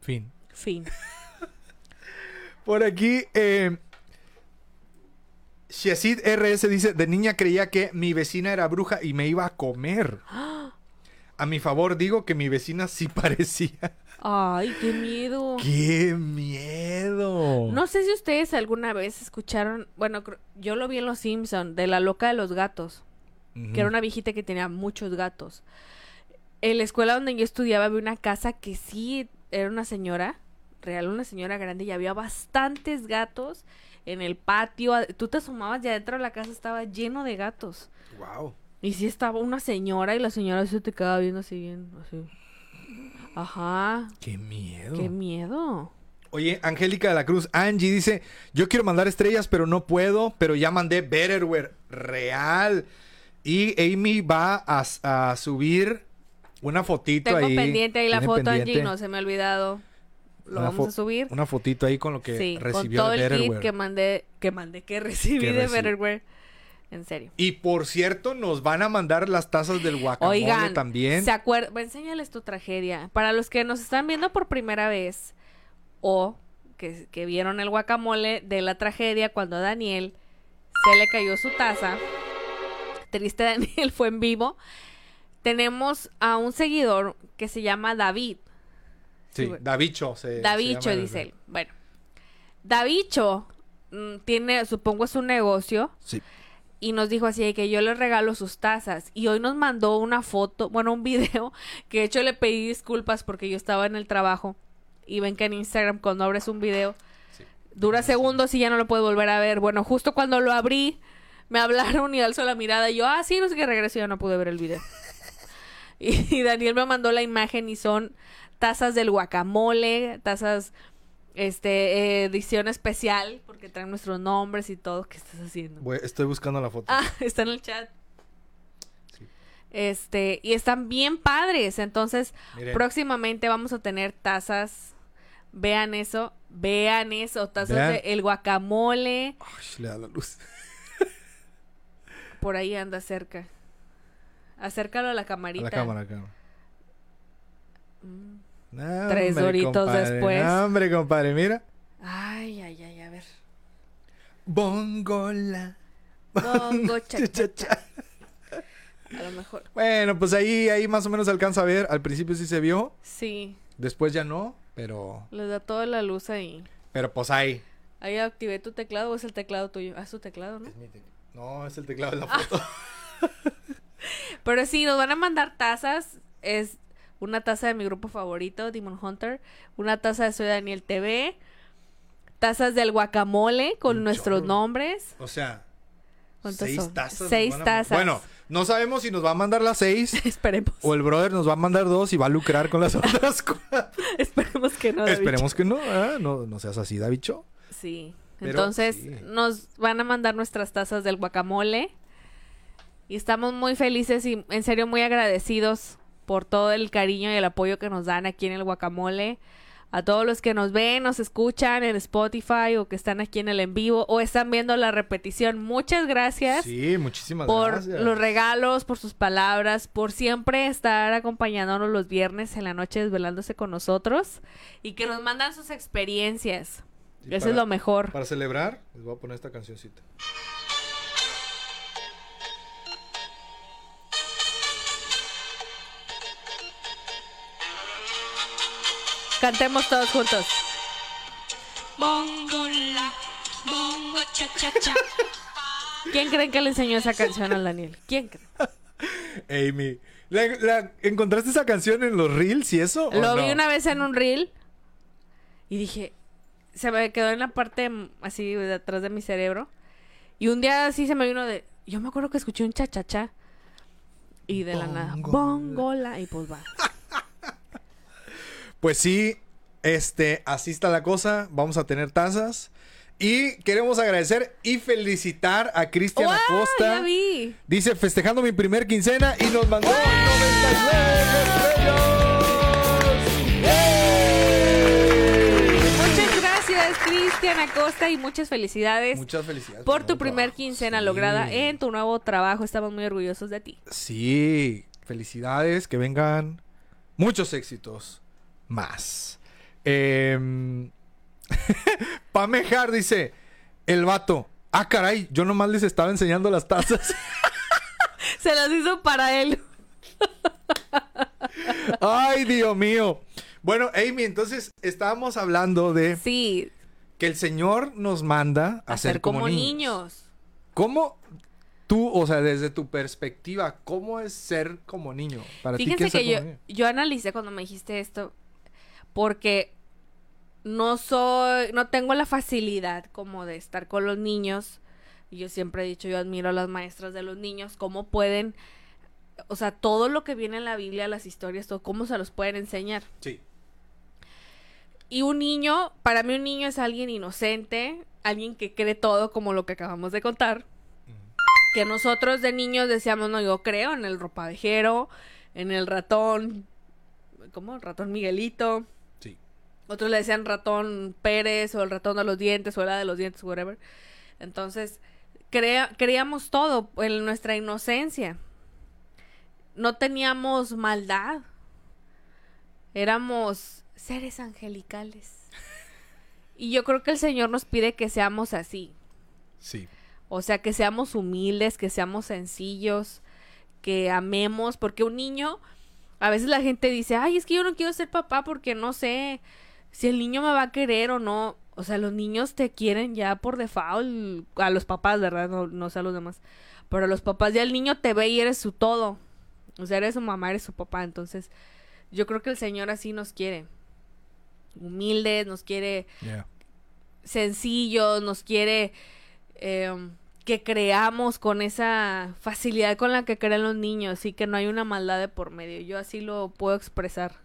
A: Fin.
B: Fin.
A: Por aquí, eh, RS dice, de niña creía que mi vecina era bruja y me iba a comer. A mi favor digo que mi vecina sí parecía.
B: Ay, qué miedo.
A: ¡Qué miedo!
B: No sé si ustedes alguna vez escucharon, bueno, yo lo vi en Los Simpson de la loca de los gatos, que era una viejita que tenía muchos gatos. En la escuela donde yo estudiaba había una casa que sí era una señora, real una señora grande y había bastantes gatos en el patio. Tú te asomabas y adentro de la casa estaba lleno de gatos.
A: Wow.
B: Y sí estaba una señora y la señora se te quedaba viendo así bien, así. Ajá,
A: ¡Qué miedo!
B: qué miedo.
A: Oye, Angélica de la Cruz, Angie dice, yo quiero mandar estrellas, pero no puedo, pero ya mandé Betterware real. Y Amy va a, a subir una fotito
B: Tengo
A: ahí.
B: pendiente ahí la foto, Angie, no se me ha olvidado. Lo vamos a subir.
A: Una fotito ahí con lo que
B: sí, con
A: recibió
B: todo
A: de
B: el kit
A: Betterware.
B: que mandé, que mandé, que recibí
A: Que
B: de
A: reci-
B: Betterware. En serio.
A: Y por cierto, nos van a mandar las tazas del guacamole
B: Oigan,
A: también.
B: ¿se acuerdan? Enséñales tu tragedia. Para los que nos están viendo por primera vez o que, que vieron el guacamole de la tragedia cuando a Daniel se le cayó su taza. Triste Daniel fue en vivo. Tenemos a un seguidor que se llama David.
A: Sí. Davicho. Se,
B: Davicho, dice él. Bueno, Davicho mm, tiene, supongo es un negocio
A: Sí.
B: Y nos dijo así de que yo le regalo sus tazas y hoy nos mandó una foto, bueno, un video que de hecho le pedí disculpas porque yo estaba en el trabajo y ven que en Instagram cuando abres un video
A: Sí.
B: Dura segundos y ya no lo puedes volver a ver. Bueno, justo cuando lo abrí, me hablaron y alzó la mirada y yo, ah, sí, no sé qué regreso y ya no pude ver el video. y, y Daniel me mandó la imagen y son tazas del guacamole, tazas, este, eh, edición especial, porque traen nuestros nombres y todo. ¿Qué estás haciendo?
A: Voy- estoy buscando la foto.
B: Ah, está en el chat.
A: Sí.
B: Este, y están bien padres. Entonces,
A: Miren.
B: próximamente vamos a tener tazas. Vean eso, vean eso, tazas
A: Vean.
B: de el guacamole.
A: Ay, le da la luz.
B: Por ahí anda cerca. Acércalo a la
A: A
B: camarita.
A: la cámara, cámara.
B: Mm.
A: No,
B: Tres
A: hombre,
B: doritos
A: compadre.
B: después.
A: No, hombre, compadre, mira.
B: Ay, ay, ay.
A: Bongola.
B: Bongo, cha, cha,
A: Cha, cha.
B: A lo mejor.
A: Bueno, pues ahí, ahí más o menos alcanza a ver. Al principio sí se vio,
B: Sí,
A: después ya no, pero,
B: les da toda la luz ahí.
A: pero pues ahí.
B: Ahí activé tu teclado o es el teclado tuyo. Ah, es tu teclado, ¿no?
A: No, es el teclado de la
B: Ah.
A: foto.
B: Pero sí, nos van a mandar tazas. Es una taza de mi grupo favorito, Demon Hunter. Una taza de Soy Daniel TV. Tazas del guacamole con
A: Un
B: nuestros
A: chorro.
B: nombres.
A: O sea,
B: ¿Cuántas
A: seis
B: son?
A: tazas.
B: Seis
A: a-
B: tazas.
A: Bueno, no sabemos si nos va a mandar las seis
B: Esperemos.
A: o el brother nos va a mandar dos y va a lucrar con las otras cuatro.
B: Esperemos que no.
A: Esperemos que no, ¿eh? no, no seas así, Davicho.
B: Sí.
A: Pero
B: Entonces,
A: sí.
B: nos van a mandar nuestras tazas del guacamole. Y estamos muy felices y en serio muy agradecidos por todo el cariño y el apoyo que nos dan aquí en el guacamole. A todos los que nos ven, nos escuchan en Spotify o que están aquí en el en vivo o están viendo la repetición. Muchas gracias
A: Sí, muchísimas
B: por
A: gracias.
B: los regalos, por sus palabras, por siempre estar acompañándonos los viernes en la noche desvelándose con nosotros y que nos mandan sus experiencias.
A: Y
B: Eso
A: para-
B: es lo mejor.
A: Para celebrar, les voy a poner esta cancioncita.
B: Cantemos todos juntos.
C: Bongo la, bongo cha cha cha.
B: ¿Quién creen que le enseñó esa canción al Daniel? ¿Quién cree?
A: Amy, ¿la, la- encontraste esa canción en los reels y eso? o
B: Lo vi una vez en un reel y dije, se me quedó en la parte así de atrás de mi cerebro. Y un día así se me vino de, yo me acuerdo que escuché un cha-cha-cha. Y de la nada,
A: Bongola.
B: bongola. Y pues va.
A: Pues sí, este, así está la cosa. Vamos a tener tazas. Y queremos agradecer y felicitar a Cristian. Acosta.
B: Ya vi.
A: Dice, festejando mi primer quincena y nos mandó 99 estrellas.
B: Muchas gracias, Cristian Acosta, y muchas felicidades
A: Muchas felicidades.
B: por tu primer
A: trabajo.
B: quincena
A: Sí.
B: lograda en tu nuevo trabajo. Estamos muy orgullosos de ti.
A: Sí, felicidades, que vengan muchos éxitos más. Eh, Pamejar dice, el vato, ah caray, yo nomás les estaba enseñando las tazas.
B: Se las hizo para él.
A: Ay, Dios mío. Bueno, Amy, entonces estábamos hablando de
B: Sí,
A: que el Señor nos manda a,
B: a ser como, niños.
A: ¿Cómo tú, o sea, desde tu perspectiva, cómo es ser como niño? Para ti, ¿qué
B: Fíjense
A: es ser
B: que yo,
A: niño?
B: yo analicé cuando me dijiste esto, porque no soy, no tengo la facilidad como de estar con los niños. Yo siempre he dicho, yo admiro a las maestras de los niños, cómo pueden, o sea, todo lo que viene en la Biblia, las historias, todo, cómo se los pueden enseñar.
A: Sí.
B: Y un niño, para mí un niño es alguien inocente, alguien que cree todo como lo que acabamos de contar. Que nosotros de niños decíamos, no, yo creo en el ropavejero, en el ratón, ¿cómo? El ratón Miguelito. Otros le decían ratón Pérez o el ratón de los dientes o la de los dientes, whatever. Entonces, crea- creíamos todo en nuestra inocencia. No teníamos maldad. Éramos seres angelicales. Y yo creo que el Señor nos pide que seamos así.
A: Sí.
B: O sea, que seamos humildes, que seamos sencillos, que amemos, porque un niño, a veces la gente dice, ay, es que yo no quiero ser papá porque no sé si el niño me va a querer o no. O sea, los niños te quieren ya por default, a los papás, ¿verdad? No, no sé a los demás. Pero a los papás ya el niño te ve y eres su todo. O sea, eres su mamá, eres su papá. Entonces, yo creo que el Señor así nos quiere. Humildes, nos quiere
A: Yeah.
B: sencillos, nos quiere em, que creamos con esa facilidad con la que crean los niños y que no hay una maldad de por medio. Yo así lo puedo expresar.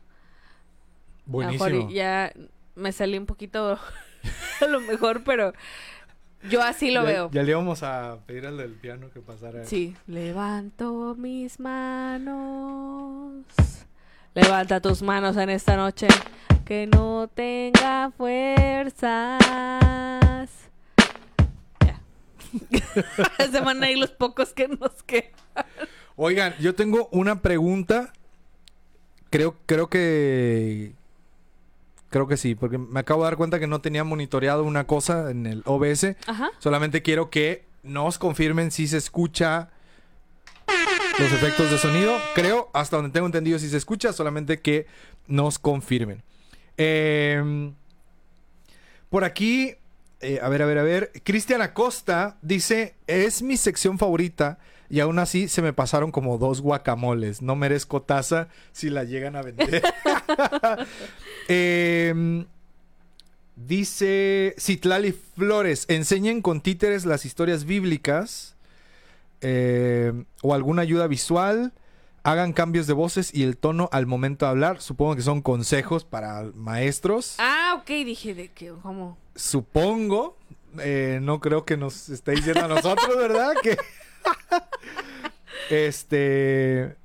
B: A lo mejor
A: Buenísimo.
B: ya me salí un poquito a lo mejor, pero yo así lo
A: ya,
B: veo.
A: Ya le íbamos a pedir al del piano que pasara.
B: Sí. Levanto mis manos. Levanta tus manos en esta noche. Que no tenga fuerzas. Ya. Se van a ir los pocos que nos quedan.
A: Oigan, yo tengo una pregunta. Creo, creo que. Creo que sí, porque me acabo de dar cuenta que no tenía monitoreado una cosa en el OBS.
B: Ajá.
A: Solamente quiero que nos confirmen si se escucha los efectos de sonido. Creo, hasta donde tengo entendido, si se escucha, solamente que nos confirmen. Eh, por aquí, eh, a ver, a ver, a ver. Cristian Acosta dice: Es mi sección favorita. Y aún así se me pasaron como dos guacamoles. No merezco taza si la llegan a vender. Em, dice Citlali Flores: Enseñen con títeres las historias bíblicas eh, o alguna ayuda visual. Hagan cambios de voces y el tono al momento de hablar. Supongo que son consejos para maestros.
B: Ah, ok, dije de que, ¿cómo?
A: Supongo. Eh, no creo que nos esté diciendo a nosotros, ¿verdad? Que. Este.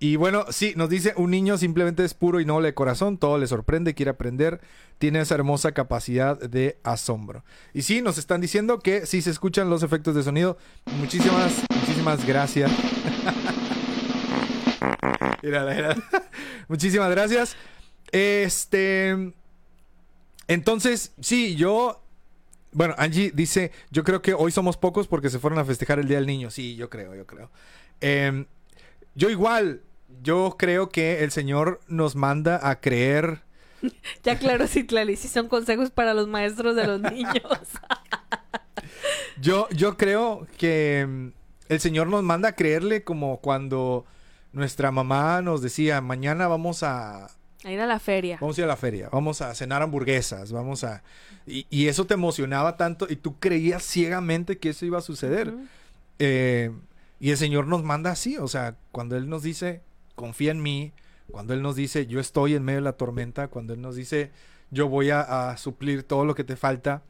A: Y bueno, sí, nos dice: un niño simplemente es puro y noble de corazón, todo le sorprende, quiere aprender, tiene esa hermosa capacidad de asombro. Y sí, nos están diciendo que sí se escuchan los efectos de sonido. Muchísimas, muchísimas gracias. Muchísimas gracias. Este. Entonces, sí, yo. Bueno, Angie dice: Yo creo que hoy somos pocos porque se fueron a festejar el Día del Niño. Sí, yo creo, yo creo. Em, yo igual. Yo creo que el Señor nos manda a creer.
B: Ya claro, sí, Clary, sí son consejos para los maestros de los niños.
A: Yo, yo creo que mm, el Señor nos manda a creerle como cuando nuestra mamá nos decía: Mañana vamos a,
B: A ir a la feria.
A: Vamos a ir a la feria, vamos a cenar hamburguesas, vamos a... Y, y eso te emocionaba tanto y tú creías ciegamente que eso iba a suceder. Eh, y el Señor nos manda así, o sea, cuando Él nos dice, confía en mí, cuando Él nos dice, yo estoy en medio de la tormenta, cuando Él nos dice, yo voy a, a suplir todo lo que te falta,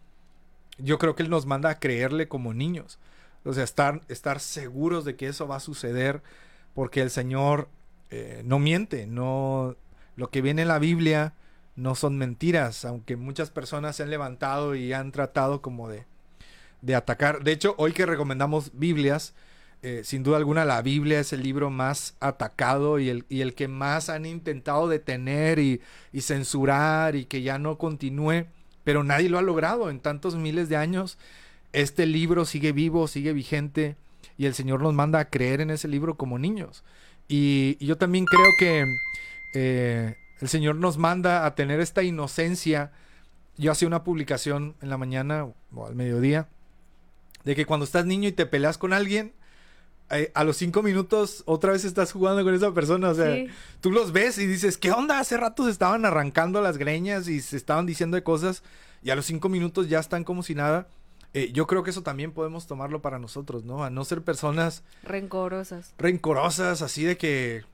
A: yo creo que Él nos manda a creerle como niños. O sea, estar, estar seguros de que eso va a suceder, porque el Señor eh, no miente, no... Lo que viene en la Biblia no son mentiras, aunque muchas personas se han levantado y han tratado como de, de atacar. De hecho, hoy que recomendamos Biblias, eh, sin duda alguna la Biblia es el libro más atacado y el, y el que más han intentado detener y, y censurar y que ya no continúe, pero nadie lo ha logrado en tantos miles de años. Este libro sigue vivo, sigue vigente y el Señor nos manda a creer en ese libro como niños. Y, y yo también creo que eh, el Señor nos manda a tener esta inocencia. Yo hacía una publicación en la mañana o al mediodía de que cuando estás niño y te peleas con alguien, eh, a los cinco minutos otra vez estás jugando con esa persona. O sea,
B: Sí.
A: tú los ves y dices, ¿qué onda? Hace rato se estaban arrancando las greñas y se estaban diciendo de cosas y a los cinco minutos ya están como si nada. Eh, yo creo que eso también podemos tomarlo para nosotros, ¿no? A no ser personas
B: Rencorosas.
A: rencorosas, así de que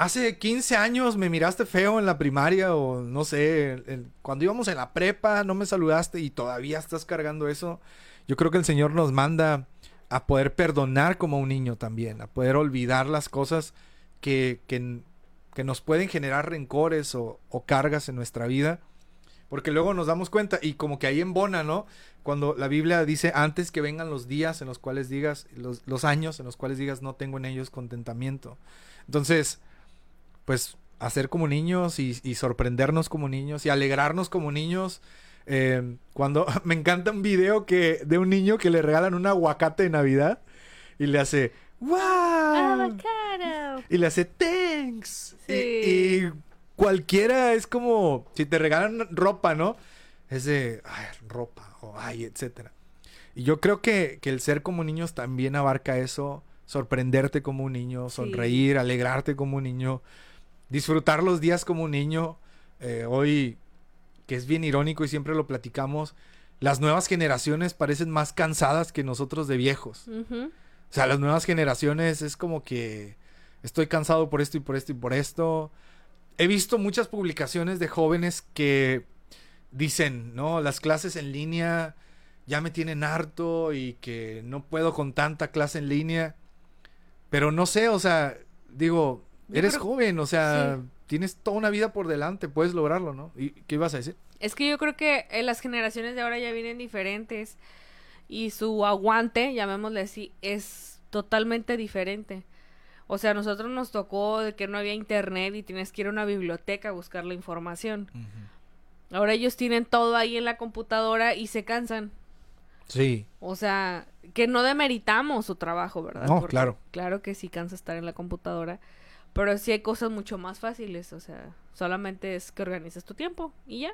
A: hace 15 años me miraste feo en la primaria o no sé, cuando íbamos en la prepa no me saludaste y todavía estás cargando eso. Yo creo que el Señor nos manda a poder perdonar como un niño también, a poder olvidar las cosas que, que, que nos pueden generar rencores o, o cargas en nuestra vida. Porque luego nos damos cuenta y como que ahí embona, ¿no? Cuando la Biblia dice antes que vengan los días en los cuales digas, los, los años en los cuales digas no tengo en ellos contentamiento. Entonces, pues hacer como niños y, y sorprendernos como niños y alegrarnos como niños. Eh, cuando me encanta un video que de un niño que le regalan un aguacate de Navidad y le hace ¡Wow!
B: Avocado.
A: Y le hace thanks. Y-
B: Sí.
A: Y, cualquiera es como si te regalan ropa, ¿no? Es de ay, ropa o ay, etcétera. Y yo creo que, que el ser como niños también abarca eso, sorprenderte como un niño,
B: Sí.
A: sonreír, alegrarte como un niño, disfrutar los días como un niño. Eh, hoy, que es bien irónico y siempre lo platicamos, las nuevas generaciones parecen más cansadas que nosotros de viejos. O sea, las nuevas generaciones es como que estoy cansado por esto y por esto y por esto. He visto muchas publicaciones de jóvenes que dicen, ¿no? Las clases en línea ya me tienen harto y que no puedo con tanta clase en línea. Pero no sé, o sea, digo,
B: Yo
A: eres
B: creo-
A: joven, o sea,
B: sí.
A: tienes toda una vida por delante, puedes lograrlo, ¿no? ¿Y qué ibas a decir?
B: Es que yo creo que eh, las generaciones de ahora ya vienen diferentes y su aguante, llamémosle así, es totalmente diferente. O sea, a nosotros nos tocó de que no había internet y tienes que ir a una biblioteca a buscar la información. Ahora ellos tienen todo ahí en la computadora y se cansan.
A: Sí,
B: O sea, que no demeritamos su trabajo, ¿verdad?
A: No, claro.
B: Claro que sí cansa estar en la computadora. Pero sí hay cosas mucho más fáciles. O sea, solamente es que organizas tu tiempo y ya.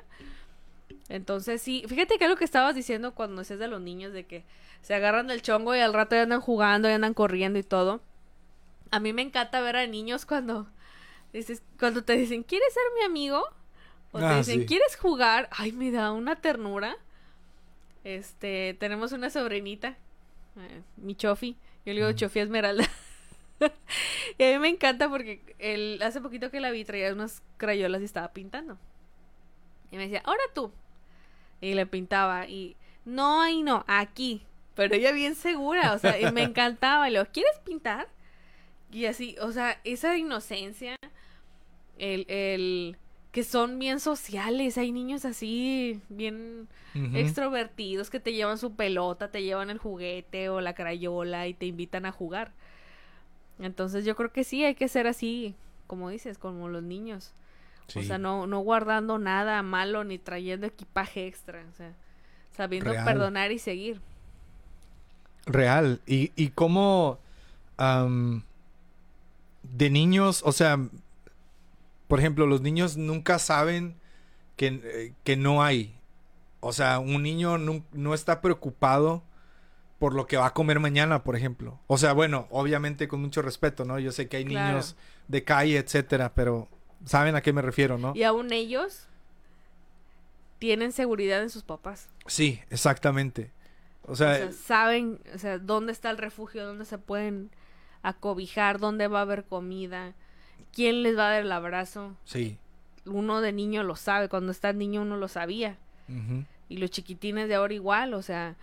B: Entonces sí, fíjate que es lo que estabas diciendo cuando decías de los niños de que se agarran del chongo y al rato ya andan jugando y andan corriendo y todo. A mí me encanta ver a niños cuando dices, cuando te dicen, ¿quieres ser mi amigo? O te
A: Ah,
B: dicen,
A: sí.
B: ¿quieres jugar? Ay, me da una ternura. Este, tenemos una sobrinita, eh, mi Chofi. Yo le digo Chofi Esmeralda. y a mí me encanta porque el, hace poquito que la vi traía unas crayolas y estaba pintando. Y me decía, ahora tú. Y le pintaba y no, ahí no, aquí. Pero ella bien segura, o sea, y me encantaba. Y le digo, ¿quieres pintar? Y así, o sea, esa inocencia, el, el que son bien sociales, hay niños así, bien extrovertidos que te llevan su pelota, te llevan el juguete o la crayola y te invitan a jugar. Entonces yo creo que sí, hay que ser así, como dices, como los niños. O sea, no, no guardando nada malo ni trayendo equipaje extra. O sea, sabiendo
A: Real.
B: perdonar y seguir.
A: Real. Y, y cómo am, de niños, o sea, por ejemplo, los niños nunca saben que, eh, que no hay. O sea, un niño nun- no, está preocupado por lo que va a comer mañana, por ejemplo. O sea, bueno, obviamente con mucho respeto, ¿no? Yo sé que hay
B: Claro.
A: niños de calle, etcétera, pero saben a qué me refiero, ¿no?
B: Y aún ellos tienen seguridad en sus papás.
A: Sí, exactamente. O
B: O
A: sea,
B: saben, o sea, dónde está el refugio, dónde se pueden acobijar, dónde va a haber comida, quién les va a dar el abrazo.
A: sí.
B: Uno de niño lo sabe, cuando está niño uno lo sabía. Y los chiquitines de ahora igual, o sea,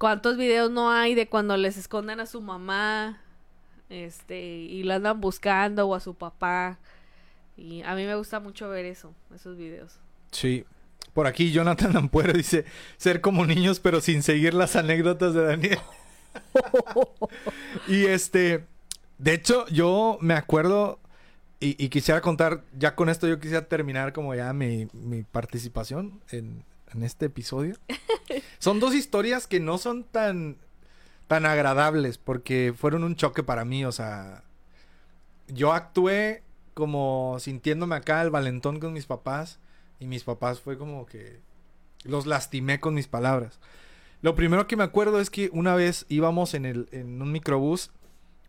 B: ¿cuántos videos no hay de cuando les esconden a su mamá, este, y la andan buscando o a su papá? Y a mí me gusta mucho ver eso, esos videos.
A: Sí. Por aquí Jonathan Ampuero dice ser como niños pero sin seguir las anécdotas de Daniel. y este, de hecho yo me acuerdo y, y quisiera contar, ya con esto yo quisiera terminar como ya mi, mi participación en, en este episodio. son dos historias que no son tan, tan agradables porque fueron un choque para mí, o sea, yo actué como sintiéndome acá el valentón con mis papás y mis papás fue como que los lastimé con mis palabras. Lo primero que me acuerdo es que una vez íbamos en, el, en un microbús.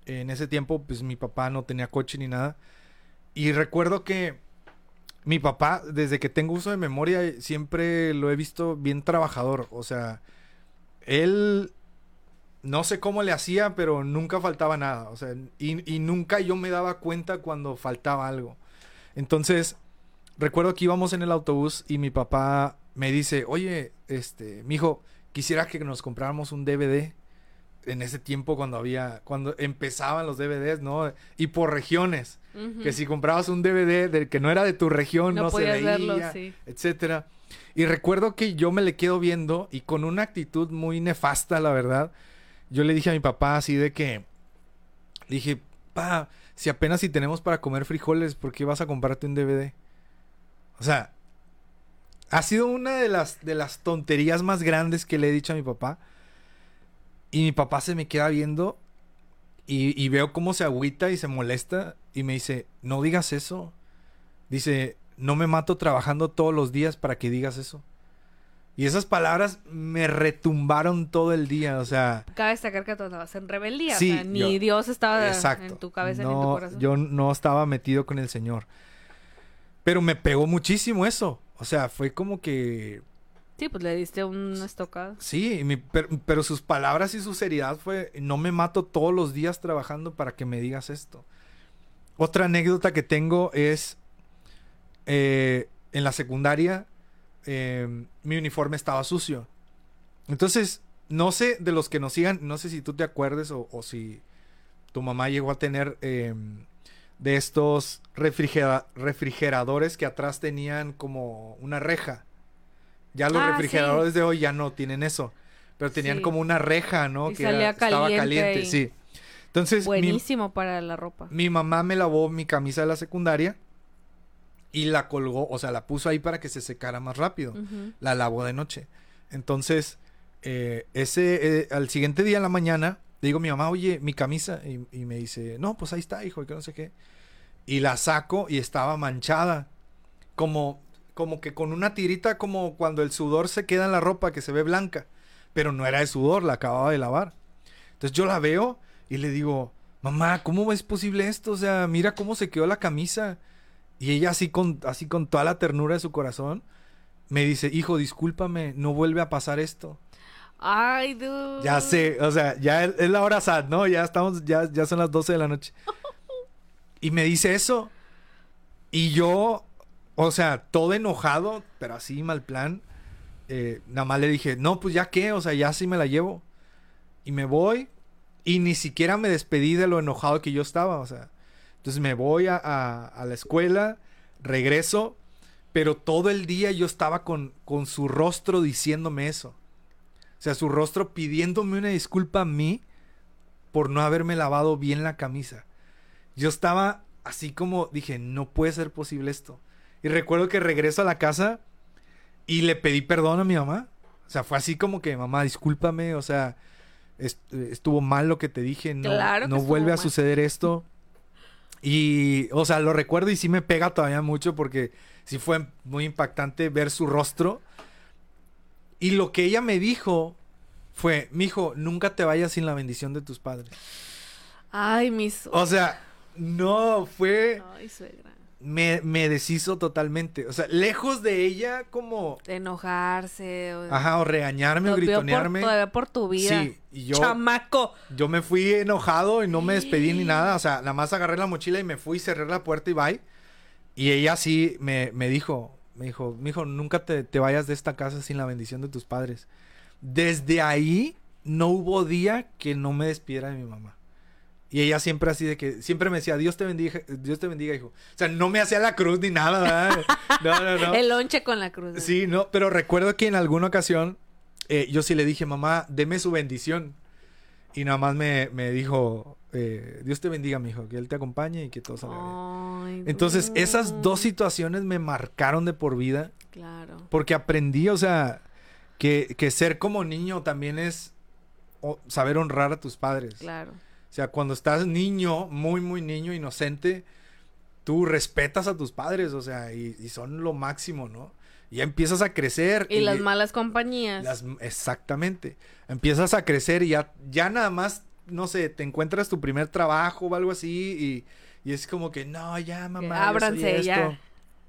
A: En ese tiempo, pues mi papá no tenía coche ni nada. Y recuerdo que mi papá, desde que tengo uso de memoria, siempre lo he visto bien trabajador. O sea, él no sé cómo le hacía, pero nunca faltaba nada. O sea, y, y nunca yo me daba cuenta cuando faltaba algo. Entonces, recuerdo que íbamos en el autobús y mi papá me dice, oye, este, mijo, quisiera que nos compráramos un DVD. En ese tiempo cuando había, cuando empezaban los DVDs, ¿no? Y por regiones. Que si comprabas un DVD del que no era de tu región, no,
B: no,
A: se veía,
B: verlo, sí.
A: etcétera. Y recuerdo que yo me le quedo viendo y con una actitud muy nefasta, la verdad. Yo le dije a mi papá así de que le dije, "Pa, si apenas si tenemos para comer frijoles, ¿por qué vas a comprarte un DVD?" O sea, ha sido una de las de las tonterías más grandes que le he dicho a mi papá. Y mi papá se me queda viendo y, y veo cómo se agüita y se molesta y me dice, no digas eso. Dice, no me mato trabajando todos los días para que digas eso. Y esas palabras me retumbaron todo el día, o sea,
B: Cabe destacar que tú andabas en rebeldía.
A: Sí,
B: o sea, ni
A: yo-
B: Dios estaba
A: exacto.
B: en tu cabeza ni en tu
A: No,
B: corazón.
A: Yo no estaba metido con el Señor. Pero me pegó muchísimo eso. O sea, fue como que
B: Sí, pues le diste un estocado.
A: Sí, pero, sus palabras y su seriedad fue, no me mato todos los días trabajando para que me digas esto. Otra anécdota que tengo es, eh, en la secundaria, eh, mi uniforme estaba sucio. Entonces, no sé de los que nos sigan, no sé si tú te acuerdes o, si tu mamá llegó a tener eh, de estos refrigera- refrigeradores que atrás tenían como una reja. Ya los
B: Ah, sí.
A: refrigeradores de hoy ya no tienen eso. Pero tenían
B: Sí.
A: como una reja, ¿no?
B: Y
A: que
B: salía
A: estaba
B: caliente
A: caliente,
B: y-
A: sí. Entonces, mi,
B: Buenísimo para la ropa.
A: mi mamá me lavó mi camisa de la secundaria y la colgó, o sea, la puso ahí para que se secara más rápido. La lavó de noche. Entonces, eh, ese, eh, al siguiente día en la mañana, le digo a mi mamá, oye, mi camisa. Y, y me dice, no, pues ahí está, hijo, y que no sé qué. Y la saco y estaba manchada. Como, como que con una tirita, como cuando el sudor se queda en la ropa, que se ve blanca. Pero no era de sudor, la acababa de lavar. Entonces yo la veo y le digo, mamá, ¿cómo es posible esto? O sea, mira cómo se quedó la camisa. Y ella así con, así con toda la ternura de su corazón, me dice, hijo, discúlpame, no vuelve a pasar esto.
B: Ay, dude.
A: Ya sé, o sea, ya es, es la hora sad, ¿no? Ya estamos, ya, ya son las 12 de la noche. Y me dice eso. Y yo, o sea, todo enojado, pero así mal plan. eh, nada más le dije, no, pues ya qué, o sea, ya sí me la llevo. Y me voy. Y ni siquiera me despedí de lo enojado que yo estaba, o sea. Entonces me voy a, a- a la escuela, regreso, pero todo el día yo estaba con, con su rostro diciéndome eso. O sea, su rostro pidiéndome una disculpa a mí por no haberme lavado bien la camisa. Yo estaba así como dije, no puede ser posible esto. Y recuerdo que regreso a la casa y le pedí perdón a mi mamá. O sea, fue así como que, mamá, discúlpame, o sea, est- estuvo mal lo que te dije, no,
B: Claro
A: no vuelve a suceder esto. Y, o sea, lo recuerdo y sí me pega todavía mucho porque sí fue muy impactante ver su rostro. Y lo que ella me dijo fue, mijo, nunca te vayas sin la bendición de tus padres.
B: Ay, mis.
A: O sea, no, fue...
B: Ay, suegra.
A: Me, me deshizo totalmente. O sea, lejos de ella como...
B: De enojarse. O...
A: Ajá, o regañarme o
B: por-
A: gritonearme.
B: todavía por tu vida.
A: Sí, y yo...
B: Chamaco.
A: Yo me fui enojado y no me despedí ni nada. O sea, nada más agarré la mochila y me fui, cerré la puerta y bye. Y ella sí me, me dijo, me dijo, mijo, nunca te, te vayas de esta casa sin la bendición de tus padres. Desde ahí no hubo día que no me despidiera de mi mamá. Y ella siempre así de que, siempre me decía, Dios te bendiga, Dios te bendiga, hijo. O sea, no me hacía la cruz ni nada, ¿verdad? No, no, no.
B: El lonche con la cruz.
A: Sí, no, pero recuerdo que en alguna ocasión eh, yo sí le dije, mamá, deme su bendición. Y nada más me, me dijo, eh, Dios te bendiga, mi hijo, que Él te acompañe y que todo salga bien. Entonces, esas dos situaciones me marcaron de por vida
B: Claro.
A: porque aprendí, o sea, que, que ser como niño también es saber honrar a tus padres.
B: Claro.
A: O sea, cuando estás niño, muy, muy niño, inocente, tú respetas a tus padres, o sea, y, y son lo máximo, ¿no? Y ya empiezas a crecer.
B: Y las malas compañías.
A: las- exactamente. Empiezas a crecer y ya, ya nada más, no sé, te encuentras tu primer trabajo o algo así y, y es como que, no, ya, mamá.
B: ábranse, ya.
A: esto".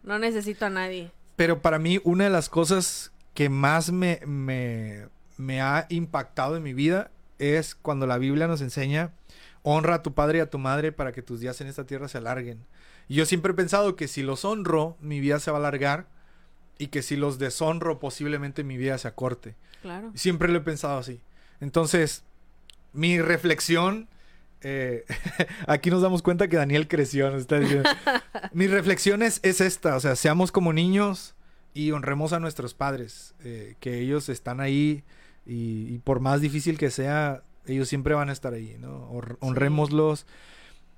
B: No necesito a nadie.
A: Pero para mí, una de las cosas que más me, me, me ha impactado en mi vida es cuando la Biblia nos enseña, honra a tu padre y a tu madre para que tus días en esta tierra se alarguen. Y yo siempre he pensado que si los honro, mi vida se va a alargar y que si los deshonro, posiblemente mi vida se acorte.
B: Claro.
A: Siempre lo he pensado así. Entonces, mi reflexión. eh, aquí nos damos cuenta que Daniel creció. nos está diciendo. mi reflexión es, es esta: o sea, seamos como niños y honremos a nuestros padres. eh, que ellos están ahí y, y por más difícil que sea, ellos siempre van a estar ahí, ¿no? Honrémoslos.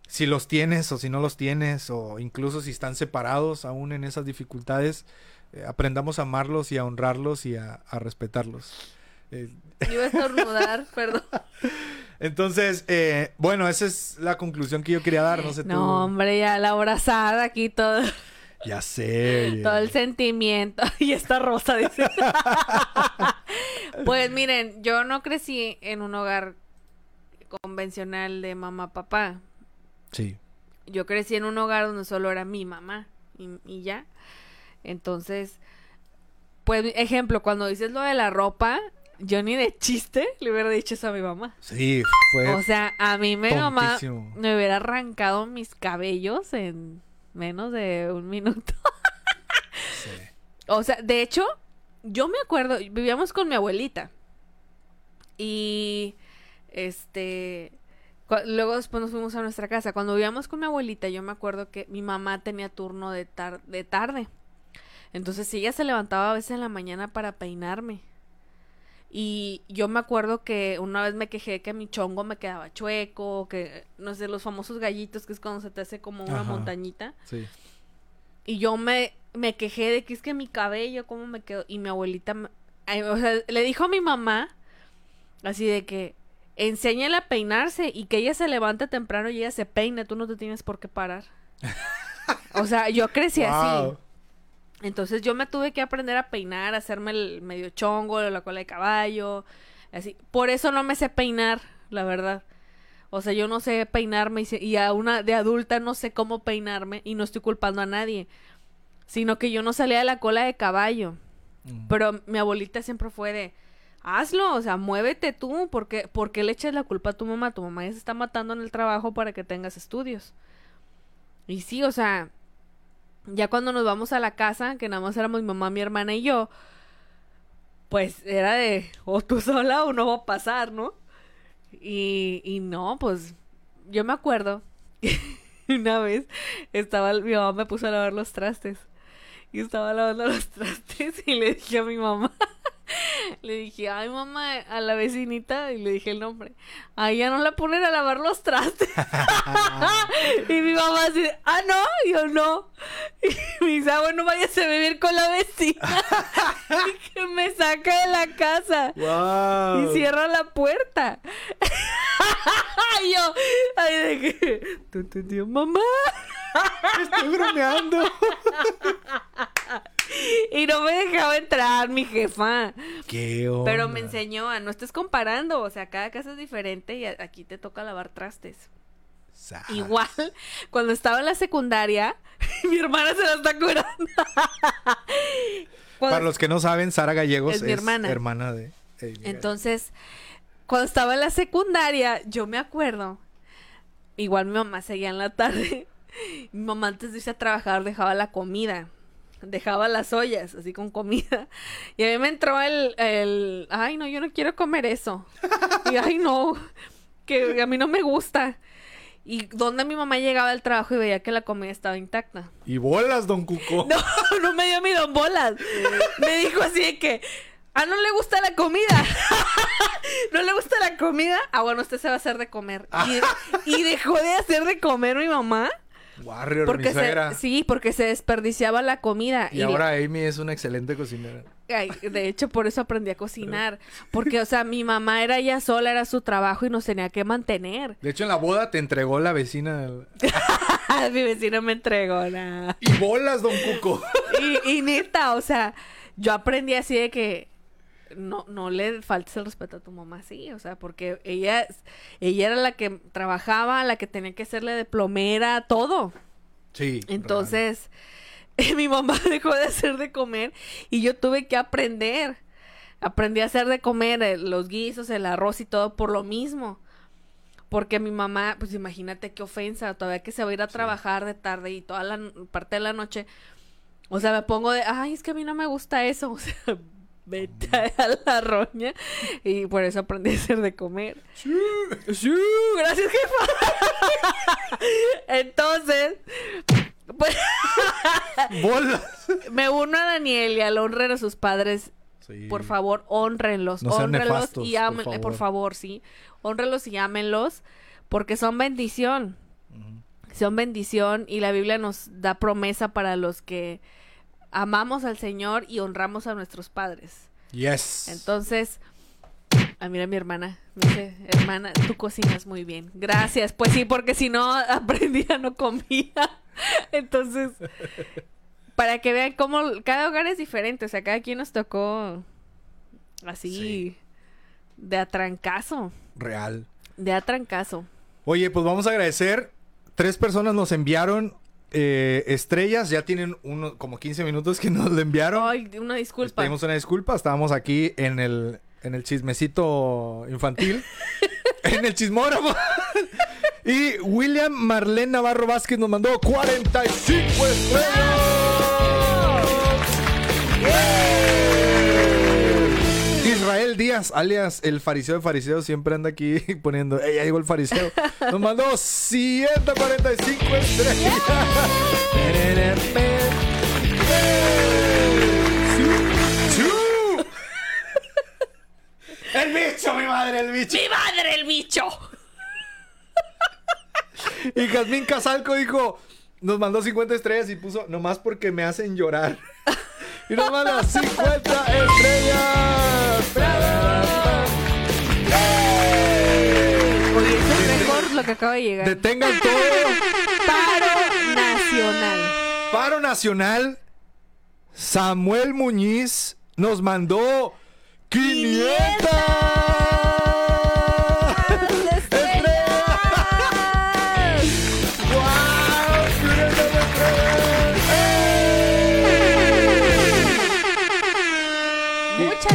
A: Si los tienes o si no los tienes, o incluso si están separados aún en esas dificultades, eh, aprendamos a amarlos y a honrarlos y a, a respetarlos. Eh,
B: Iba a estornudar, perdón.
A: entonces, eh, bueno, esa es la conclusión que yo quería dar. No sé tú.
B: No, hombre, ya la abrazada aquí todo,
A: Ya sé.
B: todo el sentimiento. Y esta rosa dice. pues miren, yo no crecí en un hogar convencional de mamá papá.
A: Sí.
B: Yo crecí en un hogar donde solo era mi mamá y, y ya. Entonces, Pues, ejemplo, cuando dices lo de la ropa, yo ni de chiste le hubiera dicho eso a mi mamá.
A: Sí, fue.
B: O sea, a mí mi mamá me hubiera arrancado mis cabellos en menos de un minuto.
A: sí.
B: O sea, de hecho, yo me acuerdo, vivíamos con mi abuelita. Y este luego después nos fuimos a nuestra casa. Cuando vivíamos con mi abuelita, yo me acuerdo que mi mamá tenía turno de, tar- de tarde. Entonces ella se levantaba a veces en la mañana para peinarme. Y yo me acuerdo que una vez me quejé que mi chongo me quedaba chueco, que no sé, los famosos gallitos, que es cuando se te hace como una
A: Ajá.
B: montañita.
A: Sí.
B: Y yo me, me quejé de que es que mi cabello, ¿cómo me quedó? Y mi abuelita, me- o sea, le dijo a mi mamá, así de que, enséñale a peinarse y que ella se levante temprano y ella se peine, tú no te tienes por qué parar. o sea, yo crecí así. Entonces yo me tuve que aprender a peinar, a hacerme el medio chongo, la cola de caballo, así. Por eso no me sé peinar, la verdad. O sea, yo no sé peinarme y, y a una de adulta no sé cómo peinarme y no estoy culpando a nadie, sino que yo no salía de la cola de caballo.
A: Mm.
B: Pero mi abuelita siempre fue de, hazlo, o sea, muévete tú, porque ¿por qué le echas la culpa a tu mamá? Tu mamá ya se está matando en el trabajo para que tengas estudios. Y sí, o sea, ya cuando nos vamos a la casa, que nada más éramos mi mamá, mi hermana y yo, pues era de, o tú sola o no va a pasar, ¿no? Y, y no, pues yo me acuerdo una vez estaba, mi mamá me puso a lavar los trastes. Y estaba lavando los trastes y le dije a mi mamá, le dije, ay mamá, a la vecinita, y le dije el nombre, ay ya no la ponen a lavar los trastes. y mi mamá así, ah no, y yo no. Me dice, ah bueno, váyase a vivir con la vecina. y que me saca de la casa.
A: Wow.
B: Y cierra la puerta. y yo, ay, de que, tío, mamá.
A: Estoy bromeando.
B: Y no me dejaba entrar, mi jefa.
A: ¿Qué onda?
B: Pero me enseñó a no estés comparando. O sea, cada casa es diferente y aquí te toca lavar trastes. Igual, cuando estaba en la secundaria, mi hermana se la está curando.
A: Para los que no saben, Sara Gallegos
B: Es mi hermana.
A: de. Amy
B: Entonces, cuando estaba en la secundaria, yo me acuerdo. Igual mi mamá seguía en la tarde. Mi mamá antes de irse a trabajar dejaba la comida. Dejaba las ollas así con comida. Y a mí me entró el, el ay no, yo no quiero comer eso. Y ay no, que a mí no me gusta. Y donde mi mamá llegaba al trabajo y veía que la comida estaba intacta.
A: Y bolas, don Cuco.
B: No, no me dio mi don bolas. Me dijo así de que, ah, no le gusta la comida. no le gusta la comida. Ah, bueno, usted se va a hacer de comer. Y, y dejó de hacer de comer mi mamá.
A: Warrior,
B: Porque
A: mi suegra.
B: se, sí, porque se desperdiciaba la comida.
A: Y ahora Amy es una excelente cocinera.
B: Ay, de hecho, por eso aprendí a cocinar. Porque, o sea, mi mamá era ella sola, era su trabajo y nos tenía que mantener.
A: De hecho, en la boda te entregó la vecina.
B: mi vecino me entregó nada.
A: Y bolas, don Cuco.
B: y, y neta, o sea, yo aprendí así de que no, no le faltes el respeto a tu mamá, sí, o sea, porque ella, ella era la que trabajaba, la que tenía que hacerle de plomera, todo.
A: Sí.
B: Entonces, mi mamá dejó de hacer de comer y yo tuve que aprender. Aprendí a hacer de comer eh, los guisos, el arroz y todo por lo mismo. Porque mi mamá, pues imagínate qué ofensa, todavía que se va a ir a trabajar de tarde y toda la parte de la noche. O sea, me pongo de, ay, es que a mí no me gusta eso. O sea, vete a la roña. Y por eso aprendí a hacer de comer. Sí, gracias, jefa. Entonces,
A: Bolas.
B: me uno a Daniel y al honren a sus padres.
A: Sí.
B: Por favor, honrenlos,
A: No sean
B: honrenlos
A: nefastos,
B: y
A: por favor.
B: favor, sí. Honrenlos y ámenlos porque son bendición. Son bendición y la Biblia nos da promesa para los que amamos al Señor y honramos a nuestros padres.
A: Yes.
B: Entonces, ah, mira mi hermana, me dice, hermana, tú cocinas muy bien. Gracias. Pues sí, porque si no aprendía, no comía. Entonces, para que vean cómo cada hogar es diferente, o sea, cada quien nos tocó así
A: Sí.
B: de atrancazo,
A: Real.
B: de atrancazo.
A: Oye, pues vamos a agradecer. Tres personas nos enviaron eh, estrellas. Ya tienen uno, como 15 minutos que nos lo enviaron.
B: Ay, una
A: Les
B: disculpa.
A: pedimos una disculpa. Estábamos aquí en el, en el chismecito infantil. en el chismógrafo. Y William Marlene Navarro Vázquez nos mandó 45 estrellas. Israel Díaz, alias el fariseo de fariseo, siempre anda aquí poniendo, "Ey, ya llegó el fariseo. Nos mandó 145 estrellas. El bicho, mi madre, el bicho.
B: ¡Mi madre, el bicho!
A: Y Jazmín Casalco dijo, nos mandó 50 estrellas y puso, nomás porque me hacen llorar. Y nos manda 50 estrellas.
B: Oye, eso es mejor lo que acaba de llegar.
A: Detengan todo.
B: Paro nacional.
A: Paro Nacional, Samuel Muñiz nos mandó 500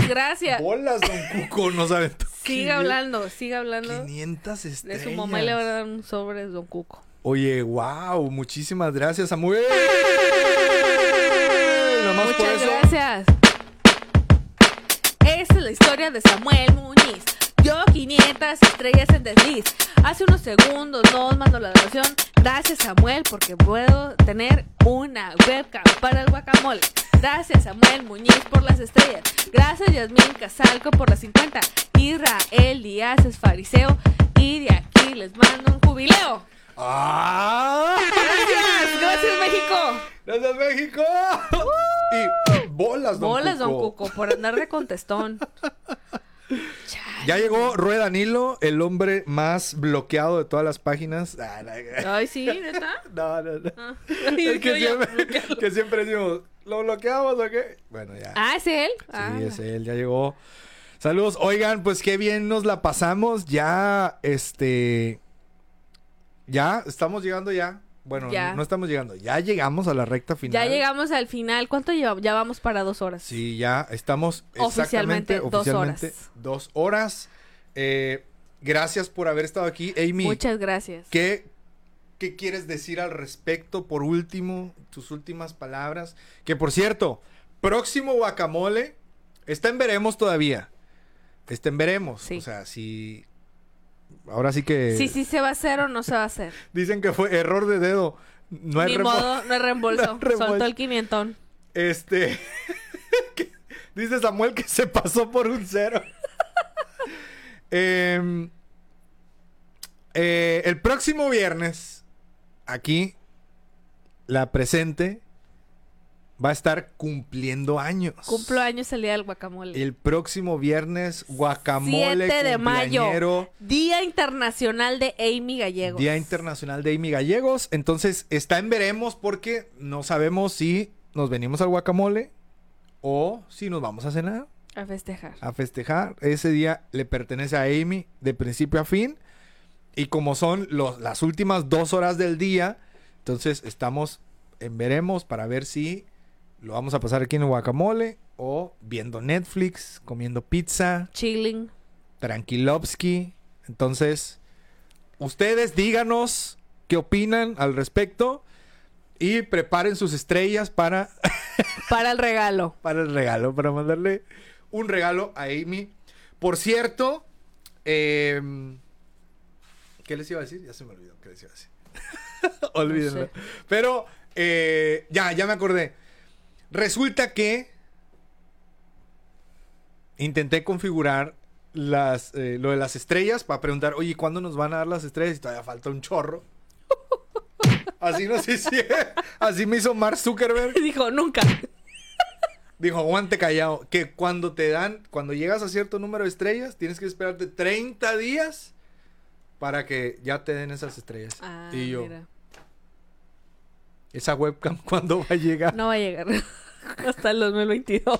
B: gracias.
A: Bolas, don Cuco, nos aventó.
B: Siga hablando, siga hablando.
A: 500
B: De
A: estrellas.
B: su mamá le van a dar un sobre Don Cuco.
A: Oye, wow, muchísimas gracias, Samuel. Nomás por
B: Muchas
A: eso.
B: gracias. Esta es la historia de Samuel Muñiz. Yo 500 estrellas en desliz. Hace unos segundos nos mandó la donación. Gracias Samuel porque puedo tener una webcam para el guacamole. Gracias Samuel Muñiz por las estrellas. Gracias Yasmín Casalco por las 50. Israel Díaz es fariseo. Y de aquí les mando un jubileo.
A: ¡Ah!
B: Gracias, gracias México.
A: ¡Gracias, México! y bolas, don
B: Bolas, don
A: Cuco.
B: Cuco, por andar de contestón.
A: Ya llegó Rue Danilo, el hombre más bloqueado de todas las páginas. Ah, no,
B: Ay, sí, neta.
A: no, no. no.
B: Ah.
A: Es que siempre,
B: bloquearlo.
A: que siempre decimos, ¿lo bloqueamos o qué? Bueno, ya.
B: Ah, ¿es él? Ah,
A: Sí, es él, ya llegó. Saludos, oigan, pues qué bien nos la pasamos. Ya, este. Ya, estamos llegando ya. Bueno,
B: Ya.
A: no estamos llegando. Ya llegamos a la recta final.
B: Ya llegamos al final. ¿Cuánto llevamos? Ya vamos para dos horas.
A: Sí, ya estamos
B: Oficialmente, dos horas.
A: dos horas. Eh, gracias por haber estado aquí, Amy.
B: Muchas gracias.
A: ¿Qué, ¿Qué quieres decir al respecto? Por último, tus últimas palabras. Que por cierto, próximo guacamole está en veremos todavía. Está en veremos.
B: Sí.
A: O sea, si. Ahora sí que.
B: Si sí se va a hacer o no se va a hacer.
A: Dicen que fue error de dedo. No hay
B: Ni modo, no hay reembolso.
A: No hay reembolso.
B: Soltó el quinientón.
A: Este. dice Samuel que se pasó por un cero. Em, eh, el próximo viernes, aquí, la presente va a estar cumpliendo años.
B: Cumplo años el día del guacamole.
A: El próximo viernes, guacamole
B: 7 de mayo. Día Internacional de Amy Gallegos.
A: Día Internacional de Amy Gallegos. Entonces, está en veremos porque no sabemos si nos venimos al guacamole o si nos vamos a cenar.
B: A festejar.
A: a festejar. Ese día le pertenece a Amy de principio a fin. Y como son los, las últimas dos horas del día, entonces estamos en veremos para ver si lo vamos a pasar aquí en el guacamole o viendo Netflix, comiendo pizza,
B: Chilling.
A: tranquilovsky. Entonces, ustedes díganos qué opinan al respecto y preparen sus estrellas para
B: Para el regalo.
A: para el regalo, para mandarle un regalo a Amy. Por cierto, em, ¿qué les iba a decir? Ya se me olvidó qué les iba a decir. Olvídenlo.
B: No sé.
A: Pero eh, ya, ya me acordé. Resulta que intenté configurar las, eh, lo de las estrellas para preguntar, oye, ¿cuándo nos van a dar las estrellas? Y todavía falta un chorro. Así no sé si así me hizo Mark Zuckerberg.
B: Dijo, nunca.
A: Dijo, aguante callado. Que cuando te dan, cuando llegas a cierto número de estrellas, tienes que esperarte 30 días para que ya te den esas estrellas.
B: Ah,
A: y yo,
B: mira.
A: Esa webcam, ¿cuándo va a llegar?
B: No va a llegar. Hasta el 2022.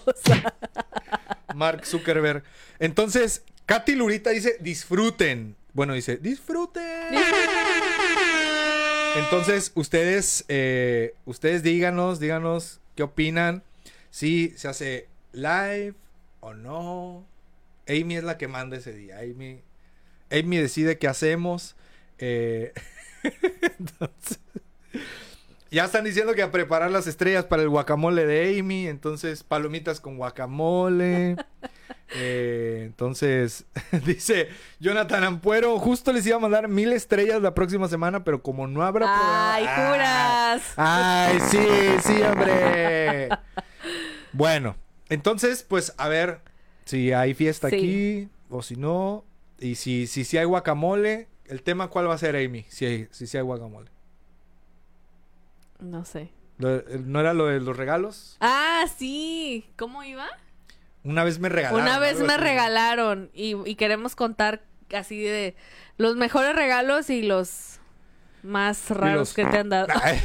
A: Mark Zuckerberg. Entonces, Katy Lurita dice, disfruten. Bueno, dice, disfruten. Entonces, ustedes, eh, ustedes díganos, díganos qué opinan. Si se hace live o no. Amy es la que manda ese día. Amy, Amy decide qué hacemos. Eh, entonces, ya están diciendo que a preparar las estrellas para el guacamole de Amy. Entonces, palomitas con guacamole. Eh, entonces, dice Jonathan Ampuero, justo les iba a mandar mil estrellas la próxima semana, pero como no habrá programa-
B: Ay, juras.
A: Ay, sí, sí, hombre. Bueno, entonces, pues a ver si hay fiesta
B: Sí.
A: aquí o si no. Y si, si, si hay guacamole, el tema cuál va a ser, Amy, si si, si hay guacamole.
B: No sé.
A: ¿No era lo de los regalos?
B: Ah, sí. ¿Cómo iba?
A: Una vez me regalaron.
B: Una vez me
A: así.
B: regalaron y, y queremos contar así de los mejores regalos y los más raros
A: los-
B: que te han dado.
A: Ay,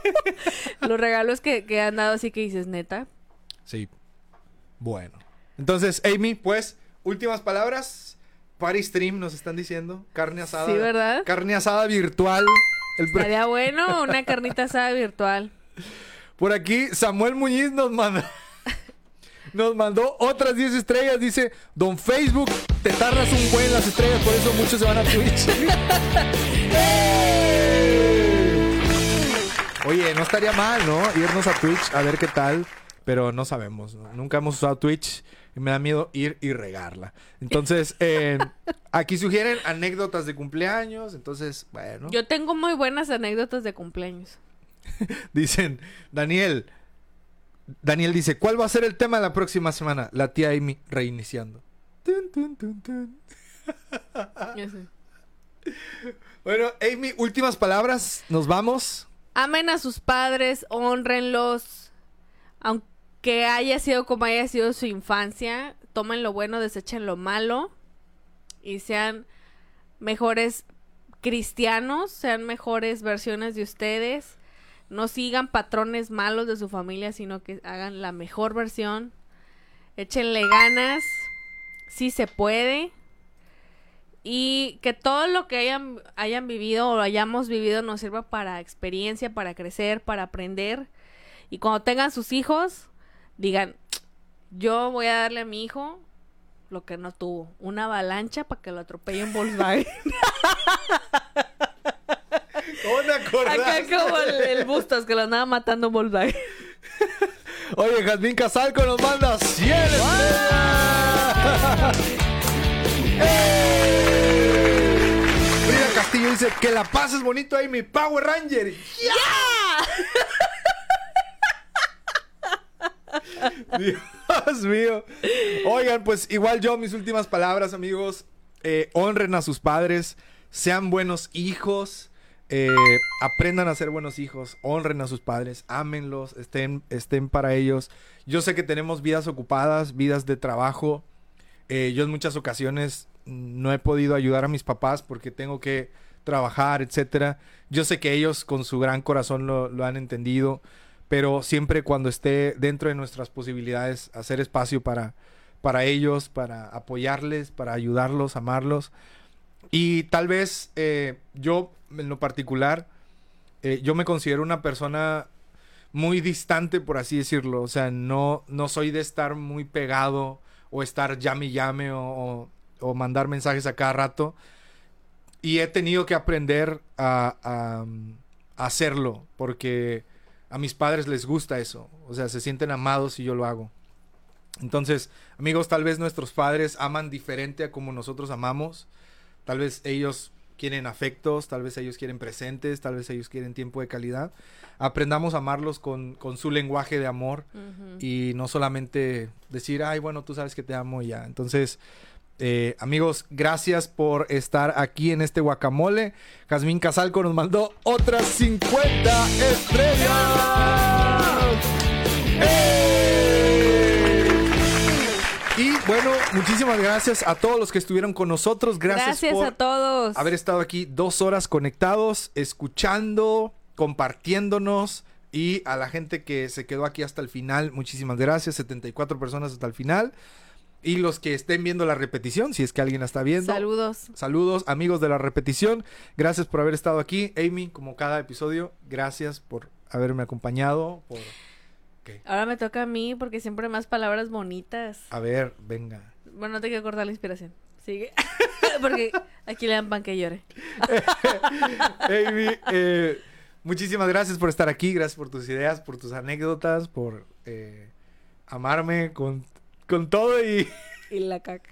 B: los regalos que, que han dado así que dices, neta.
A: Sí. Bueno. Entonces, Amy, pues, últimas palabras. Party stream nos están diciendo. Carne asada.
B: Sí, ¿verdad?
A: Carne asada virtual. El
B: Estaría bueno una carnita asada virtual.
A: Por aquí, Samuel Muñiz nos mandó. Nos mandó otras 10 estrellas. Dice: Don Facebook, te tardas un buen las estrellas, por eso muchos se van a Twitch. Oye, no estaría mal, ¿no? Irnos a Twitch a ver qué tal. Pero no sabemos. ¿no? Nunca hemos usado Twitch y me da miedo ir y regarla. Entonces, eh, aquí sugieren anécdotas de cumpleaños. Entonces, bueno.
B: Yo tengo muy buenas anécdotas de cumpleaños.
A: Dicen, Daniel. Daniel dice, ¿cuál va a ser el tema de la próxima semana? La tía Amy reiniciando. Tun, tun, tun, tun.
B: Yo sé.
A: Bueno, Amy, últimas palabras. Nos vamos.
B: Amen a sus padres, honrenlos. Aunque haya sido como haya sido su infancia, tomen lo bueno, desechen lo malo. Y sean mejores cristianos, sean mejores versiones de ustedes. No sigan patrones malos de su familia, sino que hagan la mejor versión. Échenle ganas. Si se puede. Y que todo lo que hayan, hayan vivido o hayamos vivido nos sirva para experiencia, para crecer, para aprender. Y cuando tengan sus hijos, digan, yo voy a darle a mi hijo lo que no tuvo, una avalancha para que lo atropelle un Volkswagen.
A: ¿Cómo te?
B: Acá como el, el Bustos que lo andaba matando un Volkswagen.
A: Oye, Jazmín Casalco nos manda 100 estrellas. ¡Eh! Frida Castillo dice que la pases bonito ahí, mi Power Ranger. Dios mío. Oigan, pues igual yo, mis últimas palabras, amigos. Eh, honren a sus padres, sean buenos hijos, eh, aprendan a ser buenos hijos, honren a sus padres, ámenlos, estén, estén para ellos. Yo sé que tenemos vidas ocupadas, vidas de trabajo. Eh, yo en muchas ocasiones no he podido ayudar a mis papás porque tengo que trabajar, etcétera. Yo sé que ellos con su gran corazón lo, lo han entendido, pero siempre cuando esté dentro de nuestras posibilidades, hacer espacio para, para ellos, para apoyarles, para ayudarlos, amarlos. Y tal vez eh, yo, en lo particular, eh, yo me considero una persona muy distante, por así decirlo. O sea, no, no soy de estar muy pegado o estar llame y llame o, o- mandar mensajes a cada rato. Y he tenido que aprender a, a hacerlo porque a mis padres les gusta eso. O sea, se sienten amados y yo lo hago. Entonces, amigos, tal vez nuestros padres aman diferente a como nosotros amamos. Tal vez ellos quieren afectos, tal vez ellos quieren presentes, tal vez ellos quieren tiempo de calidad. Aprendamos a amarlos con, con su lenguaje de amor y no solamente decir, ay, bueno, tú sabes que te amo y ya. Entonces, eh, amigos, gracias por estar aquí en este guacamole. Jazmín Casalco nos mandó otras 50 estrellas. ¡Eh! Y bueno, muchísimas gracias a todos los que estuvieron con nosotros. Gracias,
B: Gracias
A: por
B: a todos.
A: haber estado aquí dos horas conectados, escuchando, compartiéndonos. Y a la gente que se quedó aquí hasta el final, muchísimas gracias. 74 personas hasta el final. Y los que estén viendo la repetición, si es que alguien la está viendo.
B: Saludos.
A: Saludos, amigos de la repetición. Gracias por haber estado aquí. Amy, como cada episodio, gracias por haberme acompañado. Por...
B: Ahora me toca a mí porque siempre más palabras bonitas.
A: A ver, venga.
B: Bueno, no te quiero cortar la inspiración. Sigue. porque aquí le dan pan que llore.
A: Amy, eh, muchísimas gracias por estar aquí. Gracias por tus ideas, por tus anécdotas, por eh, amarme con, con todo y
B: Y la caca.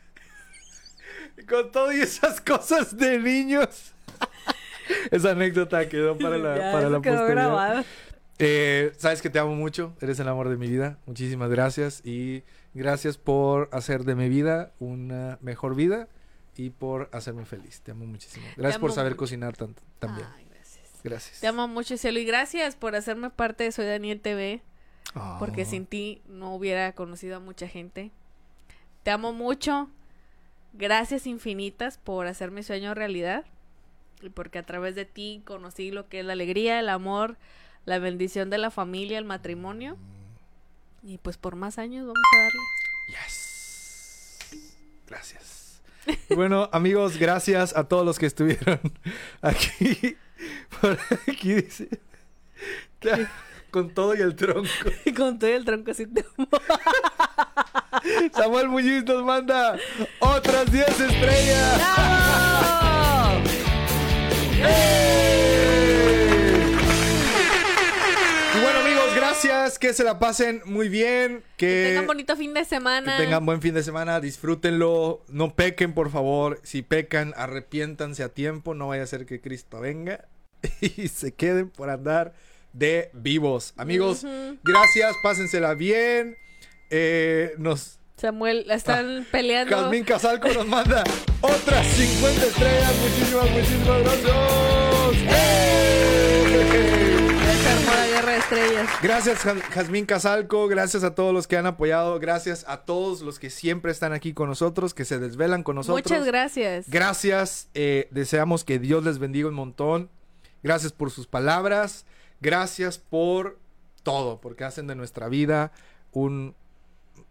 A: con todo y esas cosas de niños. Esa anécdota quedó para la,
B: Ya,
A: para la
B: quedó grabado.
A: Eh, sabes que te amo mucho, eres el amor de mi vida. Muchísimas gracias y gracias por hacer de mi vida una mejor vida y por hacerme feliz. Te amo muchísimo. Gracias por saber
B: mucho.
A: cocinar tanto también.
B: Ay, gracias.
A: Gracias.
B: Te amo mucho, cielo. Y gracias por hacerme parte de Soy Daniel TV.
A: Ah.
B: Porque sin ti no hubiera conocido a mucha gente. Te amo mucho. Gracias infinitas por hacer mi sueño realidad. Y porque a través de ti conocí lo que es la alegría, el amor, la bendición de la familia, el matrimonio. Y pues por más años vamos a darle.
A: Yes. Gracias. Bueno, amigos, gracias a todos los que estuvieron aquí. Por aquí dice. Con todo y el tronco.
B: Y con todo el tronco amo.
A: Samuel Muñiz nos manda otras 10 estrellas.
B: ¡Bravo!
A: Y bueno, amigos, gracias. Que se la pasen muy bien.
B: Que
A: Que,
B: tengan bonito fin de semana.
A: que tengan buen fin de semana. Disfrútenlo. No pequen, por favor. Si pecan, arrepiéntanse a tiempo. No vaya a ser que Cristo venga y se queden por andar de vivos. Amigos, gracias. Pásensela bien. Eh, nos
B: Samuel, la están peleando.
A: Jazmín Casalco nos manda otras 50 estrellas. Muchísimas, muchísimas gracias. ¡Eh!
B: La guerra de estrellas.
A: Gracias, Jazmín Casalco. Gracias a todos los que han apoyado. Gracias a todos los que siempre están aquí con nosotros, que se desvelan con nosotros.
B: Muchas gracias.
A: Gracias. eh, deseamos que Dios les bendiga un montón. Gracias por sus palabras. Gracias por todo, porque hacen de nuestra vida un,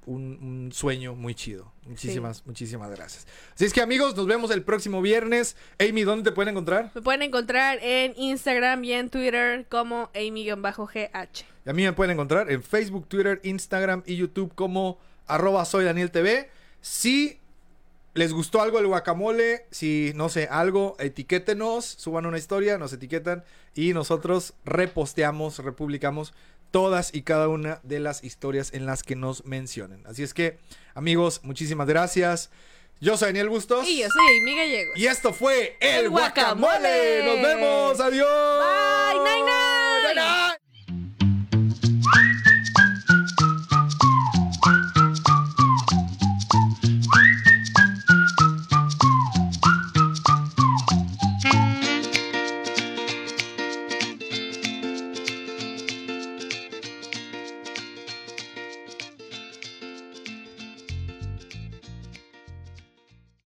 A: un, un sueño muy chido. Muchísimas, muchísimas gracias. Así es que amigos, nos vemos el próximo viernes. Amy, ¿dónde te pueden encontrar?
B: Me pueden encontrar en Instagram y en Twitter como Amy-GH.
A: Y a mí me pueden encontrar en Facebook, Twitter, Instagram y YouTube como arroba soy Daniel TV. Si les gustó algo el guacamole, si no sé, algo, etiquétenos, suban una historia, nos etiquetan y nosotros reposteamos, republicamos todas y cada una de las historias en las que nos mencionen. Así es que, amigos, muchísimas gracias. Yo soy Daniel Bustos.
B: Y yo soy Amy Gallegos.
A: Y esto fue El
B: El
A: Guacamole.
B: Guacamole.
A: Nos vemos. Adiós.
B: Bye.